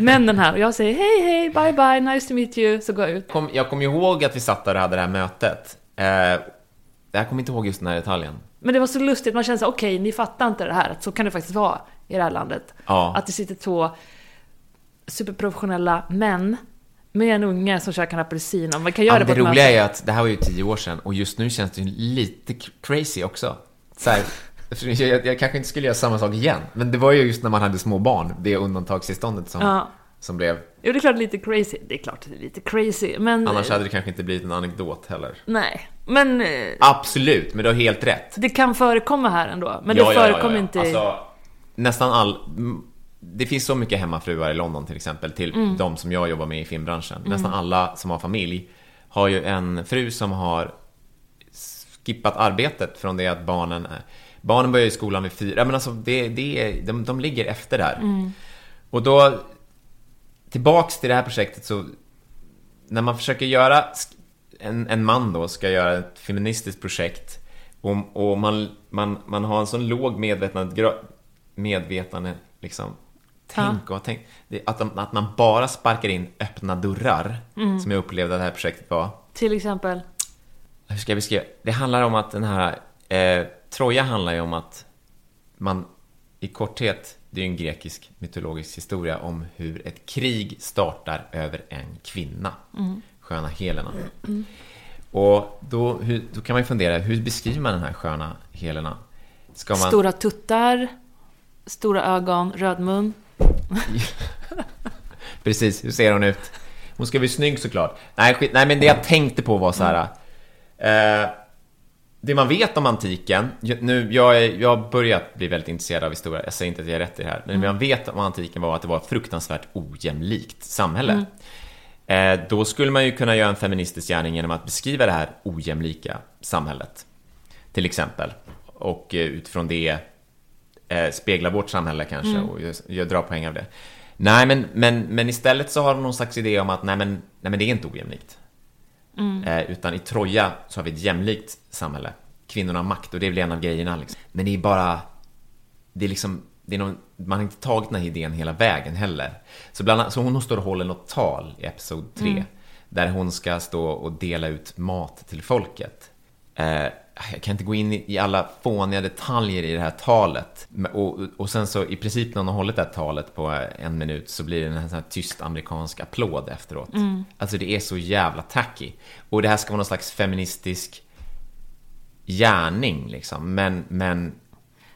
männen här. Och jag säger hej, hej, bye, bye, nice to meet you. Så går jag ut. Kom, jag kommer ihåg att vi satt där och hade det här mötet. Eh, jag kommer inte ihåg just den här detaljen. Men det var så lustigt, man kände så okej, okay, ni fattar inte det här, att så kan det faktiskt vara i det här landet. Ja. Att det sitter två superprofessionella män med en unge som käkar en apelsin och man kan göra ja, det på Det roliga är att det här var ju tio år sedan och just nu känns det lite crazy också. Så här, jag, jag, kanske inte skulle göra samma sak igen, men det var ju just när man hade små barn, det undantagstillståndet som, ja. som blev Jo, det är klart lite crazy. Det är klart det är lite crazy, men... Annars hade det kanske inte blivit en anekdot heller. Nej, men... Eh, Absolut, men du har helt rätt. Det kan förekomma här ändå, men ja, det förekommer ja, ja, inte Alltså, nästan all... det finns så mycket hemmafruar i London till exempel, till Mm. de som jag jobbar med i filmbranschen. Nästan alla som har familj har ju en fru som har skippat arbetet från det att barnen är, Barnen börjar i skolan vid fyra, men alltså det, det, de, de ligger efter där. Mm. Och då, tillbaks till det här projektet så, när man försöker göra, en, en man då ska göra ett feministiskt projekt och, och man, man, man har en sån låg medvetande, medvetande liksom, tänk och tänk, att, de, att man bara sparkar in öppna dörrar, som jag upplevde att det här projektet var. Till exempel. Hur ska jag beskriva? Det handlar om att den här... Eh, Troja handlar ju om att man i korthet, det är en grekisk mytologisk historia om hur ett krig startar över en kvinna. Sköna Helena. Och då, hur, då kan man ju fundera, hur beskriver man den här sköna Helena? Man... Stora tuttar, stora ögon, röd mun. Precis, hur ser hon ut? Hon ska bli snygg såklart. Nej, skit, nej men det jag tänkte på var så här. Eh, det man vet om antiken, nu, jag, är, jag har börjat bli väldigt intresserad av historia, jag säger inte att jag är rätt i det här, men det man vet om antiken var att det var ett fruktansvärt ojämlikt samhälle. Eh, då skulle man ju kunna göra en feministisk gärning genom att beskriva det här ojämlika samhället, till exempel. Och eh, utifrån det eh, spegla vårt samhälle kanske och jag, jag drar poäng av det. Nej, men, men, men istället så har de någon slags idé om att nej men, nej, men det är inte ojämlikt. Eh, utan i Troja så har vi ett jämlikt samhälle. Kvinnorna har makt och det är väl en av grejerna. Liksom. Men det är bara... Det är liksom... Det är någon, man har inte tagit den här idén hela vägen heller. Så, bland annat, så hon står och håller något tal i Episod 3. Där hon ska stå och dela ut mat till folket. Eh, jag kan inte gå in i, alla fåniga detaljer i det här talet. Och, och sen så i princip när hon har hållit det här talet på en minut så blir det en sån här tyst amerikansk applåd efteråt. Alltså det är så jävla tacky. Och det här ska vara någon slags feministisk gärning liksom. Men, men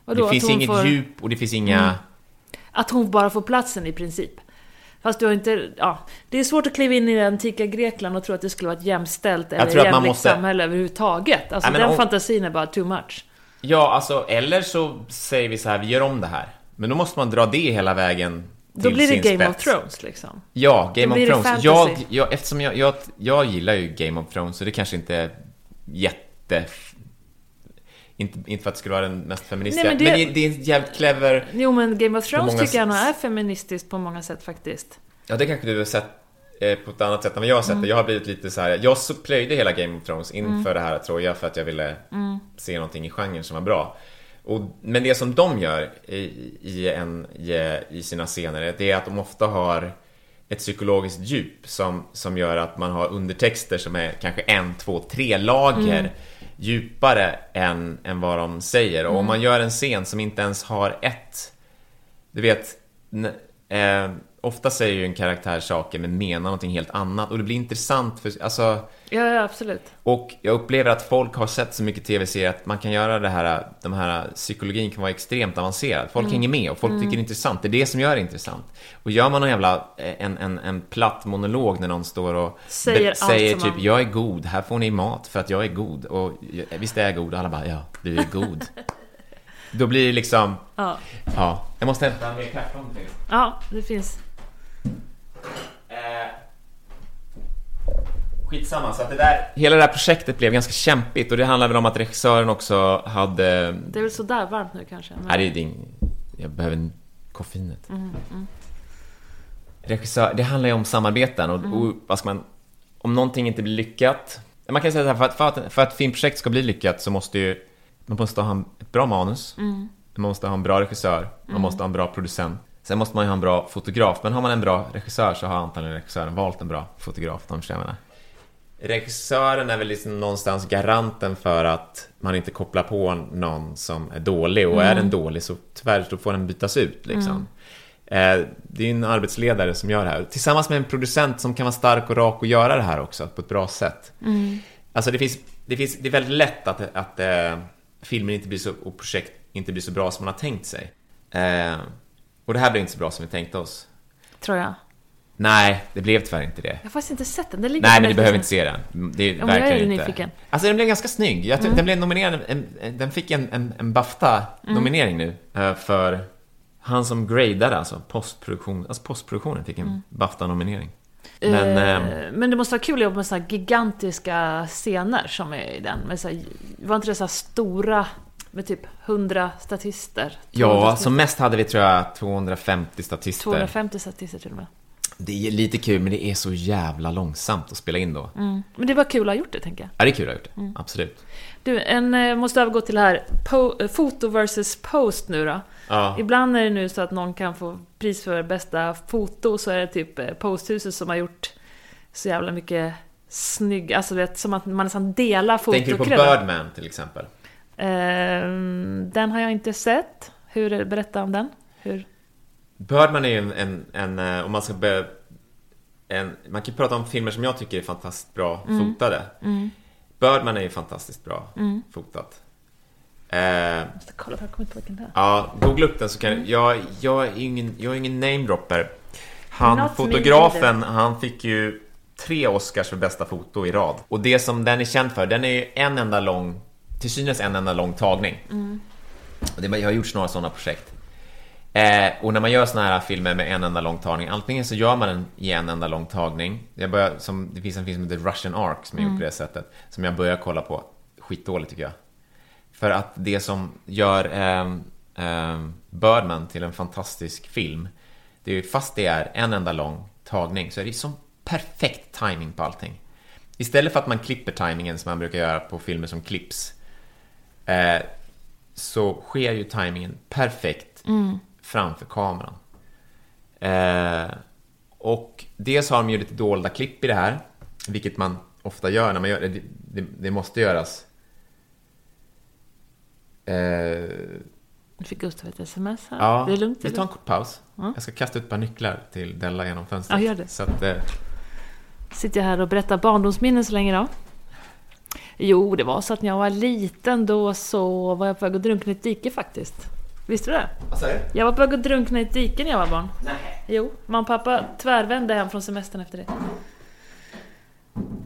Vadå, det finns inget får- Mm. djup och det finns inga... Att hon bara får platsen i princip. Fast du har inte... Ja, det är svårt att kliva in i det antika Grekland och tro att det skulle vara ett jämställt eller jämlikt måste- samhälle överhuvudtaget. Alltså Nej, den om- fantasin är bara too much. Ja, alltså, eller så säger vi så här, vi gör om det här. Men då måste man dra det hela vägen till Då blir det Game spets. of Thrones liksom. Ja, Game of Thrones. Jag, jag, eftersom jag, jag, jag gillar ju Game of Thrones, så det kanske inte är jätte... Inte, inte för att det skulle vara den mest feministiska, Nej, men, men det... det- det är en jävligt clever... Jo men Game of Thrones tycker jag nog är feministiskt på många sätt faktiskt. Ja, det kanske du har sett eh, på ett annat sätt än vad jag har sett Mm. det. Jag har blivit lite så här. Jag plöjde hela Game of Thrones inför det här Troja för att jag ville Mm. se någonting i genren som var bra. Och, men det som de gör i, i, en, i, i sina scener, det är att de ofta har ett psykologiskt djup som, som gör att man har undertexter som är kanske en, två, tre lager Mm. Djupare än, än vad de säger. Och om man gör en scen som inte ens har ett du vet, eh, ofta säger ju en karaktär saker men menar någonting helt annat och det blir intressant för, alltså, Ja, ja absolut. och jag upplever att folk har sett så mycket tv-serier att man kan göra det här, de här psykologin kan vara extremt avancerad. Folk hänger med och folk tycker det är intressant. Det är det som gör det intressant. Och gör man någon jävla, eh, en, en, en platt monolog när någon står och Säger säger typ man- jag är god, här får ni mat för att jag är god. Och visst är jag god? Och alla bara ja, du är god. Då blir det liksom, Ja, ja, jag måste hämta mer kaffe om det ja det finns. Eh, skitsamma, så att det där... Hela det här projektet blev ganska kämpigt och det handlade väl om att regissören också hade... Det är väl sådär varmt nu kanske. Men... Nej, det är din... Jag behöver en koffeinet. Regissör, det handlar ju om samarbeten och, och vad ska man... Om någonting inte blir lyckat... Man kan säga så här, för att, för att, för att ett filmprojekt ska bli lyckat så måste ju... Man måste ha en- ett bra manus. Man måste ha en bra regissör. Man måste ha en bra producent. Sen måste man ju ha en bra fotograf. Men har man en bra regissör så har antagligen regissören valt en bra fotograf. Jag menar. Regissören är väl liksom någonstans garanten för att man inte kopplar på någon som är dålig och är den dålig så tyvärr då får den bytas ut liksom. Eh, Det är en arbetsledare som gör det här. Tillsammans med en producent som kan vara stark och rak och göra det här också på ett bra sätt. Alltså det finns, det finns, det är väldigt lätt att, att eh, filmen inte blir så, och projekt inte blir så bra som man har tänkt sig. Eh, och det här blev inte så bra som vi tänkte oss. Tror jag. Nej, det blev tyvärr inte det. Jag har faktiskt inte sett den. den ligger Nej, men du behöver inte se den. Det är Ja, men jag är verkligen inte. nyfiken. Mm. Alltså den blev ganska snygg. Jag tror, Den blev nominerad, en, en, den fick en, en, en Bafta-nominering Mm. nu eh, för Han som gradade alltså, postproduktion, alltså postproduktionen fick en Bafta-nominering. Men, Eh, ehm, men det måste vara kul att jobba med här gigantiska scener som är i den. Med så här, var inte det så här stora med typ 100 statister? 200 ja, som mest hade vi tror jag 250 statister. 250 statister till och med. Det är lite kul, men det är så jävla långsamt att spela in då. Men det var kul att ha gjort det, tänker jag. Ja, det är kul att ha gjort det. Absolut. Du, en, eh, måste övergå till det här po- eh, foto versus post nu då. Ja. Ibland är det nu så att någon kan få pris för bästa foto, så är det typ eh, posthuset som har gjort så jävla mycket snygg, alltså vet, som att man nästan delar Tänker du på fotokredden. Birdman till exempel? Ehm, den har jag inte sett. Hur, berätta om den. Hur? Birdman är ju en, en, en eh, om man ska börja, en, man kan prata om filmer som jag tycker är fantastiskt bra fotade. Birdman är ju fantastiskt bra fotat. Eh, Jag måste kolla, jag kommer inte vilken det är. ja, googla upp den så kan jag, jag är ingen, jag är ingen namedropper. Han, Not fotografen, han fick ju tre Oscars för bästa foto i rad. Och det som den är känd för, den är ju en enda lång, till synes en enda lång tagning. Och det har gjorts några sådana projekt. Eh, och när man gör såna här filmer med en enda lång tagning, antingen så gör man den i en enda lång tagning. Jag börjar, som, det finns en film som heter Russian Ark som är gjort på det sättet, som jag börjar kolla på. Skitdåligt tycker jag. För att det som gör ehm, ehm, Birdman till en fantastisk film, det är ju, fast det är en enda lång tagning, så är det som perfekt timing på allting. Istället för att man klipper timingen som man brukar göra på filmer som klipps, eh, så sker ju timingen perfekt framför kameran. Eh, och dels har de ju lite dolda klipp i det här, vilket man ofta gör när man gör det. Det, det måste göras. Eh, Nu fick Gustav ett sms här. ja, det är lugnt. vi tar en kort paus. Ja. Jag ska kasta ut ett par nycklar till Della genom fönstret. Ja, gör det. Så att, eh, Sitter jag här och berättar barndomsminnen så länge då? Jo, det var så att när jag var liten då så var jag på väg att drunkna i ett dike faktiskt. Visste du det? vad sa du? Jag var på väg att drunkna i ett dike när jag var barn. Nej. Jo, mamma och pappa tvärvände hem från semestern efter det.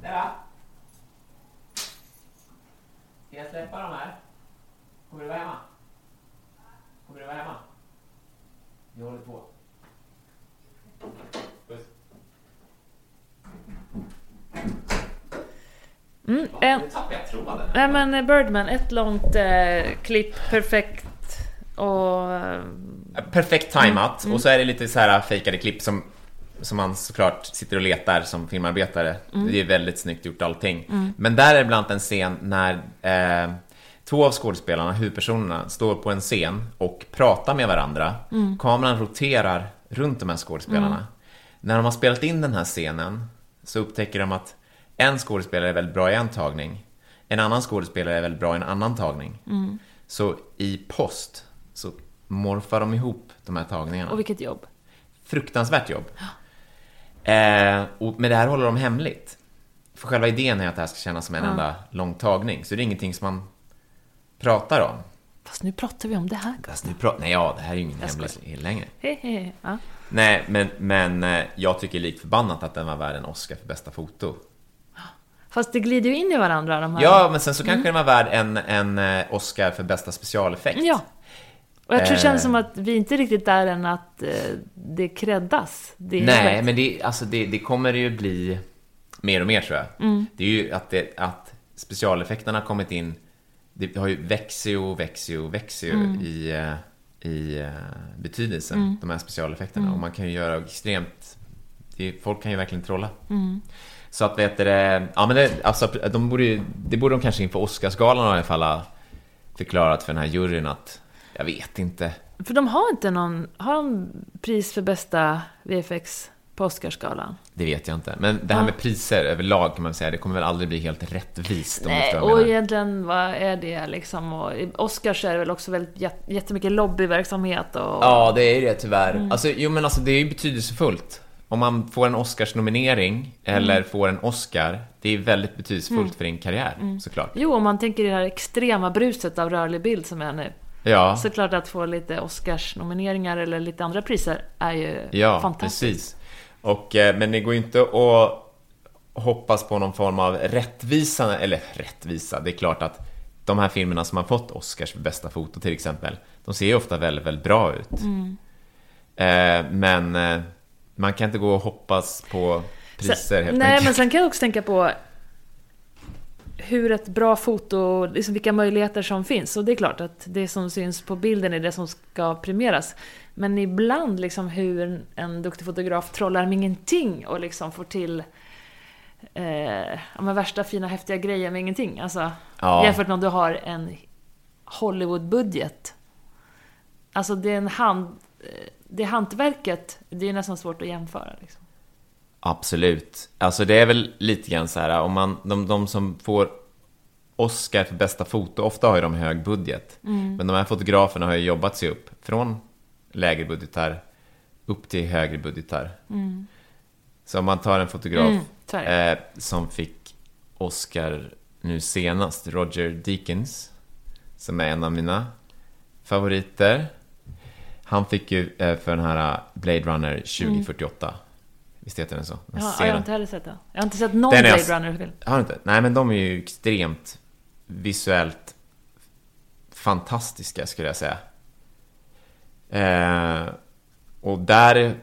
Della? Ska jag släppa de här? Kommer du vara hemma? Kommer du vara hemma? Vi håller på. Puss. Mm, en, Nu tappade jag tråden. nej men eh, Birdman, ett långt eh, klipp, perfekt och... eh, Perfekt tajmat och så är det lite så här fejkade klipp som, som man såklart sitter och letar som filmarbetare. Det är väldigt snyggt gjort allting. Men där är det bland annat en scen när eh, två av skådespelarna, huvudpersonerna, står på en scen och pratar med varandra. Kameran roterar runt de här skådespelarna. När de har spelat in den här scenen så upptäcker de att en skådespelare är väldigt bra i en tagning, en annan skådespelare är väldigt bra i en annan tagning. Så i post så morfar de ihop de här tagningarna. Och vilket jobb. Fruktansvärt jobb. Eh, och, men det här håller de hemligt. För själva idén är att det här ska kännas som en enda lång tagning, så det är ingenting som man pratar om. Fast nu pratar vi om det här. Fast nu pra- Nej, ja, det här är ju ingen hemlighet längre. Ja. Nej, men, men eh, jag tycker likt förbannat att den var värd en Oscar för bästa foto. Fast det glider ju in i varandra de här. Ja, men sen så kanske den var värd en, en eh, Oscar för bästa specialeffekt. Ja. Och jag tror det känns Eh. som att vi inte riktigt där än att eh, det kreddas. Det Nej, rätt- men det, alltså det, det kommer ju bli mer och mer tror jag. Mm. Det är ju att, det, att specialeffekterna har kommit in, det har ju växer och växer och växer Mm. i, i eh, betydelse, de här specialeffekterna. Mm. Och man kan ju göra extremt, det, folk kan ju verkligen trolla. Så att vet det, ja men det, alltså, de borde det borde de kanske inför Oscarsgalan i alla fall ha förklarat för den här juryn att, jag vet inte. För de har inte någon... Har de pris för bästa VFX på Oscarsgalan? Det vet jag inte. Men det här med priser överlag kan man säga, det kommer väl aldrig bli helt rättvist. om Nej, och egentligen vad är det liksom? Och Oscars är det väl också väldigt jät- jättemycket lobbyverksamhet och... Ja, det är det tyvärr. Mm. Alltså, jo men alltså det är ju betydelsefullt. Om man får en Oscarsnominering eller Mm. får en Oscar, det är väldigt betydelsefullt för din karriär, Mm. såklart. Jo, om man tänker i det här extrema bruset av rörlig bild som är nu. Ja, Såklart att få lite Oscars-nomineringar eller lite andra priser är ju ja fantastiskt. precis. Och, eh, men det går ju inte att hoppas på någon form av rättvisa, eller rättvisa, det är klart att de här filmerna som har fått Oscars för bästa foto till exempel, de ser ju ofta väldigt, väldigt bra ut. Mm. Eh, men eh, man kan inte gå och hoppas på priser helt nej, enkelt. men sen kan jag också tänka på hur ett bra foto, liksom vilka möjligheter som finns. Och det är klart att det som syns på bilden är det som ska premieras. Men ibland liksom hur en, duktig fotograf trollar med ingenting och liksom får till eh, ja, värsta fina häftiga grejer med ingenting. Alltså, Ja. Jämfört med om du har en Hollywood-budget. Alltså det är en hand... Det hantverket, det är nästan svårt att jämföra. Liksom. Absolut. Alltså det är väl lite grann så här, om man, de, de som får Oscar för bästa foto, ofta har ju de hög budget. Mm. Men de här fotograferna har ju jobbat sig upp från lägre budgetar upp till högre budgetar. Så om man tar en fotograf Mm, eh, som fick Oscar nu senast, Roger Deakins, som är en av mina favoriter. Han fick ju eh, för den här Blade Runner 2048. Visst heter den så? Den Ja, jag har inte heller sett den. Jag har inte sett någon Den Blade alltså- Runner-film. Har du inte? Nej, men de är ju extremt visuellt fantastiska, skulle jag säga. Eh, och där,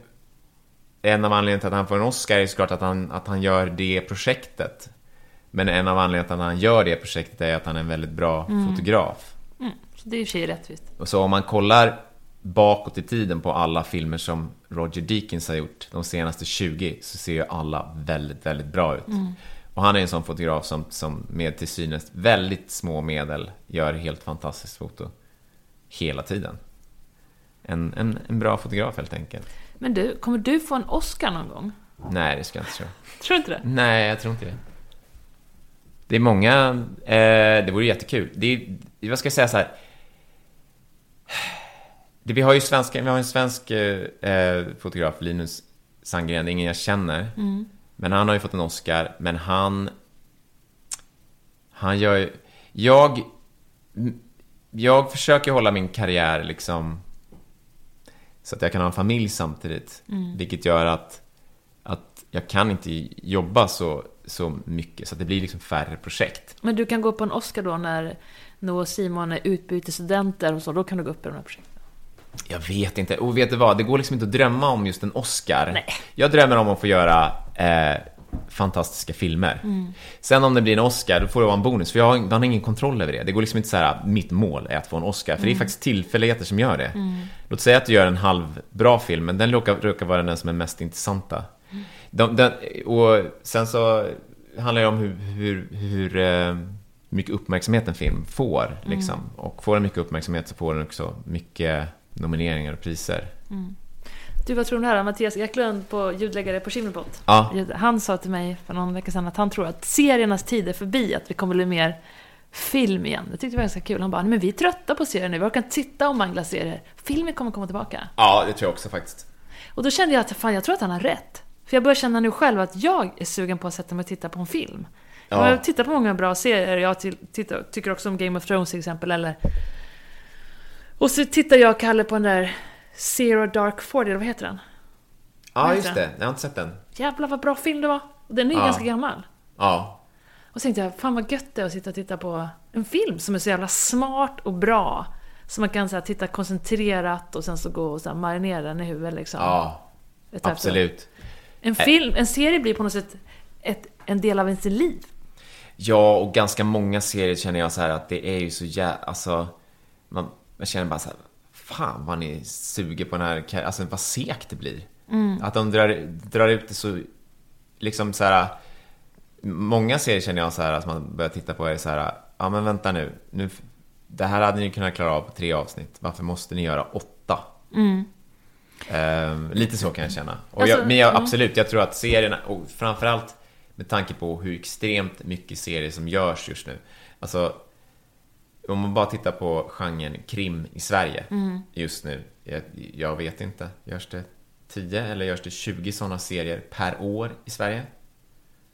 en av anledningarna till att han får en Oscar är såklart att han, att han gör det projektet. Men en av anledningarna till att han gör det projektet är att han är en väldigt bra fotograf. Så det är i och för sig rättvist. Och så om man kollar bakåt i tiden på alla filmer som Roger Deakins har gjort, de senaste 20, så ser ju alla väldigt, väldigt bra ut. Och han är en sån fotograf som, som med till synes väldigt små medel gör helt fantastiskt foto. Hela tiden. En, en, en bra fotograf helt enkelt. Men du, kommer du få en Oscar någon gång? Nej, det ska jag inte tro. Tror du inte det? Nej, jag tror inte det. Det är många, eh, det vore jättekul. Det är, vad ska jag säga så här. Det, vi har ju svenska, vi har en svensk eh, eh, fotograf, Linus Sandgren, det är ingen jag känner. Men han har ju fått en Oscar, men han... Han gör ju... Jag... Jag försöker hålla min karriär liksom... Så att jag kan ha en familj samtidigt. Vilket gör att, att jag kan inte jobba så, så mycket, så att det blir liksom färre projekt. Men du kan gå på en Oscar då när och Simon är utbytesstudenter och så, då kan du gå upp i de här projekten. Jag vet inte. Och vet du vad? Det går liksom inte att drömma om just en Oscar. Nej. Jag drömmer om att få göra eh, fantastiska filmer. Sen om det blir en Oscar, då får det vara en bonus. För jag har, man har ingen kontroll över det. Det går liksom inte så här, mitt mål är att få en Oscar. För det är faktiskt tillfälligheter som gör det. Låt säga att du gör en halvbra film, men den råkar, råkar vara den som är mest intressanta. De, den, och sen så handlar det om hur, hur, hur eh, mycket uppmärksamhet en film får. Liksom. Och får den mycket uppmärksamhet så får den också mycket nomineringar och priser. Du, vad tror du här? Mattias Eklund, på ljudläggare på Chimneypot. Ja. Han sa till mig för någon vecka sedan att han tror att seriernas tid är förbi, att vi kommer bli mer film igen. Det tyckte jag var ganska kul. Han bara, "Nej, men vi är trötta på serier nu, vi orkar inte sitta och mangla serier. Filmen kommer komma tillbaka. Ja, det tror jag också faktiskt. Och då kände jag att fan, jag tror att han har rätt. För jag börjar känna nu själv att jag är sugen på att sätta mig och titta på en film. Ja. Jag tittar på många bra serier, jag tittar, tycker också om Game of Thrones till exempel, eller... Och så tittar jag och Kalle på den där Zero Dark Forty, eller vad heter den? Ja, Vad just det. Jag har inte sett den. Jävlar vad bra film det var! Den är ju Ja. ganska gammal. Ja. Och så tänkte jag, fan vad gött det är att sitta och titta på en film som är så jävla smart och bra. Så man kan så här, titta koncentrerat och sen så gå och så här, marinera den i huvudet liksom. Ja, absolut. En film, en serie blir på något sätt ett, en del av ens liv. Ja, och ganska många serier känner jag så här att det är ju så jävla... Alltså, man, man känner bara så här, fan vad ni suger på den här Alltså vad segt det blir. Att de drar, drar ut det så, liksom så här... Många serier känner jag så här att man börjar titta på är så här, ja men vänta nu, nu det här hade ni kunnat klara av på tre avsnitt, varför måste ni göra åtta? Ehm, lite så kan jag känna. Alltså, jag, men jag, mm. absolut, jag tror att serierna, och framförallt med tanke på hur extremt mycket serier som görs just nu. Alltså, om man bara tittar på genren krim i Sverige Mm. just nu. Jag, jag vet inte, görs det 10 eller görs det 20 sådana serier per år i Sverige?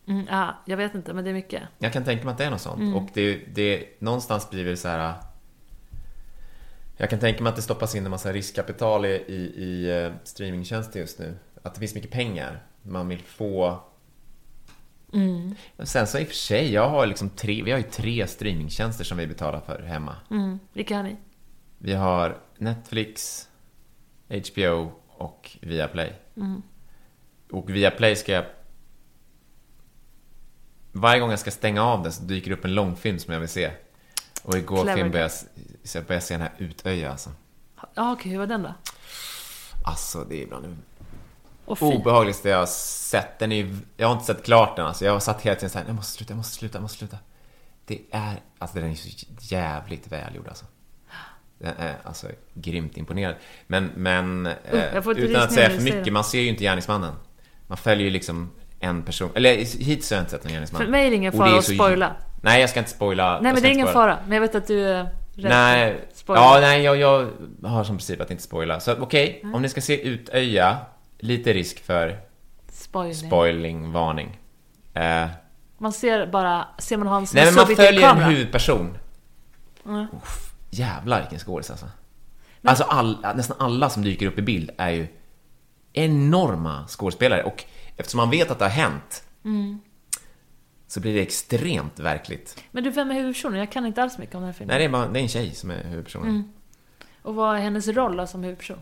Mm, ja, jag vet inte, men det är mycket. Jag kan tänka mig att det är något sånt. Mm. Och det, det, någonstans blir det så här... Jag kan tänka mig att det stoppas in en massa riskkapital i, i, i eh, streamingtjänster just nu. Att det finns mycket pengar. Man vill få... Mm. Sen så i och för sig, jag har liksom tre, vi har ju tre streamingtjänster som vi betalar för hemma. Mm. Vilka har ni? Vi har Netflix, HBO och Viaplay. Mm. Och Viaplay ska jag... Varje gång jag ska stänga av det så dyker det upp en långfilm som jag vill se. Och igår Clever. film började jag, så jag började se den här Utöja alltså. Ja, okej, hur var den då? Alltså, det är bland det Och obehagligaste jag har sett. Den är jag har inte sett klart den alltså. Jag har satt hela tiden såhär, jag måste sluta, jag måste sluta, jag måste sluta. Det är, alltså den är så jävligt välgjord alltså. Den är alltså grymt imponerad. Men, men lite utan att säga för mycket, det. man ser ju inte gärningsmannen. Man följer ju liksom en person, eller hittills har jag inte sett någon gärningsman. För mig är det ingen fara är att spoila. Nej, jag ska inte spoila. Nej, men det är ingen spoila. fara. Men jag vet att du är rädd Nej, spoiler. ja, nej jag, jag har som princip att inte spoila. Så okej, om ni ska se Utöja, lite risk för Spoiling. spoiling, varning. Eh, Man ser bara, ser man hans nej men man följer en huvudperson. Ja. Uff, jävlar vilken skådis alltså. Alltså all, nästan alla som dyker upp i bild är ju enorma skådespelare och eftersom man vet att det har hänt Mm. så blir det extremt verkligt. Men du, vem är huvudpersonen? Jag kan inte alls mycket om den här filmen. Nej, det är, bara, det är en tjej som är huvudpersonen. Mm. Och vad är hennes roll då, som huvudperson?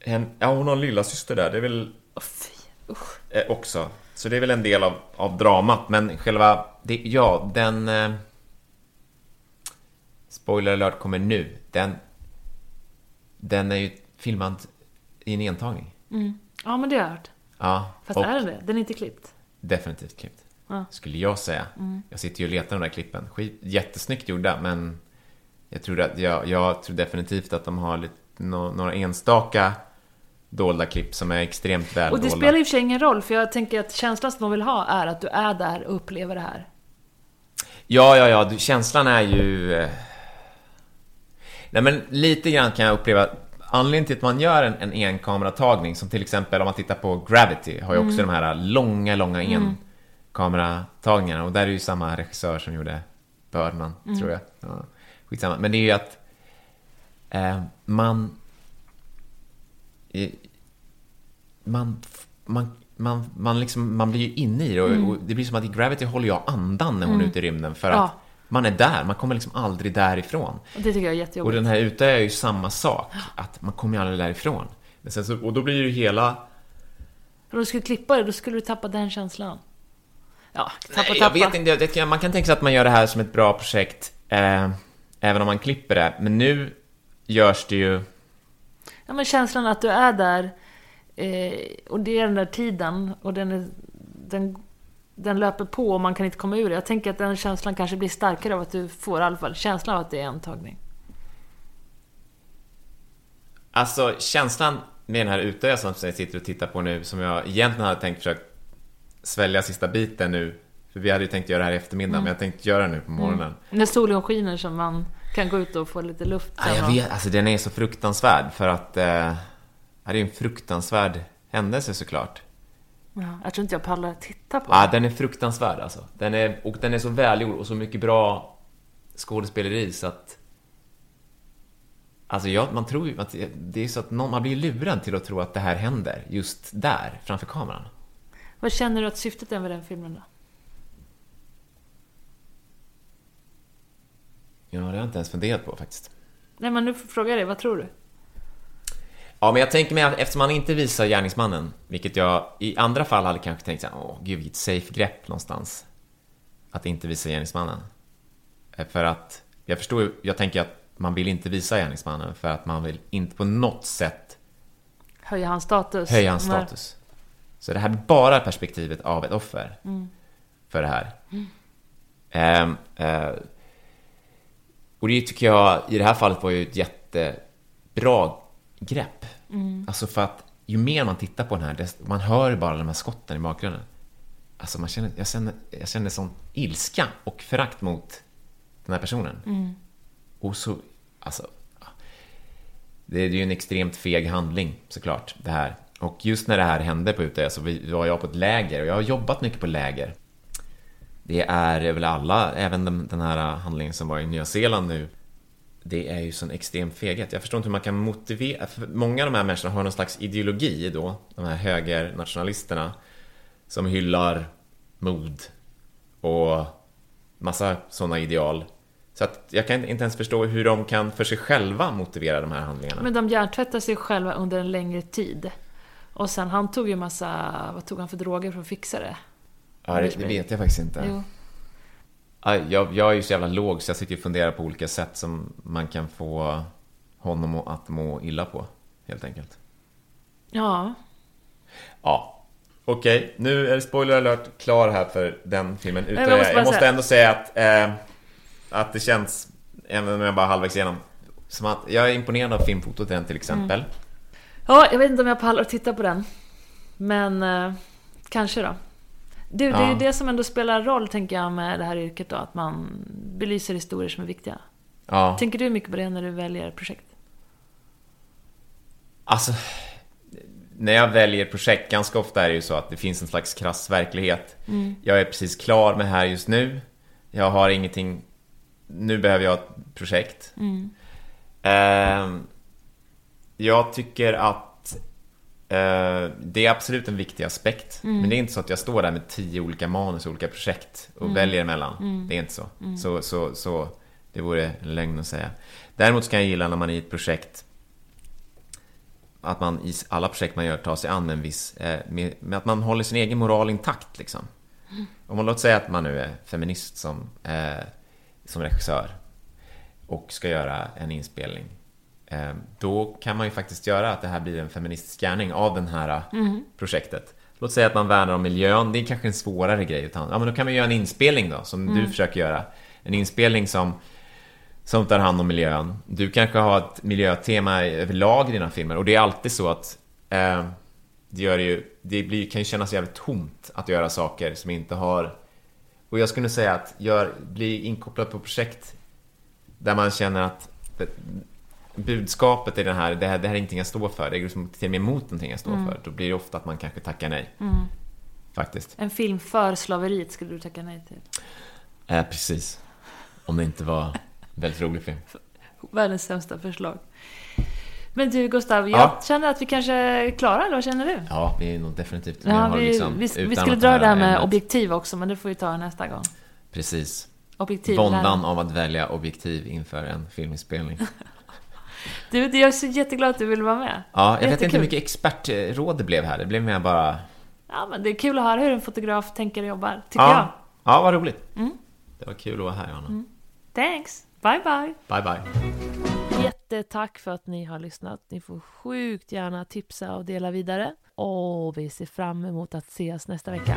Hen, ja, hon har en lilla syster där, det är väl Åh fy, eh, också. Så det är väl en del av, av dramat, men själva, det, ja, den... Eh, spoiler alert kommer nu. Den, den är ju filmad i en entagning. Mm. Ja, men det har jag hört. Ja, Fast är den det? Den är inte klippt. definitivt klippt. Ja. Skulle jag säga. Jag sitter ju och letar de där klippen. Skit, jättesnyggt gjorda, men jag tror, att, jag, jag tror definitivt att de har lite, nå, några enstaka dolda klipp som är extremt väl Och det spelar i och för sig ingen roll, för jag tänker att känslan som de vill ha är att du är där och upplever det här. Ja, ja, ja, du- känslan är ju... eh, Nej, men lite grann kan jag uppleva... Anledningen till att man gör en, en enkameratagning, som till exempel om man tittar på Gravity, har ju också Mm. de här långa, långa enkameratagningarna. Och där är det ju samma regissör som gjorde Birdman, Mm. tror jag. Ja, skitsamma. Men det är ju att eh, man... Man, man, man, man, liksom, man blir ju inne i det och, och det blir som att i Gravity håller jag andan när hon är ute i rymden för Ja. att man är där, man kommer liksom aldrig därifrån. Och det tycker jag är Och jättejobbigt. den här ute är ju samma sak, att man kommer ju aldrig därifrån. Så, och då blir ju hela... Om du skulle klippa det, då skulle du tappa den känslan. Ja, tappa, Nej, tappa. jag vet inte, jag, man kan tänka sig att man gör det här som ett bra projekt, eh, även om man klipper det. Men nu görs det ju... Ja, men känslan att du är där, eh, och det är den där tiden, och den, är, den, den löper på och man kan inte komma ur det. Jag tänker att den känslan kanske blir starkare av att du får i alla fall känslan av att det är en tagning. Alltså känslan med den här Utöja som jag sitter och tittar på nu, som jag egentligen hade tänkt försöka svälja sista biten nu. För vi hade ju tänkt göra det här i eftermiddag, men jag tänkte göra det nu på morgonen. När solen skiner så man kan gå ut och få lite luft. Ja, jag vet, alltså den är så fruktansvärd för att... Eh, det är en fruktansvärd händelse såklart. Ja, jag tror inte jag pallar att titta på Ja, den. den är fruktansvärd alltså. Den är, och den är så välgjord och så mycket bra skådespeleri så att... Alltså jag, man tror ju att det- det är så att någon, man blir lurad till att tro att det här händer just där, framför kameran. Vad känner du att syftet är med den filmen då? Ja, det har jag inte ens funderat på faktiskt. Nej men nu frågar jag dig, vad tror du? Ja, men jag tänker mig att eftersom man inte visar gärningsmannen, vilket jag i andra fall hade kanske tänkt såhär, åh gud vilket safe grepp någonstans. Att inte visa gärningsmannen. Eh, För att, jag förstår ju, jag tänker att man vill inte visa gärningsmannen för att man vill inte på något sätt Höja hans status? höja hans Men- status. Så det här är bara perspektivet av ett offer för det här. Ehm, eh, och det tycker jag i det här fallet var ju ett jättebra grepp. Alltså för att ju mer man tittar på den här, desto, man hör bara de här skotten i bakgrunden. Alltså man känner, jag känner, jag känner sån ilska och förakt mot den här personen. Och så, alltså, det är ju en extremt feg handling såklart, det här. Och just när det här hände på Utöya så var jag på ett läger och jag har jobbat mycket på läger. Det är väl alla, även den, den här handlingen som var i Nya Zeeland nu. Det är ju sån extrem feghet. Jag förstår inte hur man kan motivera, för många av de här människorna har någon slags ideologi då, de här högernationalisterna, som hyllar mod och massa sådana ideal Så att jag kan inte ens förstå hur de kan för sig själva motivera de här handlingarna. Men de hjärntvättar sig själva under en längre tid. Och sen han tog ju massa, vad tog han för droger för att fixa det? Ja, det, det vet jag faktiskt inte. Jo. Ja, Jag, jag är ju så jävla låg så jag sitter och funderar på olika sätt som man kan få honom att må illa på, helt enkelt. Ja. Ja. Okej, nu är det spoiler alert klar här för den filmen. Utan jag måste jag, måste säga- ändå säga att, eh, att det känns, även om jag bara är halvvägs igenom, som att jag är imponerad av filmfotot i den till exempel. Ja, jag vet inte om jag pallar att titta på den. Men eh, kanske då. Du, det är ju det som ändå spelar roll, tänker jag, med det här yrket då. Att man belyser historier som är viktiga. Ja. Tänker du mycket på det när du väljer projekt? Alltså, när jag väljer projekt, ganska ofta är det ju så att det finns en slags krass verklighet. Jag är precis klar med här just nu. Jag har ingenting, nu behöver jag ett projekt. Ehm, jag tycker att eh, det är absolut en viktig aspekt. Men det är inte så att jag står där med tio olika manus och olika projekt och väljer emellan. Det är inte så. Så, så, så. Det vore en lögn att säga. Däremot så kan jag gilla när man i ett projekt att man i alla projekt man gör tar sig an en viss, eh, med, med att man håller sin egen moral intakt liksom. Om man låt säga att man nu är feminist som, eh, som regissör och ska göra en inspelning. Eh, då kan man ju faktiskt göra att det här blir en feministisk gärning av det här eh, projektet. Låt säga att man värnar om miljön, det är kanske en svårare grej. Utan, ja, men då kan man göra en inspelning då, som du försöker göra. En inspelning som som tar hand om miljön. Du kanske har ett miljötema överlag i dina filmer och det är alltid så att eh, det, gör det, ju, det blir, kan ju kännas jävligt tomt att göra saker som inte har... Och jag skulle säga att gör, bli inkopplad på projekt där man känner att budskapet i den här, det här, det här är ingenting jag står för, det är liksom till och med emot någonting jag står för. Då blir det ofta att man kanske tackar nej. Faktiskt. En film för slaveriet skulle du tacka nej till. Eh, precis. Om det inte var en väldigt rolig film. Världens sämsta förslag. Men du Gustav, jag Ja. känner att vi kanske är klara, eller vad känner du? Ja, vi är nog definitivt Ja, har vi, liksom, vi, vi skulle dra det här med ämnet. objektiv också, men det får vi ta nästa gång. Precis. Objektiv Våndan av att välja objektiv inför en filminspelning. Du, jag är så jätteglad att du ville vara med. Ja, jag vet inte Jättekul. hur mycket expertråd det blev här. Det blev mer bara... Ja, men det är kul att höra hur en fotograf tänker och jobbar, tycker jag. Ja, ja vad roligt. Mm. Det var kul att vara här, Johanna. Thanks! Bye bye! Bye, bye. Jättetack för att ni har lyssnat. Ni får sjukt gärna tipsa och dela vidare. Och vi ser fram emot att ses nästa vecka.